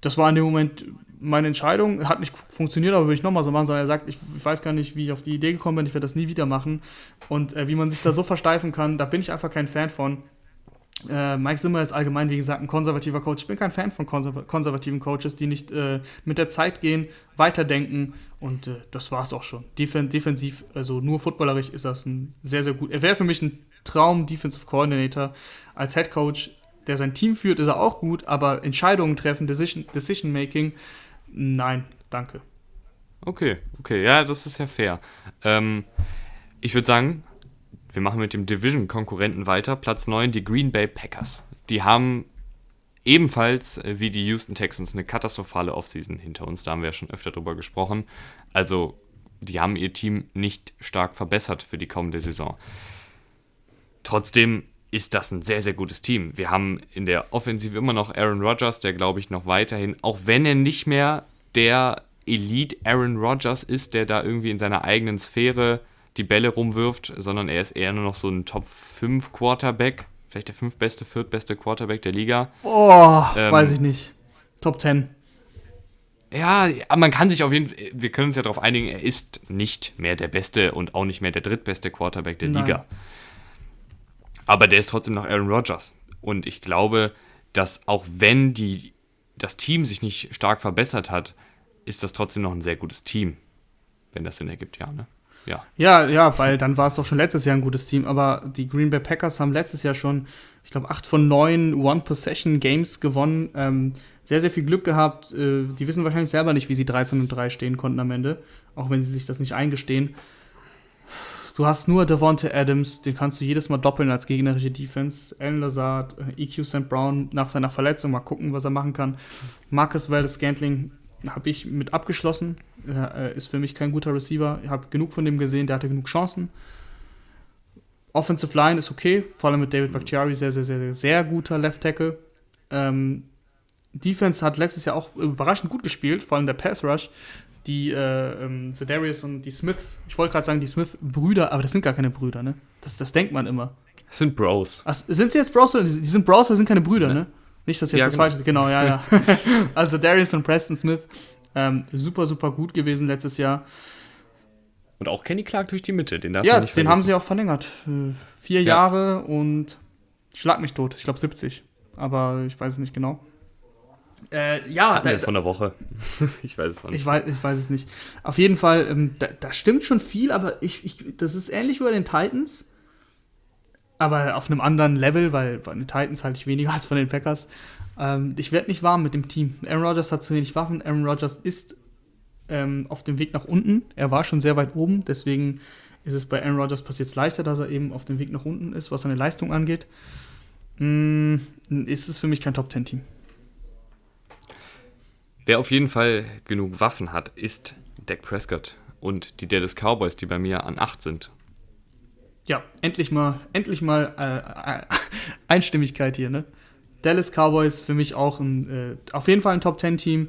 Speaker 2: das war in dem Moment meine Entscheidung, hat nicht funktioniert, aber würde ich nochmal so machen, sondern er sagt, ich, ich, weiß gar nicht, wie ich auf die Idee gekommen bin, ich werde das nie wieder machen. Und äh, wie man sich da so versteifen kann, da bin ich einfach kein Fan von. Äh, Mike Zimmer ist allgemein, wie gesagt, ein konservativer Coach. Ich bin kein Fan von konserv konservativen Coaches, die nicht äh, mit der Zeit gehen, weiterdenken und äh, das es auch schon. Defen defensiv, also nur footballerisch ist das ein sehr, sehr gut. Er wäre für mich ein Traum Defensive Coordinator als Head Coach, der sein Team führt, ist er auch gut, aber Entscheidungen treffen, Decision, Decision Making, nein, danke.
Speaker 1: Okay, okay, ja, das ist ja fair. Ähm, ich würde sagen, wir machen mit dem Division-Konkurrenten weiter. Platz 9, die Green Bay Packers. Die haben ebenfalls äh, wie die Houston Texans eine katastrophale Offseason hinter uns. Da haben wir ja schon öfter drüber gesprochen. Also, die haben ihr Team nicht stark verbessert für die kommende Saison. Trotzdem ist das ein sehr, sehr gutes Team. Wir haben in der Offensive immer noch Aaron Rodgers, der glaube ich noch weiterhin, auch wenn er nicht mehr der Elite Aaron Rodgers ist, der da irgendwie in seiner eigenen Sphäre die Bälle rumwirft, sondern er ist eher nur noch so ein Top 5 Quarterback, vielleicht der fünftbeste, viertbeste Quarterback der Liga.
Speaker 2: Oh, ähm, weiß ich nicht. Top 10.
Speaker 1: Ja, man kann sich auf jeden Fall, wir können uns ja darauf einigen, er ist nicht mehr der beste und auch nicht mehr der drittbeste Quarterback der Nein. Liga. Aber der ist trotzdem noch Aaron Rodgers. Und ich glaube, dass auch wenn die, das Team sich nicht stark verbessert hat, ist das trotzdem noch ein sehr gutes Team. Wenn das Sinn ergibt, ja, ne?
Speaker 2: Ja. ja, ja, weil dann war es doch schon letztes Jahr ein gutes Team. Aber die Green Bay Packers haben letztes Jahr schon, ich glaube, acht von neun One-Possession-Games gewonnen. Ähm, sehr, sehr viel Glück gehabt. Äh, die wissen wahrscheinlich selber nicht, wie sie 13 und 3 stehen konnten am Ende. Auch wenn sie sich das nicht eingestehen. Du hast nur Devonta Adams, den kannst du jedes Mal doppeln als gegnerische Defense. Alan Lazard, äh, EQ St. Brown nach seiner Verletzung, mal gucken, was er machen kann. Marcus Valdez Scantling habe ich mit abgeschlossen. Er äh, ist für mich kein guter Receiver. Ich habe genug von dem gesehen, der hatte genug Chancen. Offensive Line ist okay, vor allem mit David Bakhtiari, sehr, sehr, sehr, sehr guter Left Tackle. Ähm, Defense hat letztes Jahr auch überraschend gut gespielt, vor allem der Pass Rush die äh, ähm, Zedarius und die Smiths, ich wollte gerade sagen, die Smith-Brüder, aber das sind gar keine Brüder, ne? Das, das denkt man immer.
Speaker 1: Das sind Bros.
Speaker 2: Ach, sind sie jetzt Bros? Die, sind Bros, aber sind keine Brüder, ne? ne? Nicht, dass jetzt ja, das genau. falsch ist. Genau, ja, ja. also Darius und Preston Smith, ähm, super, super gut gewesen letztes Jahr.
Speaker 1: Und auch Kenny Clark durch die Mitte,
Speaker 2: den darf ja, man nicht vergessen. den haben sie auch verlängert. Äh, vier ja. Jahre und schlag mich tot. Ich glaube 70. Aber ich weiß es nicht genau.
Speaker 1: Äh, ja, da, von der Woche. ich weiß es
Speaker 2: noch nicht. Ich weiß, ich weiß es nicht. Auf jeden Fall, ähm, da, da, stimmt schon viel, aber ich, ich, das ist ähnlich wie bei den Titans. Aber auf einem anderen Level, weil bei den Titans halte ich weniger als von den Packers. Ähm, ich werde nicht warm mit dem Team. Aaron Rodgers hat zu wenig Waffen. Aaron Rodgers ist ähm, auf dem Weg nach unten. Er war schon sehr weit oben, deswegen ist es bei Aaron Rodgers passiert leichter, dass er eben auf dem Weg nach unten ist, was seine Leistung angeht. Mm, ist es für mich kein Top-10-Team.
Speaker 1: Wer auf jeden Fall genug Waffen hat, ist Dak Prescott und die Dallas Cowboys, die bei mir an 8 sind.
Speaker 2: Ja, endlich mal, endlich mal äh, äh, Einstimmigkeit hier, ne? Dallas Cowboys für mich auch ein, äh, auf jeden Fall ein Top 10 Team.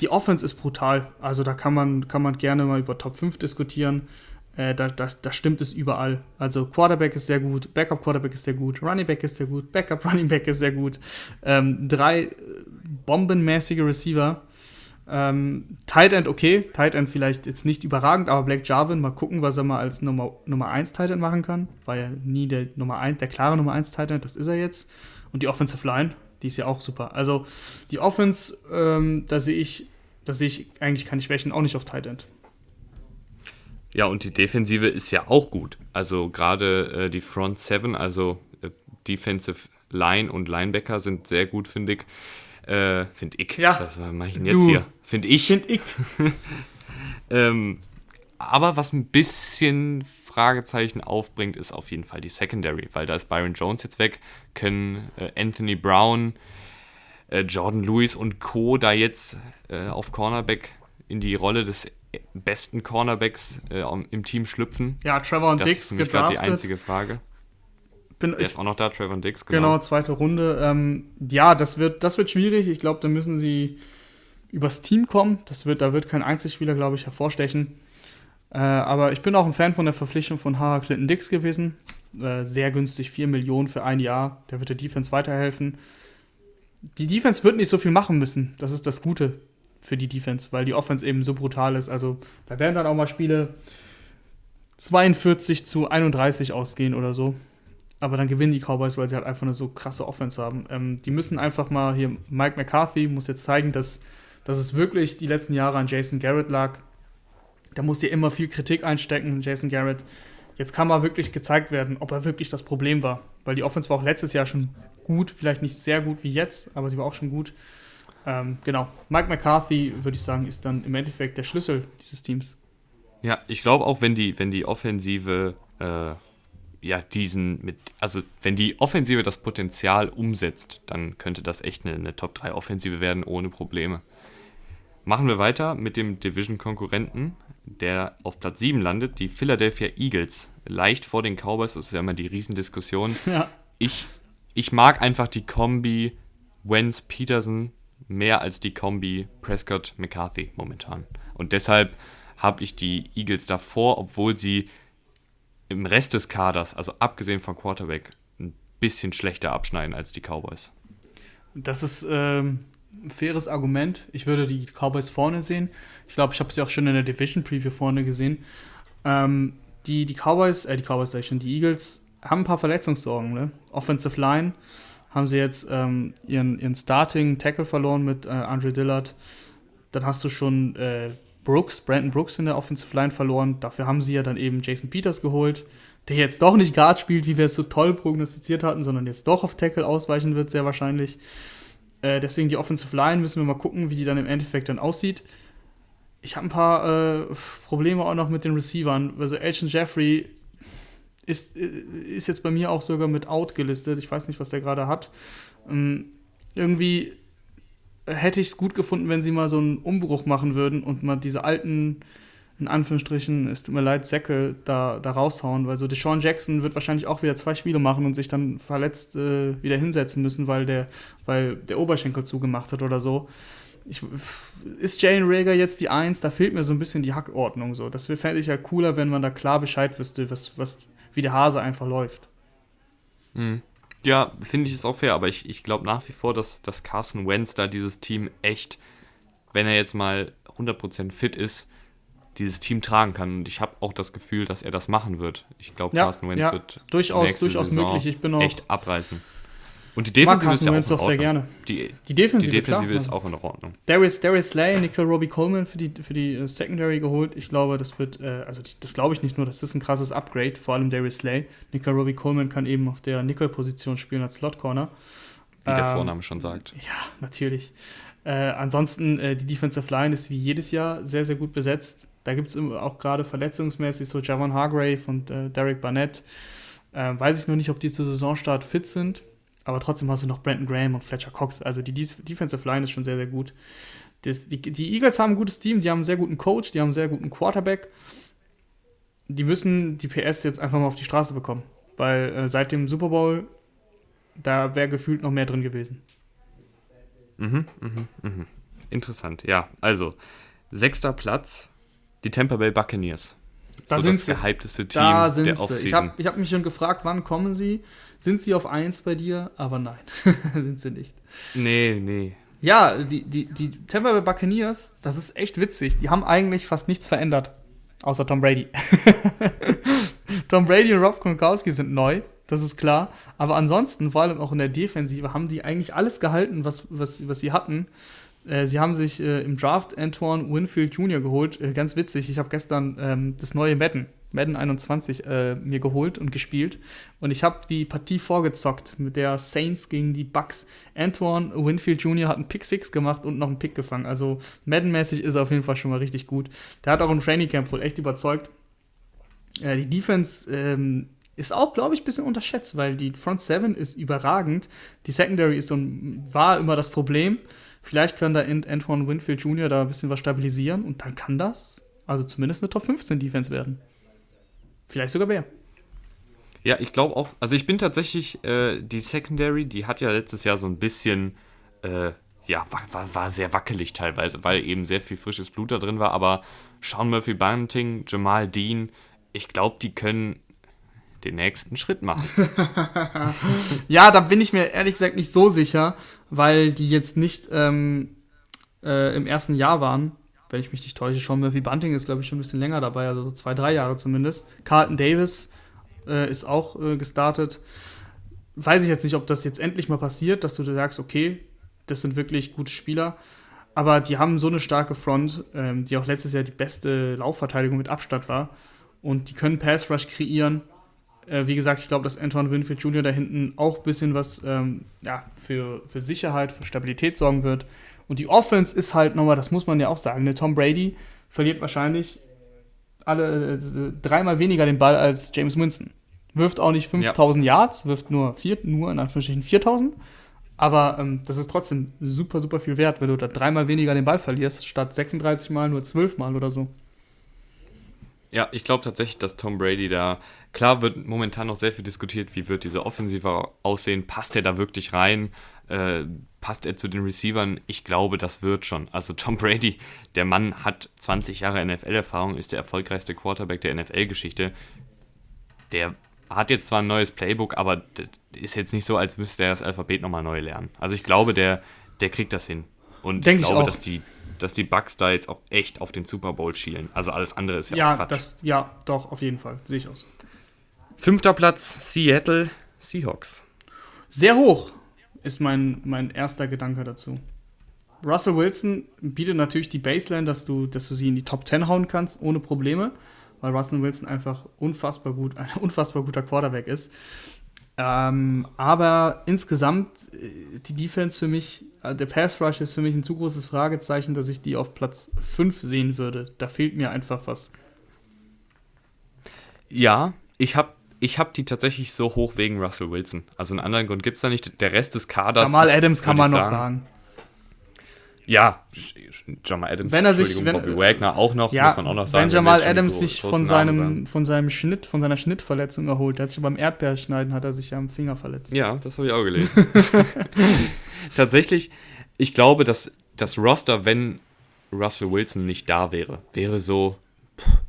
Speaker 2: Die Offense ist brutal. Also da kann man, kann man gerne mal über Top 5 diskutieren. Äh, da, da, da, stimmt es überall. Also Quarterback ist sehr gut, Backup Quarterback ist sehr gut, Running Back ist sehr gut, Backup Running Back ist sehr gut. Ähm, drei bombenmäßige Receiver. Ähm, Tight End okay, Tight End vielleicht jetzt nicht überragend, aber Black Jarvin, mal gucken, was er mal als Nummer, Nummer 1 Tight End machen kann. War ja nie der Nummer 1, der klare Nummer 1 Tight End, das ist er jetzt. Und die Offensive Line, die ist ja auch super. Also die Offense, ähm, da sehe ich, da sehe ich eigentlich keine Schwächen, auch nicht auf Tight End.
Speaker 1: Ja, und die Defensive ist ja auch gut. Also gerade äh, die Front Seven, also äh, Defensive Line und Linebacker sind sehr gut, finde ich. Äh, Finde ich.
Speaker 2: Ja.
Speaker 1: Was mache ich denn jetzt du. hier? Finde ich.
Speaker 2: Finde ich.
Speaker 1: ähm, aber was ein bisschen Fragezeichen aufbringt, ist auf jeden Fall die Secondary, weil da ist Byron Jones jetzt weg, können äh, Anthony Brown, äh, Jordan Lewis und Co. da jetzt äh, auf Cornerback in die Rolle des besten Cornerbacks äh, im Team schlüpfen.
Speaker 2: Ja, Trevor und Dix.
Speaker 1: Das ist die einzige Frage. Bin, Der ist auch noch da, Trevor Dix,
Speaker 2: genau. Genau, zweite Runde. Ähm, ja, das wird, das wird schwierig. Ich glaube, da müssen sie übers Team kommen. Das wird, da wird kein Einzelspieler, glaube ich, hervorstechen. Äh, aber ich bin auch ein Fan von der Verpflichtung von Hara Clinton Dix gewesen. Äh, sehr günstig, 4 Millionen für ein Jahr. Der wird der Defense weiterhelfen. Die Defense wird nicht so viel machen müssen. Das ist das Gute für die Defense, weil die Offense eben so brutal ist. Also da werden dann auch mal Spiele 42 zu 31 ausgehen oder so aber dann gewinnen die Cowboys, weil sie halt einfach eine so krasse Offense haben. Ähm, die müssen einfach mal hier, Mike McCarthy muss jetzt zeigen, dass, dass es wirklich die letzten Jahre an Jason Garrett lag. Da muss dir immer viel Kritik einstecken, Jason Garrett. Jetzt kann mal wirklich gezeigt werden, ob er wirklich das Problem war. Weil die Offense war auch letztes Jahr schon gut, vielleicht nicht sehr gut wie jetzt, aber sie war auch schon gut. Ähm, genau, Mike McCarthy, würde ich sagen, ist dann im Endeffekt der Schlüssel dieses Teams.
Speaker 1: Ja, ich glaube auch, wenn die, wenn die Offensive äh ja, diesen mit, also wenn die Offensive das Potenzial umsetzt, dann könnte das echt eine, eine Top 3 Offensive werden, ohne Probleme. Machen wir weiter mit dem Division-Konkurrenten, der auf Platz 7 landet, die Philadelphia Eagles. Leicht vor den Cowboys, das ist ja immer die Riesendiskussion.
Speaker 2: Ja.
Speaker 1: Ich, ich mag einfach die Kombi Wentz-Peterson mehr als die Kombi Prescott-McCarthy momentan. Und deshalb habe ich die Eagles davor, obwohl sie im Rest des Kaders, also abgesehen von Quarterback, ein bisschen schlechter abschneiden als die Cowboys.
Speaker 2: Das ist ähm, ein faires Argument. Ich würde die Cowboys vorne sehen. Ich glaube, ich habe sie auch schon in der Division Preview vorne gesehen. Ähm, die, die Cowboys, äh, die Cowboys sag ich schon, die Eagles haben ein paar Verletzungssorgen. Ne? Offensive Line haben sie jetzt ähm, ihren, ihren Starting Tackle verloren mit äh, Andre Dillard. Dann hast du schon äh, Brooks, Brandon Brooks in der Offensive Line verloren. Dafür haben sie ja dann eben Jason Peters geholt, der jetzt doch nicht Guard spielt, wie wir es so toll prognostiziert hatten, sondern jetzt doch auf Tackle ausweichen wird, sehr wahrscheinlich. Äh, deswegen die Offensive Line müssen wir mal gucken, wie die dann im Endeffekt dann aussieht. Ich habe ein paar äh, Probleme auch noch mit den Receivern. Also Elton Jeffrey ist, äh, ist jetzt bei mir auch sogar mit Out gelistet. Ich weiß nicht, was der gerade hat. Ähm, irgendwie hätte ich es gut gefunden, wenn sie mal so einen Umbruch machen würden und mal diese alten, in Anführungsstrichen, es tut mir leid, Säcke da, da raushauen, weil so Deshaun Jackson wird wahrscheinlich auch wieder zwei Spiele machen und sich dann verletzt äh, wieder hinsetzen müssen, weil der, weil der Oberschenkel zugemacht hat oder so. Ich, ist Jalen Rager jetzt die Eins? Da fehlt mir so ein bisschen die Hackordnung. So. Das fände ich halt cooler, wenn man da klar Bescheid wüsste, was, was, wie der Hase einfach läuft.
Speaker 1: Mhm. Ja, finde ich es auch fair, aber ich, ich glaube nach wie vor, dass, dass Carson Wentz da dieses Team echt, wenn er jetzt mal 100% fit ist, dieses Team tragen kann. Und ich habe auch das Gefühl, dass er das machen wird. Ich glaube,
Speaker 2: ja,
Speaker 1: Carson Wentz
Speaker 2: ja,
Speaker 1: wird
Speaker 2: durchaus, durchaus möglich. Ich bin auch
Speaker 1: echt abreißen. Und die
Speaker 2: Defensive ist ja auch doch sehr gerne.
Speaker 1: Die, die Defensive, die Defensive ist auch in Ordnung.
Speaker 2: Darius, Darius Slay, Nickel Robbie Coleman für die, für die uh, Secondary geholt. Ich glaube, das wird, äh, also die, das glaube ich nicht nur, das ist ein krasses Upgrade, vor allem Darius Slay. Nickel Robbie Coleman kann eben auf der Nickel-Position spielen als Slot Corner.
Speaker 1: Wie der ähm, Vorname schon sagt.
Speaker 2: Ja, natürlich. Äh, ansonsten, äh, die Defensive Line ist wie jedes Jahr sehr, sehr gut besetzt. Da gibt es auch gerade verletzungsmäßig so Javon Hargrave und äh, Derek Barnett. Ähm, weiß ich nur nicht, ob die zu Saisonstart fit sind aber trotzdem hast du noch Brandon Graham und Fletcher Cox. Also die Defensive Line ist schon sehr, sehr gut. Das, die, die, Eagles haben ein gutes Team, die haben einen sehr guten Coach, die haben einen sehr guten Quarterback. Die müssen die PS jetzt einfach mal auf die Straße bekommen. Weil äh, seit dem Super Bowl, da wäre gefühlt noch mehr drin gewesen.
Speaker 1: Mhm, mhm, mhm. Interessant, ja. Also, sechster Platz, die Tampa Bay Buccaneers.
Speaker 2: Da so sind das
Speaker 1: sie. gehypteste Team
Speaker 2: da sind der Offseason. Ich habe ich hab mich schon gefragt, wann kommen sie? Sind sie auf 1 bei dir? Aber nein, sind sie nicht.
Speaker 1: Nee, nee.
Speaker 2: Ja, die, die, die Tampa Bay Buccaneers, das ist echt witzig. Die haben eigentlich fast nichts verändert. Außer Tom Brady. Tom Brady und Rob Gronkowski sind neu, das ist klar. Aber ansonsten, vor allem auch in der Defensive, haben die eigentlich alles gehalten, was, was, was sie hatten. Äh, sie haben sich äh, im Draft Antoine Winfield Jr. geholt. Äh, ganz witzig, ich habe gestern ähm, das neue Madden, Madden 21, äh, mir geholt und gespielt. Und ich habe die Partie vorgezockt mit der Saints gegen die Bucks. Antoine Winfield Jr. hat einen Pick 6 gemacht und noch einen Pick gefangen. Also Madden-mäßig ist er auf jeden Fall schon mal richtig gut. Der hat auch im Training Camp wohl echt überzeugt. Äh, die Defense ähm, ist auch, glaube ich, ein bisschen unterschätzt, weil die Front 7 ist überragend. Die Secondary ist so ein, war immer das Problem. Vielleicht kann da Antoine Winfield Jr. da ein bisschen was stabilisieren und dann kann das also zumindest eine Top 15 Defense werden. Vielleicht sogar mehr.
Speaker 1: Ja, ich glaube auch, also ich bin tatsächlich, äh, die Secondary, die hat ja letztes Jahr so ein bisschen, äh, ja, war, war, sehr wackelig teilweise, weil eben sehr viel frisches Blut da drin war, aber Sean Murphy Bunting, Jamal Dean, ich glaube, die können den nächsten Schritt machen.
Speaker 2: ja, da bin ich mir ehrlich gesagt nicht so sicher, weil die jetzt nicht ähm, äh, im ersten Jahr waren. Wenn ich mich nicht täusche, Sean Murphy Bunting ist, glaube ich, schon ein bisschen länger dabei, also so zwei, drei Jahre zumindest. Carlton Davis äh, ist auch äh, gestartet. Weiß ich jetzt nicht, ob das jetzt endlich mal passiert, dass du dir sagst, okay, das sind wirklich gute Spieler. Aber die haben so eine starke Front, ähm, die auch letztes Jahr die beste Laufverteidigung mit Abstand war. Und die können Pass Rush kreieren. Äh, wie gesagt, ich glaube, dass Antoine Winfield Jr. da hinten auch ein bisschen was ähm, ja, für, für Sicherheit, für Stabilität sorgen wird. Und die Offense ist halt nochmal, das muss man ja auch sagen, ne? Tom Brady verliert wahrscheinlich alle äh, dreimal weniger den Ball als James Winston. Wirft auch nicht 5000 ja. Yards, wirft nur, vier, nur in Anführungsstrichen 4000. Aber ähm, das ist trotzdem super, super viel wert, wenn du da dreimal weniger den Ball verlierst, statt 36 Mal nur 12 Mal oder so.
Speaker 1: Ja, ich glaube tatsächlich, dass Tom Brady da, klar wird momentan noch sehr viel diskutiert, wie wird diese Offensive aussehen, passt er da wirklich rein, äh, passt er zu den Receivern? Ich glaube, das wird schon. Also Tom Brady, der Mann hat 20 Jahre NFL-Erfahrung, ist der erfolgreichste Quarterback der NFL-Geschichte. Der hat jetzt zwar ein neues Playbook, aber das ist jetzt nicht so, als müsste er das Alphabet nochmal neu lernen. Also ich glaube, der, der kriegt das hin. Und
Speaker 2: Denk
Speaker 1: ich
Speaker 2: ich
Speaker 1: glaube,
Speaker 2: auch.
Speaker 1: dass die, dass die Bucks da jetzt auch echt auf den Super Bowl schielen. Also alles andere ist ja, auch
Speaker 2: Ja,
Speaker 1: Quatsch.
Speaker 2: das, ja, doch, auf jeden Fall. Sehe ich aus.
Speaker 1: Fünfter Platz, Seattle Seahawks.
Speaker 2: Sehr hoch ist mein, mein erster Gedanke dazu. Russell Wilson bietet natürlich die Baseline, dass du, dass du sie in die Top 10 hauen kannst, ohne Probleme, weil Russell Wilson einfach unfassbar gut, ein unfassbar guter Quarterback ist. Ähm, aber insgesamt, äh, die Defense für mich, äh, der Pass Rush ist für mich ein zu großes Fragezeichen, dass ich die auf Platz 5 sehen würde. Da fehlt mir einfach was.
Speaker 1: Ja, ich habe ich hab die tatsächlich so hoch wegen Russell Wilson. Also einen anderen Grund gibt es da nicht. Der Rest des Kaders.
Speaker 2: Jamal
Speaker 1: ist,
Speaker 2: Adams kann man noch sagen.
Speaker 1: Ja, Jamal Adams,
Speaker 2: Wenn er sich- wenn-
Speaker 1: Bobby Wagner auch noch,
Speaker 2: Ja,
Speaker 1: muss man auch noch sagen.
Speaker 2: wenn Jamal Adams sich von seinem, von seinem Schnitt, von seiner Schnittverletzung erholt, der hat sich beim Erdbeerschneiden hat er sich am Finger verletzt.
Speaker 1: Ja, das habe ich auch gelesen. Tatsächlich, ich glaube, dass das Roster, wenn Russell Wilson nicht da wäre, wäre so,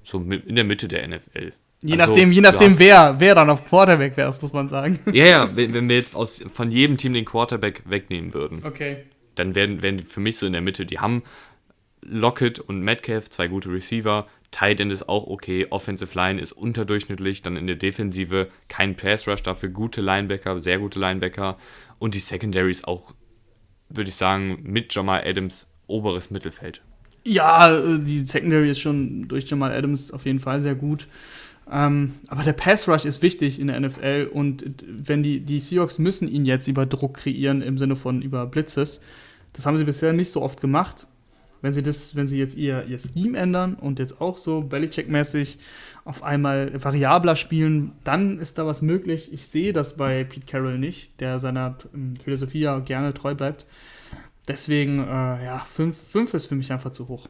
Speaker 1: so in der Mitte der NFL.
Speaker 2: Je
Speaker 1: Also,
Speaker 2: nachdem, je nachdem
Speaker 1: hast-
Speaker 2: wer, wer dann auf Quarterback wäre, muss man sagen.
Speaker 1: Ja, ja, wenn, wenn wir jetzt aus, von jedem Team den Quarterback wegnehmen würden,
Speaker 2: Okay.
Speaker 1: Dann wären die für mich so in der Mitte. Die haben Lockett und Metcalf, zwei gute Receiver. Tight End ist auch okay. Offensive Line ist unterdurchschnittlich. Dann in der Defensive kein Pass Rush, dafür gute Linebacker, sehr gute Linebacker. Und die Secondary ist auch, würde ich sagen, mit Jamal Adams oberes Mittelfeld.
Speaker 2: Ja, äh, die Secondary ist schon durch Jamal Adams auf jeden Fall sehr gut. Ähm, aber der Pass Rush ist wichtig in der NFL und wenn die, die Seahawks müssen ihn jetzt über Druck kreieren im Sinne von über Blitzes. Das haben sie bisher nicht so oft gemacht. Wenn sie das, wenn sie jetzt ihr, ihr Scheme ändern und jetzt auch so Belichick-mäßig auf einmal variabler spielen, dann ist da was möglich. Ich sehe das bei Pete Carroll nicht, der seiner ähm, Philosophie ja gerne treu bleibt. Deswegen, äh, ja, 5 ist für mich einfach zu hoch.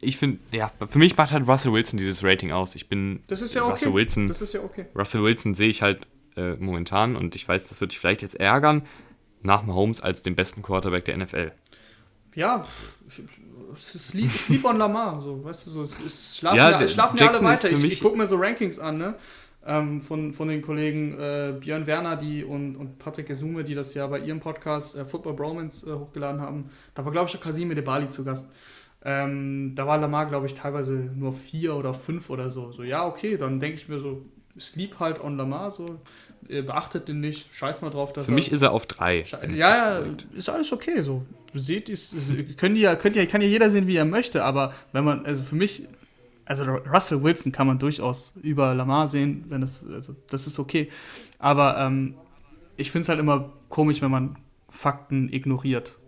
Speaker 1: Ich finde, ja, für mich macht halt Russell Wilson dieses Rating aus. Ich bin
Speaker 2: Das ist ja okay.
Speaker 1: Russell Wilson.
Speaker 2: Das ist ja okay.
Speaker 1: Russell Wilson sehe ich halt äh, momentan und ich weiß, das wird dich vielleicht jetzt ärgern, nach Mahomes als den besten Quarterback der NFL.
Speaker 2: Ja, sleep, sleep on Lamar, so, weißt du, so, es, es schlafen
Speaker 1: Ja,
Speaker 2: ja, schlafen ja alle weiter. Ich, ich gucke mir so Rankings an, ne? Ähm, von, von den Kollegen äh, Björn Werner die und, und Patrick Gesume, die das ja bei ihrem Podcast äh, Football Bromance äh, hochgeladen haben. Da war, glaube ich, auch Kasime Debali zu Gast. Ähm, da war Lamar, glaube ich, teilweise nur vier oder fünf oder so. So, ja, okay, dann denke ich mir so, sleep halt on Lamar, so, beachtet den nicht, scheiß mal drauf, dass
Speaker 1: Für mich ist er auf drei.
Speaker 2: Ja, ist alles okay so. Seht, ist, die ja, könnt ja, kann ja jeder sehen, wie er möchte, aber wenn man, also für mich, also Russell Wilson kann man durchaus über Lamar sehen, wenn es, also das ist okay. Aber ähm, ich finde es halt immer komisch, wenn man Fakten ignoriert.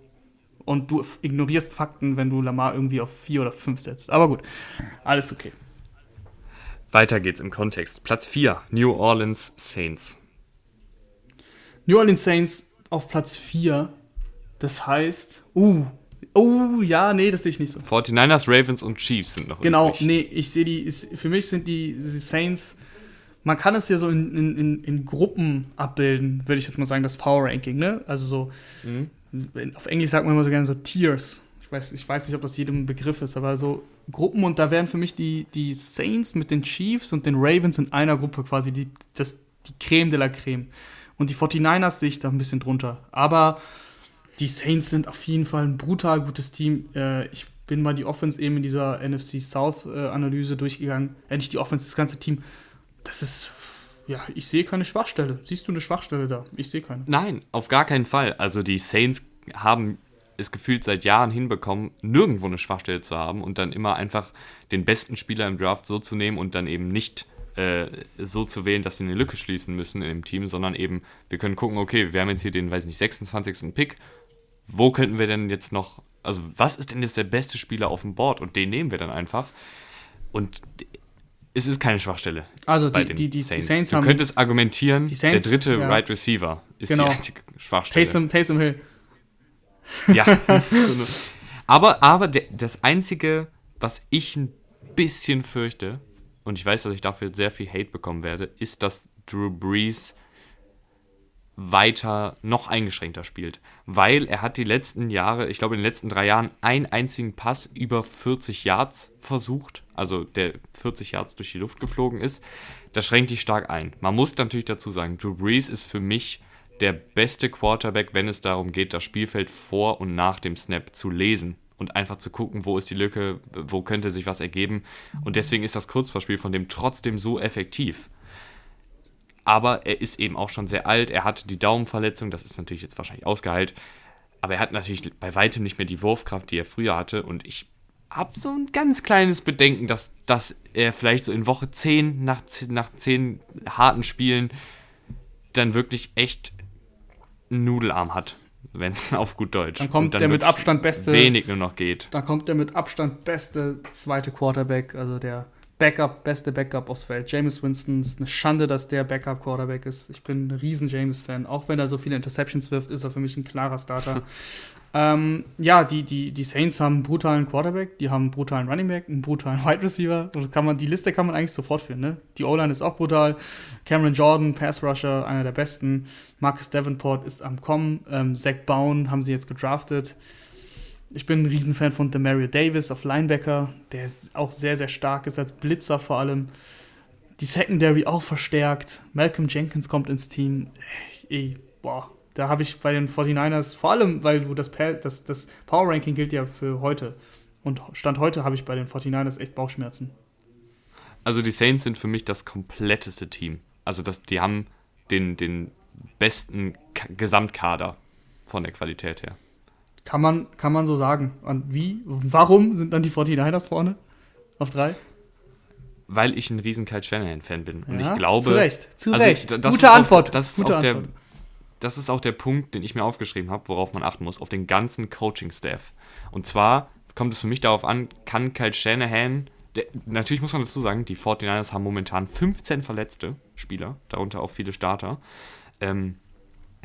Speaker 2: Und du ignorierst Fakten, wenn du Lamar irgendwie auf vier oder fünf setzt. Aber gut, alles okay.
Speaker 1: Weiter geht's im Kontext. Platz 4, New Orleans Saints.
Speaker 2: New Orleans Saints auf Platz 4. Das heißt, uh, oh ja, nee, das sehe ich nicht so.
Speaker 1: 49ers, Ravens und Chiefs sind noch
Speaker 2: Genau,
Speaker 1: übrig.
Speaker 2: nee, ich sehe die, ist, für mich sind die, die Saints, man kann es ja so in, in, in, Gruppen abbilden, würde ich jetzt mal sagen, das Power Ranking, ne? Also so,
Speaker 1: Mhm.
Speaker 2: auf Englisch sagt man immer so gerne so Tiers. Ich weiß, ich weiß nicht, ob das jedem Begriff ist, aber so Gruppen und da wären für mich die, die Saints mit den Chiefs und den Ravens in einer Gruppe quasi die, das, die Creme de la Creme. Und die 49ers sehe ich da ein bisschen drunter. Aber die Saints sind auf jeden Fall ein brutal gutes Team. Äh, ich bin mal die Offense eben in dieser NFC South äh, durchgegangen. Äh, nicht die Offense, das ganze Team. Das ist, ja, ich sehe keine Schwachstelle. Siehst du eine Schwachstelle da? Ich sehe keine.
Speaker 1: Nein, auf gar keinen Fall. Also die Saints haben es gefühlt seit Jahren hinbekommen, nirgendwo eine Schwachstelle zu haben und dann immer einfach den besten Spieler im Draft so zu nehmen und dann eben nicht äh, so zu wählen, dass sie eine Lücke schließen müssen im Team, sondern eben, wir können gucken, okay, wir haben jetzt hier den, weiß nicht, 26. Pick. Wo könnten wir denn jetzt noch, also was ist denn jetzt der beste Spieler auf dem Board? Und den nehmen wir dann einfach. Und es ist keine Schwachstelle
Speaker 2: Also
Speaker 1: bei
Speaker 2: die,
Speaker 1: den
Speaker 2: die, die,
Speaker 1: Saints.
Speaker 2: die Saints
Speaker 1: du
Speaker 2: haben
Speaker 1: könntest argumentieren,
Speaker 2: Saints,
Speaker 1: der dritte
Speaker 2: ja.
Speaker 1: Right Receiver ist
Speaker 2: Genau.
Speaker 1: die einzige Schwachstelle.
Speaker 2: Taysom, Taysom Hill.
Speaker 1: Ja. aber aber das Einzige, was ich ein bisschen fürchte, und ich weiß, dass ich dafür sehr viel Hate bekommen werde, ist, dass Drew Brees weiter noch eingeschränkter spielt, weil er hat die letzten Jahre, ich glaube in den letzten drei Jahren, einen einzigen Pass über 40 Yards versucht, also der 40 Yards durch die Luft geflogen ist. Das schränkt dich stark ein. Man muss natürlich dazu sagen, Drew Brees ist für mich der beste Quarterback, wenn es darum geht, das Spielfeld vor und nach dem Snap zu lesen und einfach zu gucken, wo ist die Lücke, wo könnte sich was ergeben. Und deswegen ist das Kurzpassspiel von dem trotzdem so effektiv aber er ist eben auch schon sehr alt. Er hatte die Daumenverletzung, das ist natürlich jetzt wahrscheinlich ausgeheilt. Aber er hat natürlich bei weitem nicht mehr die Wurfkraft, die er früher hatte. Und ich habe so ein ganz kleines Bedenken, dass, dass er vielleicht so in Woche 10 nach, nach 10 harten Spielen dann wirklich echt einen Nudelarm hat. Wenn auf gut Deutsch.
Speaker 2: Dann kommt dann der mit Abstand beste.
Speaker 1: Wenig nur noch geht.
Speaker 2: Dann kommt der mit Abstand beste zweite Quarterback, also der Backup, beste Backup aufs Feld. James Winston ist eine Schande, dass der Backup-Quarterback ist. Ich bin ein riesen James-Fan. Auch wenn er so viele Interceptions wirft, ist er für mich ein klarer Starter. ähm, ja, die, die, die Saints haben einen brutalen Quarterback, die haben einen brutalen Running Back, einen brutalen Wide Receiver. Kann man, die Liste kann man eigentlich sofort führen. Ne? Die O-Line ist auch brutal. Cameron Jordan, Pass Rusher, einer der besten. Marcus Davenport ist am Kommen. Ähm, Zach Bowen haben sie jetzt gedraftet. Ich bin ein Riesenfan von Demario Davis auf Linebacker, der auch sehr, sehr stark ist, als Blitzer vor allem. Die Secondary auch verstärkt. Malcolm Jenkins kommt ins Team. Ey, boah, da habe ich bei den 49ers, vor allem, weil du das, das, das Power Ranking gilt ja für heute. Und Stand heute habe ich bei den 49ers echt Bauchschmerzen.
Speaker 1: Also die Saints sind für mich das kompletteste Team. Also das, die haben den, den besten K Gesamtkader von der Qualität her.
Speaker 2: Kann man, kann man so sagen. Und wie? Warum sind dann die 49ers vorne? Auf drei?
Speaker 1: Weil ich ein riesen Kyle Shanahan-Fan bin. Und ja, ich glaube.
Speaker 2: Zu Recht, zu also Recht.
Speaker 1: Ich,
Speaker 2: Gute Antwort.
Speaker 1: Auch, das, ist
Speaker 2: Gute
Speaker 1: auch der, das ist auch der Punkt, den ich mir aufgeschrieben habe, worauf man achten muss, auf den ganzen Coaching-Staff. Und zwar kommt es für mich darauf an, kann Kyle Shanahan. Der, natürlich muss man dazu sagen, die 49ers haben momentan 15 verletzte Spieler, darunter auch viele Starter. Ähm,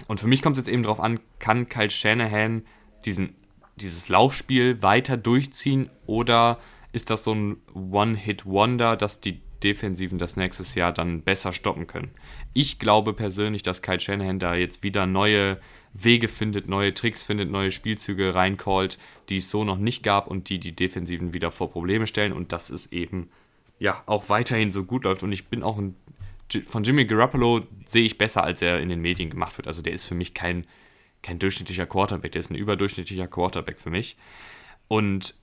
Speaker 1: und für mich kommt es jetzt eben darauf an, kann Kyle Shanahan diesen, dieses Laufspiel weiter durchziehen oder ist das so ein One-Hit-Wonder, dass die Defensiven das nächstes Jahr dann besser stoppen können? Ich glaube persönlich, dass Kyle Shanahan da jetzt wieder neue Wege findet, neue Tricks findet, neue Spielzüge reincallt, die es so noch nicht gab und die die Defensiven wieder vor Probleme stellen und dass es eben ja auch weiterhin so gut läuft. Und ich bin auch ein von Jimmy Garoppolo sehe ich besser, als er in den Medien gemacht wird. Also der ist für mich kein kein durchschnittlicher Quarterback, der ist ein überdurchschnittlicher Quarterback für mich. Und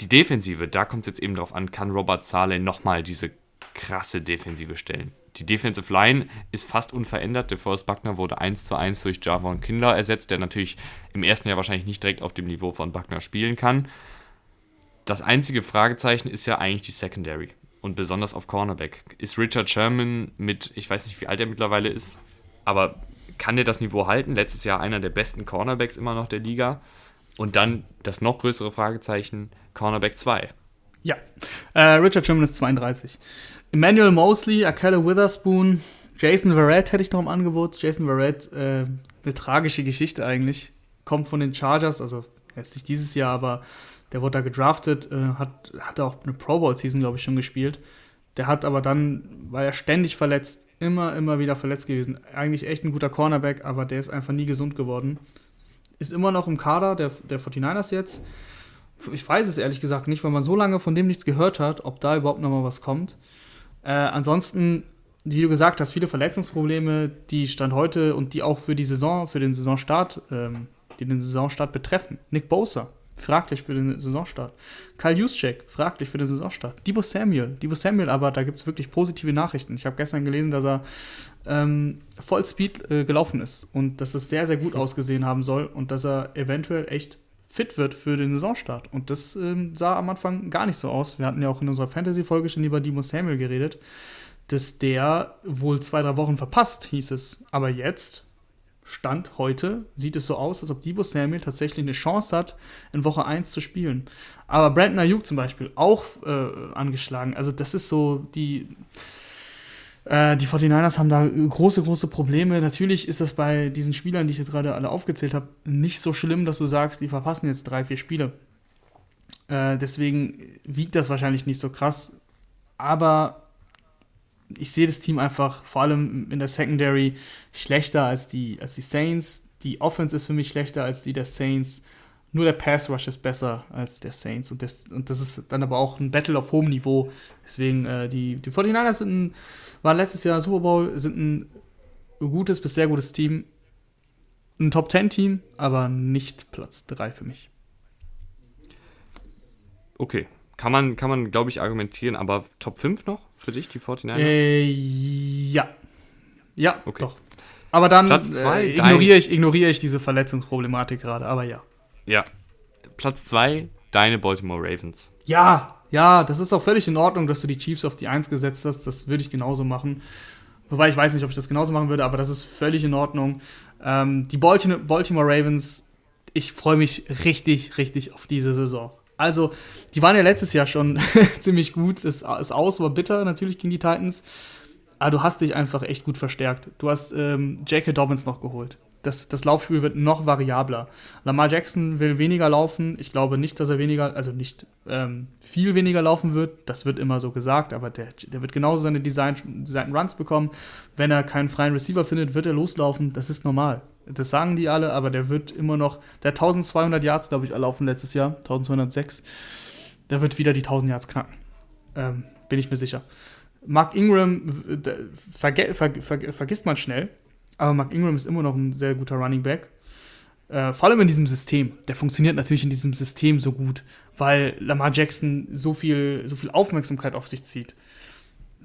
Speaker 1: die Defensive, da kommt es jetzt eben drauf an, kann Robert Saleh nochmal diese krasse Defensive stellen. Die Defensive Line ist fast unverändert. Der Forrest Buckner wurde 1 zu 1 durch Javon Kindler ersetzt, der natürlich im ersten Jahr wahrscheinlich nicht direkt auf dem Niveau von Buckner spielen kann. Das einzige Fragezeichen ist ja eigentlich die Secondary und besonders auf Cornerback. Ist Richard Sherman mit, ich weiß nicht, wie alt er mittlerweile ist, aber kann der das Niveau halten? Letztes Jahr einer der besten Cornerbacks immer noch der Liga. Und dann das noch größere Fragezeichen, Cornerback 2.
Speaker 2: Ja, äh, Richard Sherman ist 32. Emmanuel Mosley, Akelle Witherspoon, Jason Verrett hätte ich noch im Angebot. Jason Verrett, äh, eine tragische Geschichte eigentlich. Kommt von den Chargers, also jetzt nicht dieses Jahr, aber der wurde da gedraftet, äh, hat, hat auch eine Pro Bowl-Season, glaube ich, schon gespielt. Der hat aber dann, war er ständig verletzt, immer, immer wieder verletzt gewesen. Eigentlich echt ein guter Cornerback, aber der ist einfach nie gesund geworden. Ist immer noch im Kader der, der 49ers jetzt. Ich weiß es ehrlich gesagt nicht, weil man so lange von dem nichts gehört hat, ob da überhaupt noch mal was kommt. Äh, ansonsten, wie du gesagt hast, viele Verletzungsprobleme, die Stand heute und die auch für die Saison, für den Saisonstart, ähm, die den Saisonstart betreffen. Nick Bosa, fraglich für den Saisonstart. Kyle Juszczyk, fraglich für den Saisonstart. Debo Samuel, Debo Samuel, aber da gibt es wirklich positive Nachrichten. Ich habe gestern gelesen, dass er ähm, Vollspeed äh, gelaufen ist und dass es sehr, sehr gut ausgesehen haben soll und dass er eventuell echt fit wird für den Saisonstart. Und das ähm, sah am Anfang gar nicht so aus. Wir hatten ja auch in unserer Fantasy-Folge schon über Debo Samuel geredet, dass der wohl zwei, drei Wochen verpasst, hieß es. Aber jetzt Stand heute sieht es so aus, als ob Debo Samuel tatsächlich eine Chance hat, in Woche 1 zu spielen. Aber Brandon Ayuk zum Beispiel auch äh, angeschlagen. Also das ist so die äh, die 49ers haben da große, große Probleme. Natürlich ist das bei diesen Spielern, die ich jetzt gerade alle aufgezählt habe, nicht so schlimm, dass du sagst, die verpassen jetzt drei, vier Spiele. Äh, deswegen wiegt das wahrscheinlich nicht so krass. Aber ich sehe das Team einfach vor allem in der Secondary schlechter als die, als die Saints. Die Offense ist für mich schlechter als die der Saints. Nur der Pass Rush ist besser als der Saints. Und das, und das ist dann aber auch ein Battle auf hohem Niveau. Deswegen, äh, die, die 49ers sind ein, waren letztes Jahr Super Bowl, sind ein gutes bis sehr gutes Team. Ein Top 10 Team, aber nicht Platz 3 für mich.
Speaker 1: Okay. Kann man, kann man glaube ich, argumentieren, aber Top 5 noch für dich, die 49ers?
Speaker 2: Äh, ja. Ja,
Speaker 1: Okay.
Speaker 2: doch. Aber dann äh, ignoriere, ich, ignoriere ich diese Verletzungsproblematik gerade, aber ja.
Speaker 1: Ja. Platz 2, deine Baltimore Ravens.
Speaker 2: Ja, ja, das ist auch völlig in Ordnung, dass du die Chiefs auf die 1 gesetzt hast. Das würde ich genauso machen. Wobei ich weiß nicht, ob ich das genauso machen würde, aber das ist völlig in Ordnung. Ähm, die Balti- Baltimore Ravens, ich freue mich richtig, richtig auf diese Saison. Also, die waren ja letztes Jahr schon ziemlich gut. Das, das Aus war bitter natürlich gegen die Titans. Aber du hast dich einfach echt gut verstärkt. Du hast ähm, J.K. Dobbins noch geholt. Das, das Laufspiel wird noch variabler. Lamar Jackson will weniger laufen. Ich glaube nicht, dass er weniger, also nicht ähm, viel weniger laufen wird. Das wird immer so gesagt, aber der, der wird genauso seine Design, Design Runs bekommen. Wenn er keinen freien Receiver findet, wird er loslaufen. Das ist normal. Das sagen die alle, aber der wird immer noch, der hat 1200 Yards, glaube ich, erlaufen letztes Jahr, 1206. Der wird wieder die 1000 Yards knacken. Ähm, bin ich mir sicher. Mark Ingram vergisst man schnell, aber Mark Ingram ist immer noch ein sehr guter Running Back. Äh, vor allem in diesem System. Der funktioniert natürlich in diesem System so gut, weil Lamar Jackson so viel, so viel Aufmerksamkeit auf sich zieht.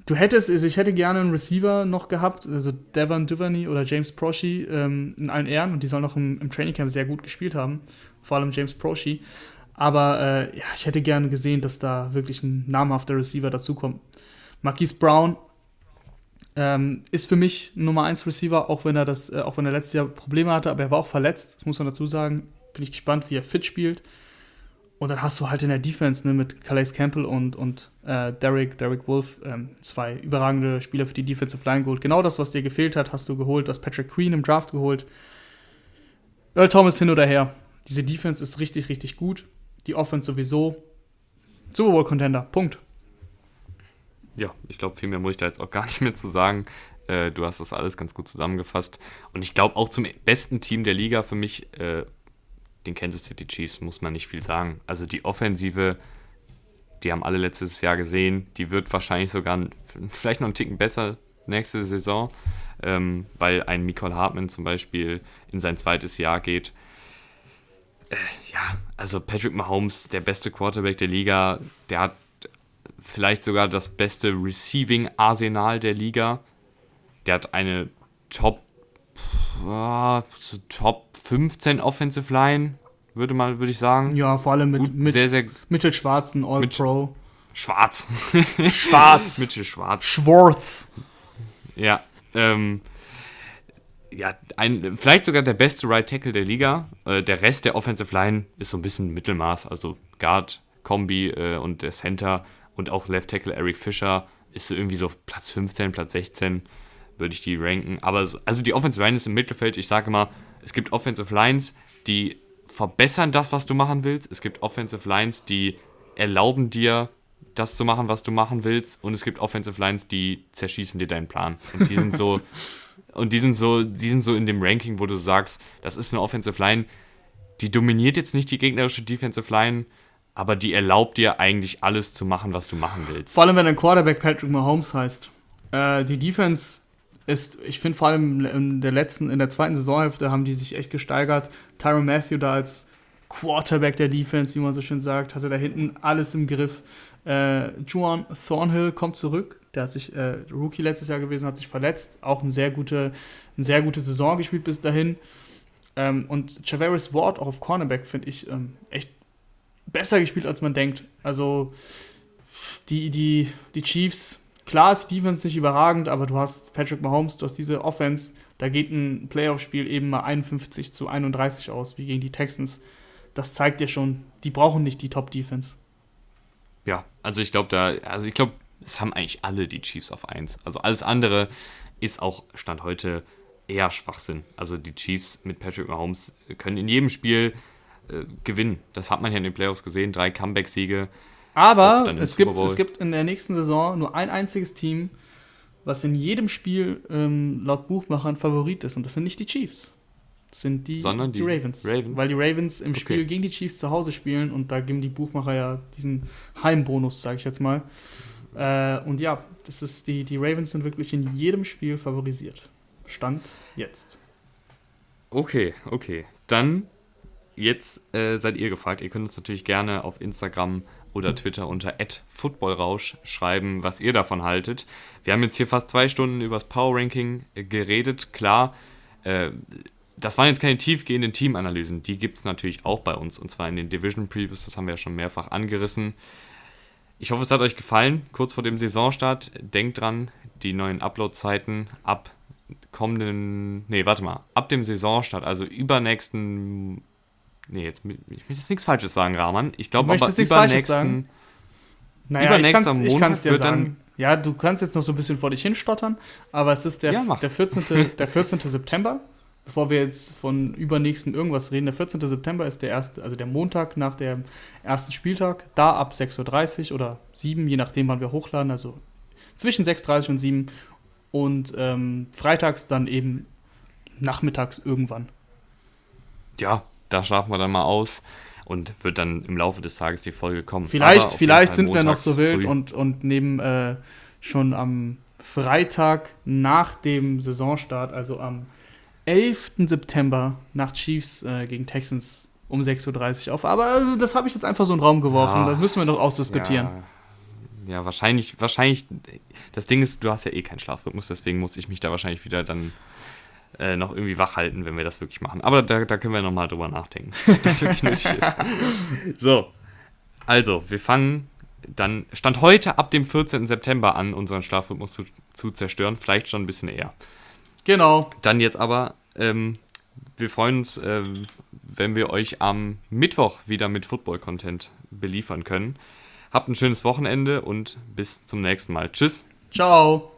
Speaker 2: Du hättest, also ich hätte gerne einen Receiver noch gehabt, also Devon Duvernay oder James Proshy ähm, in allen Ehren und die sollen noch im, im Trainingcamp sehr gut gespielt haben, vor allem James Proshy. Aber äh, ja, ich hätte gerne gesehen, dass da wirklich ein namhafter Receiver dazukommt. Marquise Brown ähm, ist für mich Nummer 1 Receiver, auch wenn er das, äh, auch wenn er letztes Jahr Probleme hatte, aber er war auch verletzt, das muss man dazu sagen. Bin ich gespannt, wie er fit spielt. Und dann hast du halt in der Defense ne, mit Calais Campbell und, und äh, Derek, Derek Wolf ähm, zwei überragende Spieler für die Defensive Line geholt. Genau das, was dir gefehlt hat, hast du geholt. Du hast Patrick Queen im Draft geholt. Earl Thomas hin oder her. Diese Defense ist richtig, richtig gut. Die Offense sowieso. Super Bowl Contender. Punkt.
Speaker 1: Ja, ich glaube, viel mehr muss ich da jetzt auch gar nicht mehr zu sagen. Äh, du hast das alles ganz gut zusammengefasst. Und ich glaube auch zum besten Team der Liga für mich, äh, den Kansas City Chiefs, muss man nicht viel sagen. Also die Offensive, die haben alle letztes Jahr gesehen, die wird wahrscheinlich sogar vielleicht noch einen Ticken besser nächste Saison, ähm, weil ein Nicole Hartman zum Beispiel in sein zweites Jahr geht. Äh, ja, also Patrick Mahomes, der beste Quarterback der Liga, der hat vielleicht sogar das beste Receiving-Arsenal der Liga. Der hat eine Top, Top 15 Offensive Line, würde man, würde ich sagen.
Speaker 2: Ja, vor allem mit,
Speaker 1: Gut,
Speaker 2: mit
Speaker 1: sehr, sehr
Speaker 2: Mitchell Schwarzen, All-Pro.
Speaker 1: schwarz.
Speaker 2: Schwarz.
Speaker 1: Mitchell Schwarz.
Speaker 2: Schwarz.
Speaker 1: Ja, ähm, ja, ein, vielleicht sogar der beste Right Tackle der Liga. Äh, der Rest der Offensive Line ist so ein bisschen Mittelmaß, also Guard, Kombi äh, und der Center und auch Left Tackle Eric Fischer ist so irgendwie so auf Platz 15, Platz 16 würde ich die ranken. Aber so, also die Offensive Line ist im Mittelfeld. Ich sage immer, es gibt Offensive Lines, die verbessern das, was du machen willst. Es gibt Offensive Lines, die erlauben dir, das zu machen, was du machen willst. Und es gibt Offensive Lines, die zerschießen dir deinen Plan. Und die sind so, und die sind so, die sind so in dem Ranking, wo du sagst, das ist eine Offensive Line, die dominiert jetzt nicht die gegnerische Defensive Line, aber die erlaubt dir eigentlich alles zu machen, was du machen willst.
Speaker 2: Vor allem, wenn dein Quarterback Patrick Mahomes heißt. Äh, die Defense ist, ich finde vor allem in der letzten, in der zweiten Saisonhälfte haben die sich echt gesteigert. Tyron Matthew da als Quarterback der Defense, wie man so schön sagt, hatte da hinten alles im Griff. Äh, Juan Thornhill kommt zurück. Der hat sich, äh, Rookie letztes Jahr gewesen, hat sich verletzt. Auch eine sehr gute, eine sehr gute Saison gespielt bis dahin. Ähm, und Chavaris Ward, auch auf Cornerback, finde ich ähm, echt besser gespielt, als man denkt. Also die, die, die Chiefs, klar ist die Defense nicht überragend, aber du hast Patrick Mahomes, du hast diese Offense, da geht ein Playoff-Spiel eben mal 51 zu 31 aus, wie gegen die Texans. Das zeigt dir schon, die brauchen nicht die Top-Defense.
Speaker 1: Ja, also ich glaube da, also ich glaube, es haben eigentlich alle die Chiefs auf 1. Also alles andere ist auch Stand heute eher Schwachsinn. Also die Chiefs mit Patrick Mahomes können in jedem Spiel äh, gewinnen. Das hat man ja in den Playoffs gesehen, drei Comeback-Siege.
Speaker 2: Aber es gibt, es gibt in der nächsten Saison nur ein einziges Team, was in jedem Spiel ähm, laut Buchmachern Favorit ist. Und das sind nicht die Chiefs. Das sind die,
Speaker 1: Sondern die
Speaker 2: Ravens.
Speaker 1: Ravens.
Speaker 2: Weil die Ravens im
Speaker 1: Okay.
Speaker 2: Spiel gegen die Chiefs zu Hause spielen und da geben die Buchmacher ja diesen Heimbonus, sage ich jetzt mal. Äh, und ja, das ist die, die Ravens sind wirklich in jedem Spiel favorisiert. Stand jetzt.
Speaker 1: Okay, okay. Dann jetzt äh, seid ihr gefragt. Ihr könnt uns natürlich gerne auf Instagram oder Twitter unter @footballrausch schreiben, was ihr davon haltet. Wir haben jetzt hier fast zwei Stunden über das Power Ranking äh, geredet. Klar, äh, das waren jetzt keine tiefgehenden Teamanalysen. Die gibt es natürlich auch bei uns und zwar in den Division Previews. Das haben wir ja schon mehrfach angerissen. Ich hoffe, es hat euch gefallen. Kurz vor dem Saisonstart. Denkt dran, die neuen Upload-Zeiten ab kommenden. Nee, warte mal. Ab dem Saisonstart, also übernächsten. Nee, jetzt ich will jetzt nichts Falsches sagen, Rahman. Ich glaube aber
Speaker 2: nichts Falsches
Speaker 1: übernächsten.
Speaker 2: Naja, ich kann's, ich
Speaker 1: Montag
Speaker 2: kann's dir sagen. Ja, du kannst jetzt noch so ein bisschen vor dich hinstottern, aber es ist der,
Speaker 1: Ja,
Speaker 2: der, 14., der 14. September. Bevor wir jetzt von übernächsten irgendwas reden, der 14. September ist der erste, also der Montag nach dem ersten Spieltag. Da ab 6.30 Uhr oder 7, je nachdem, wann wir hochladen, also zwischen 6.30 Uhr und 7 und ähm, freitags dann eben nachmittags irgendwann.
Speaker 1: Ja, da schlafen wir dann mal aus und wird dann im Laufe des Tages die Folge kommen.
Speaker 2: Vielleicht, vielleicht sind wir noch so wild
Speaker 1: früh.
Speaker 2: und, und nehmen äh, schon am Freitag nach dem Saisonstart, also am 11. September nach Chiefs äh, gegen Texans um 6.30 Uhr auf. Aber äh, das habe ich jetzt einfach so in den Raum geworfen.
Speaker 1: Ja.
Speaker 2: Das müssen wir noch ausdiskutieren.
Speaker 1: Ja, ja, wahrscheinlich, wahrscheinlich. Das Ding ist, du hast ja eh keinen Schlafrhythmus, deswegen muss ich mich da wahrscheinlich wieder dann äh, noch irgendwie wach halten, wenn wir das wirklich machen. Aber da, da können wir nochmal drüber nachdenken, ob das wirklich nötig ist. So, also, wir fangen dann, Stand heute ab dem 14. September an, unseren Schlafrhythmus zu, zu zerstören. Vielleicht schon ein bisschen eher.
Speaker 2: Genau.
Speaker 1: Dann jetzt aber, ähm, wir freuen uns, ähm, wenn wir euch am Mittwoch wieder mit Football-Content beliefern können. Habt ein schönes Wochenende und bis zum nächsten Mal. Tschüss.
Speaker 2: Ciao.